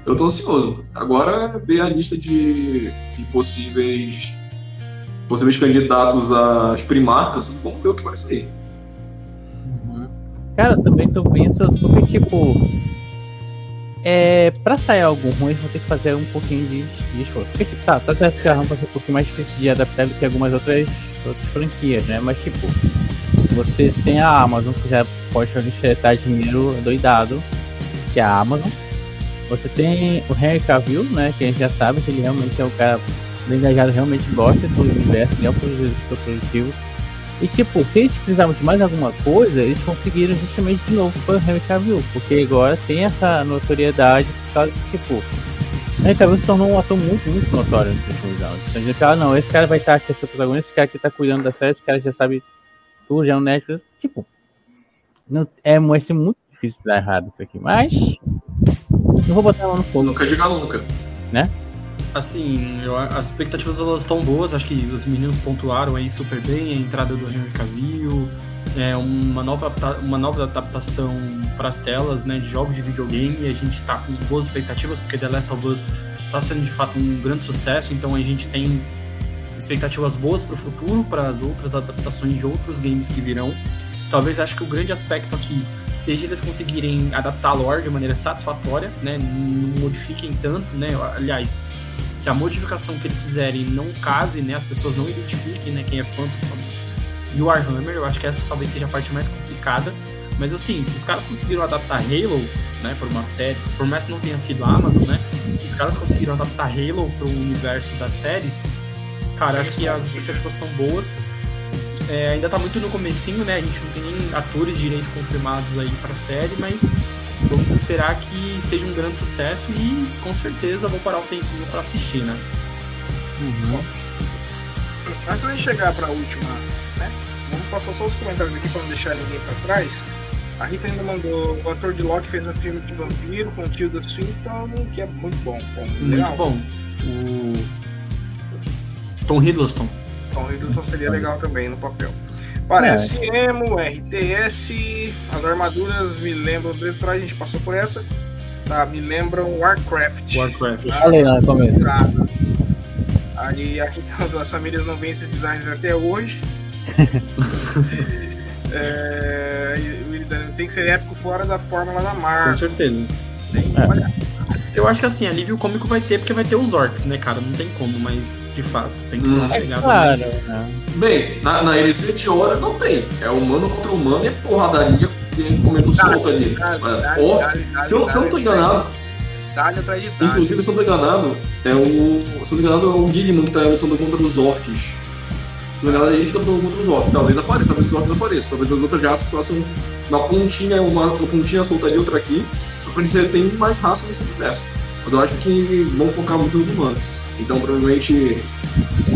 Eu tô ansioso. Agora ver a lista de, de possíveis possíveis candidatos às primarcas, vamos ver o que vai sair. Cara, também tô pensando, porque tipo. É, pra sair algo ruim, vão ter que fazer um pouquinho de, de esforço. Porque, tipo, tá, tá certo que a rampa é um pouquinho mais difícil de adaptar do que algumas outras, outras franquias, né? Mas, tipo, você tem a Amazon, que já pode injetar dinheiro doidado, que é a Amazon. Você tem o Henry Cavill, né? Que a gente já sabe que ele realmente é o cara engajado, realmente gosta do universo, ele é um produtor produtivo. E tipo, se eles precisavam de mais alguma coisa, eles conseguiram justamente de novo foi o Henry Cavill, porque agora tem essa notoriedade por causa que, tipo, Henry Cavill se tornou um ator muito, muito notório nos últimos anos. Então a gente fala, não, esse cara vai estar aqui, esse protagonista, esse cara aqui tá cuidando da série, esse cara já sabe tudo, já é um Netflix. Tipo, não, é, vai ser muito difícil dar errado isso aqui, mas. Não vou botar lá no fogo. Nunca diga nunca. Né? Assim, eu, as expectativas elas estão boas, acho que os meninos pontuaram aí super bem, a entrada do Henry Cavill, é uma nova, uma nova adaptação para as telas né, de jogos de videogame, a gente está com boas expectativas, porque The Last of Us está sendo de fato um grande sucesso, então a gente tem expectativas boas para o futuro, para as outras adaptações de outros games que virão. Talvez acho que o grande aspecto aqui seja eles conseguirem adaptar a lore de maneira satisfatória, né? Não modifiquem tanto, né? Aliás, que a modificação que eles fizerem não case, né? As pessoas não identifiquem, né? Quem é fã principalmente. E o Warhammer, eu acho que essa talvez seja a parte mais complicada. Mas assim, se os caras conseguiram adaptar Halo, né, por uma série, por mais que não tenha sido a Amazon, né, se os caras conseguiram adaptar Halo para o universo das séries, cara, acho que as expectativas estão boas. É, ainda tá muito no comecinho, né, a gente não tem nem atores direito confirmados aí para a série, mas vamos esperar que seja um grande sucesso e com certeza vou parar um tempinho para assistir, né. Uhum. Antes de chegar para a última, né, vamos passar só os comentários aqui para não deixar ninguém para trás. A Rita ainda mandou. O ator de Loki fez um filme de vampiro com o tio da Swinton, que é muito bom. bom legal. Muito bom. O Tom Hiddleston. Tom Hiddleston seria legal também no papel. Parece é. emo, RTS, as armaduras me lembram do Detroit, a gente passou por essa. Tá, me lembram Warcraft. Warcraft. Falei lá no começo. Ali aqui as famílias não veem esses designs até hoje. é, tem que ser épico fora da fórmula da Marvel. Com certeza. Tem, é. olha. Eu acho que assim, alívio cômico vai ter, porque vai ter os orcs, né, cara? Não tem como, mas de fato, tem que ser uma hum. pegada claro, mais... Né? Bem, na, na heresia de horas não tem. É humano contra humano e é porradaria comendo solto ali. se, eu, se eu não tô enganado. Inclusive, se eu não tô enganado, é o. Se eu não tô enganado, é o Gilliman que tá lutando contra os orcs. Na verdade, a gente tá lutando contra os orcs. Talvez apareça, talvez os orcs apareçam. Talvez as outras raças façam uma pontinha, uma, uma pontinha solta ali, outra aqui. Pra tem mais raça nesse universo. Mas eu acho que vão focar muito no humano. Então, provavelmente,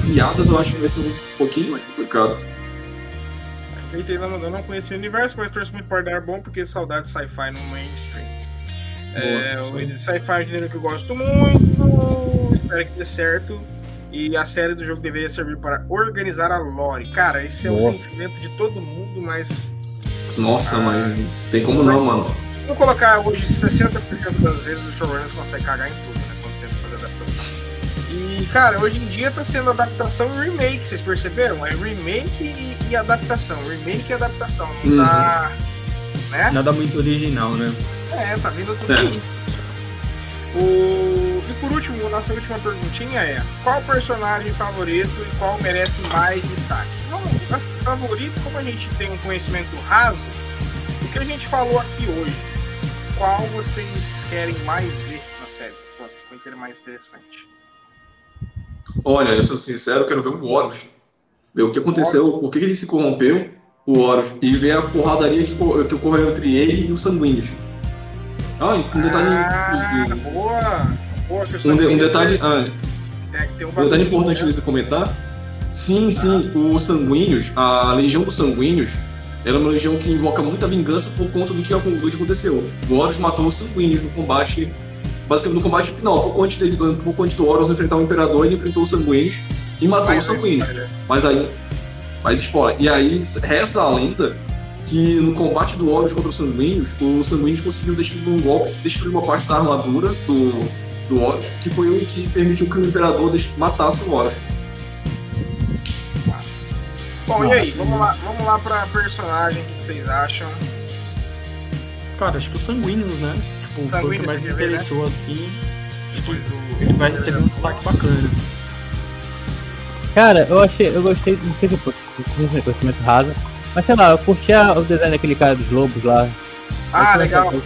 piadas eu acho que vai ser um pouquinho mais complicado. Eu não conheci o universo, mas torço muito para dar bom, porque saudade de sci-fi no mainstream. É, o sci-fi é um gênero que eu gosto muito, espero que dê certo. E a série do jogo deveria servir para organizar a lore. Cara, esse é Boa. o sentimento de todo mundo, mas nossa, ah, mas tem como não, mano. Vou colocar hoje 60% das vezes os showrunners conseguem cagar em tudo, né? Quando tenta fazer adaptação. E, cara, hoje em dia tá sendo adaptação e remake, vocês perceberam? É remake e, e adaptação. Remake e adaptação. Não uhum. dá. Né? Nada muito original, né? É, tá vindo tudo é. aí. O... E por último, nossa última perguntinha é: qual personagem favorito e qual merece mais destaque? Não, mas favorito, como a gente tem um conhecimento raso, o que a gente falou aqui hoje, qual vocês querem mais ver na série? Vai mais interessante? Olha, eu sou sincero, quero ver o Horus. Ver o que aconteceu, por que ele se corrompeu, o Horus, e ver a porradaria que, que ocorreu entre ele e os sanguíneos. Ah, um detalhe. Ah, boa! boa um, de, um detalhe. Ah, é, um, um detalhe importante de comentar. Sim, ah. sim, os sanguíneos, a legião dos sanguíneos, era uma legião que invoca muita vingança por conta do que, aconteceu. O Horus matou os sanguíneos no combate, basicamente no combate final. Pouco antes, dele, pouco antes do Horus enfrentar o Imperador, ele enfrentou os sanguíneos e matou os sanguíneos. Mas aí. Mas spoiler. E aí reza a lenda que no combate do Horus contra os Sanguíneos, os Sanguíneos conseguiram destruir um golpe que destruiu uma parte da armadura do, do Horus, que foi o que permitiu que o Imperador matasse o Horus. Bom, e aí? Vamos lá, vamos lá pra personagem, o que vocês acham? Cara, acho que os sanguíneos, né? Tipo, foi o que mais me quer ver, né? interessou, assim. Depois do. Ele vai receber um destaque bacana. Cara, eu achei, eu gostei, não sei se foi um conhecimento raso, mas sei lá, eu curti a- o design daquele cara dos lobos lá. Ah, Eu legal. Do.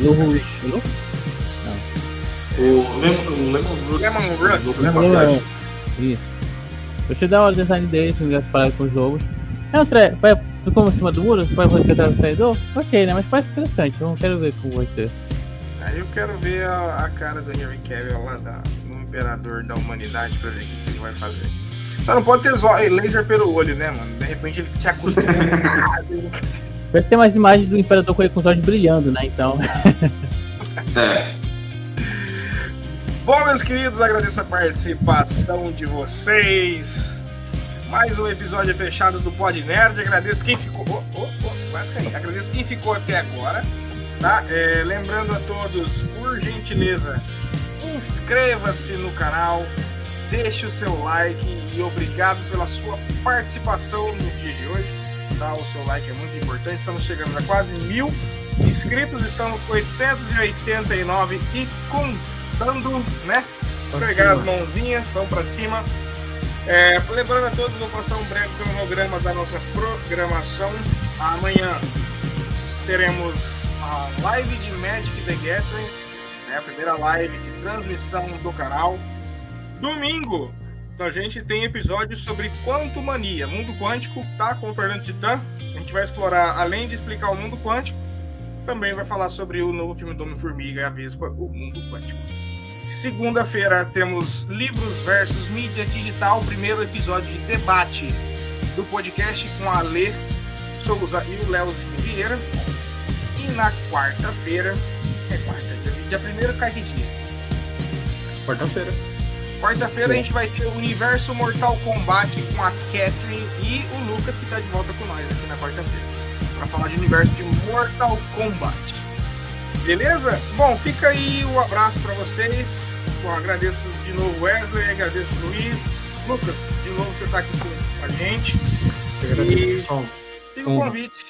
Lobos. Lobos? O Lemon, o Lemon do Farsight. Isso. Eu achei da hora o design dele, se não parado com os lobos. É um tre... vai como em cima do muro, vai fazer atrás do traidor? Ok, né? Mas parece interessante, eu quero ver como vai ser. Aí eu quero ver a, a cara do Henry Cavill lá da, no Imperador da Humanidade pra ver o que, que ele vai fazer. Só não pode ter zo- laser pelo olho, né, mano? De repente ele se acostuma. Vai ter mais imagens do Imperador com ele com os olhos brilhando, né? Então. É. Bom, meus queridos, agradeço a participação de vocês. Mais um episódio fechado do Pod Nerd. Agradeço quem ficou. Oh, oh, oh, quase caí. Agradeço quem ficou até agora. Tá? É, lembrando a todos, por gentileza, inscreva-se no canal, deixe o seu like e obrigado pela sua participação no dia de hoje. Tá? O seu like é muito importante. Estamos chegando a quase mil inscritos, estamos com 889 e contando, né? Pra Pegar as cima. mãozinhas, são pra cima. É, lembrando a todos, vou passar um breve cronograma da nossa programação. Amanhã teremos a live de Magic the Gathering, né, a primeira live de transmissão do canal. Domingo, a gente tem episódio sobre Quantumania, mundo quântico, tá? Com o Fernando Titã. A gente vai explorar, além de explicar o mundo quântico, também vai falar sobre o novo filme do Homem-Formiga e a Vespa, o mundo quântico. Segunda-feira temos Livros versus Mídia Digital, primeiro episódio de debate do podcast com a Lê Souza e o Leozinho Vieira. E na quarta-feira, é quarta, dia, primeiro cai que dia? Quarta-feira. Quarta-feira a gente vai ter o Universo Mortal Kombat com a Catherine e o Lucas que tá de volta com nós aqui na quarta-feira. Pra falar de universo de Mortal Kombat. Beleza? Bom, fica aí o abraço pra vocês. Bom, agradeço de novo Wesley, agradeço o Luiz. Lucas, de novo você tá aqui com a gente. Eu agradeço, E- pessoal. Fica o convite.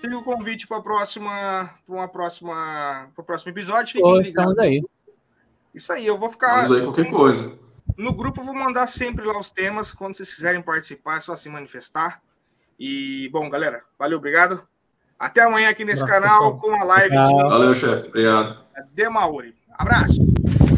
Fica o convite para próxima, para uma próxima, para o próximo episódio. Fiquem ligados. estamos aí. Isso aí, eu vou ficar Vamos aí qualquer coisa. no grupo. eu Vou mandar sempre lá os temas. Quando vocês quiserem participar, é só se manifestar. E bom, galera, valeu, obrigado. Até amanhã aqui nesse Abraço, canal pessoal. com a live de Valeu, chefe. Obrigado. Demauri. Abraço.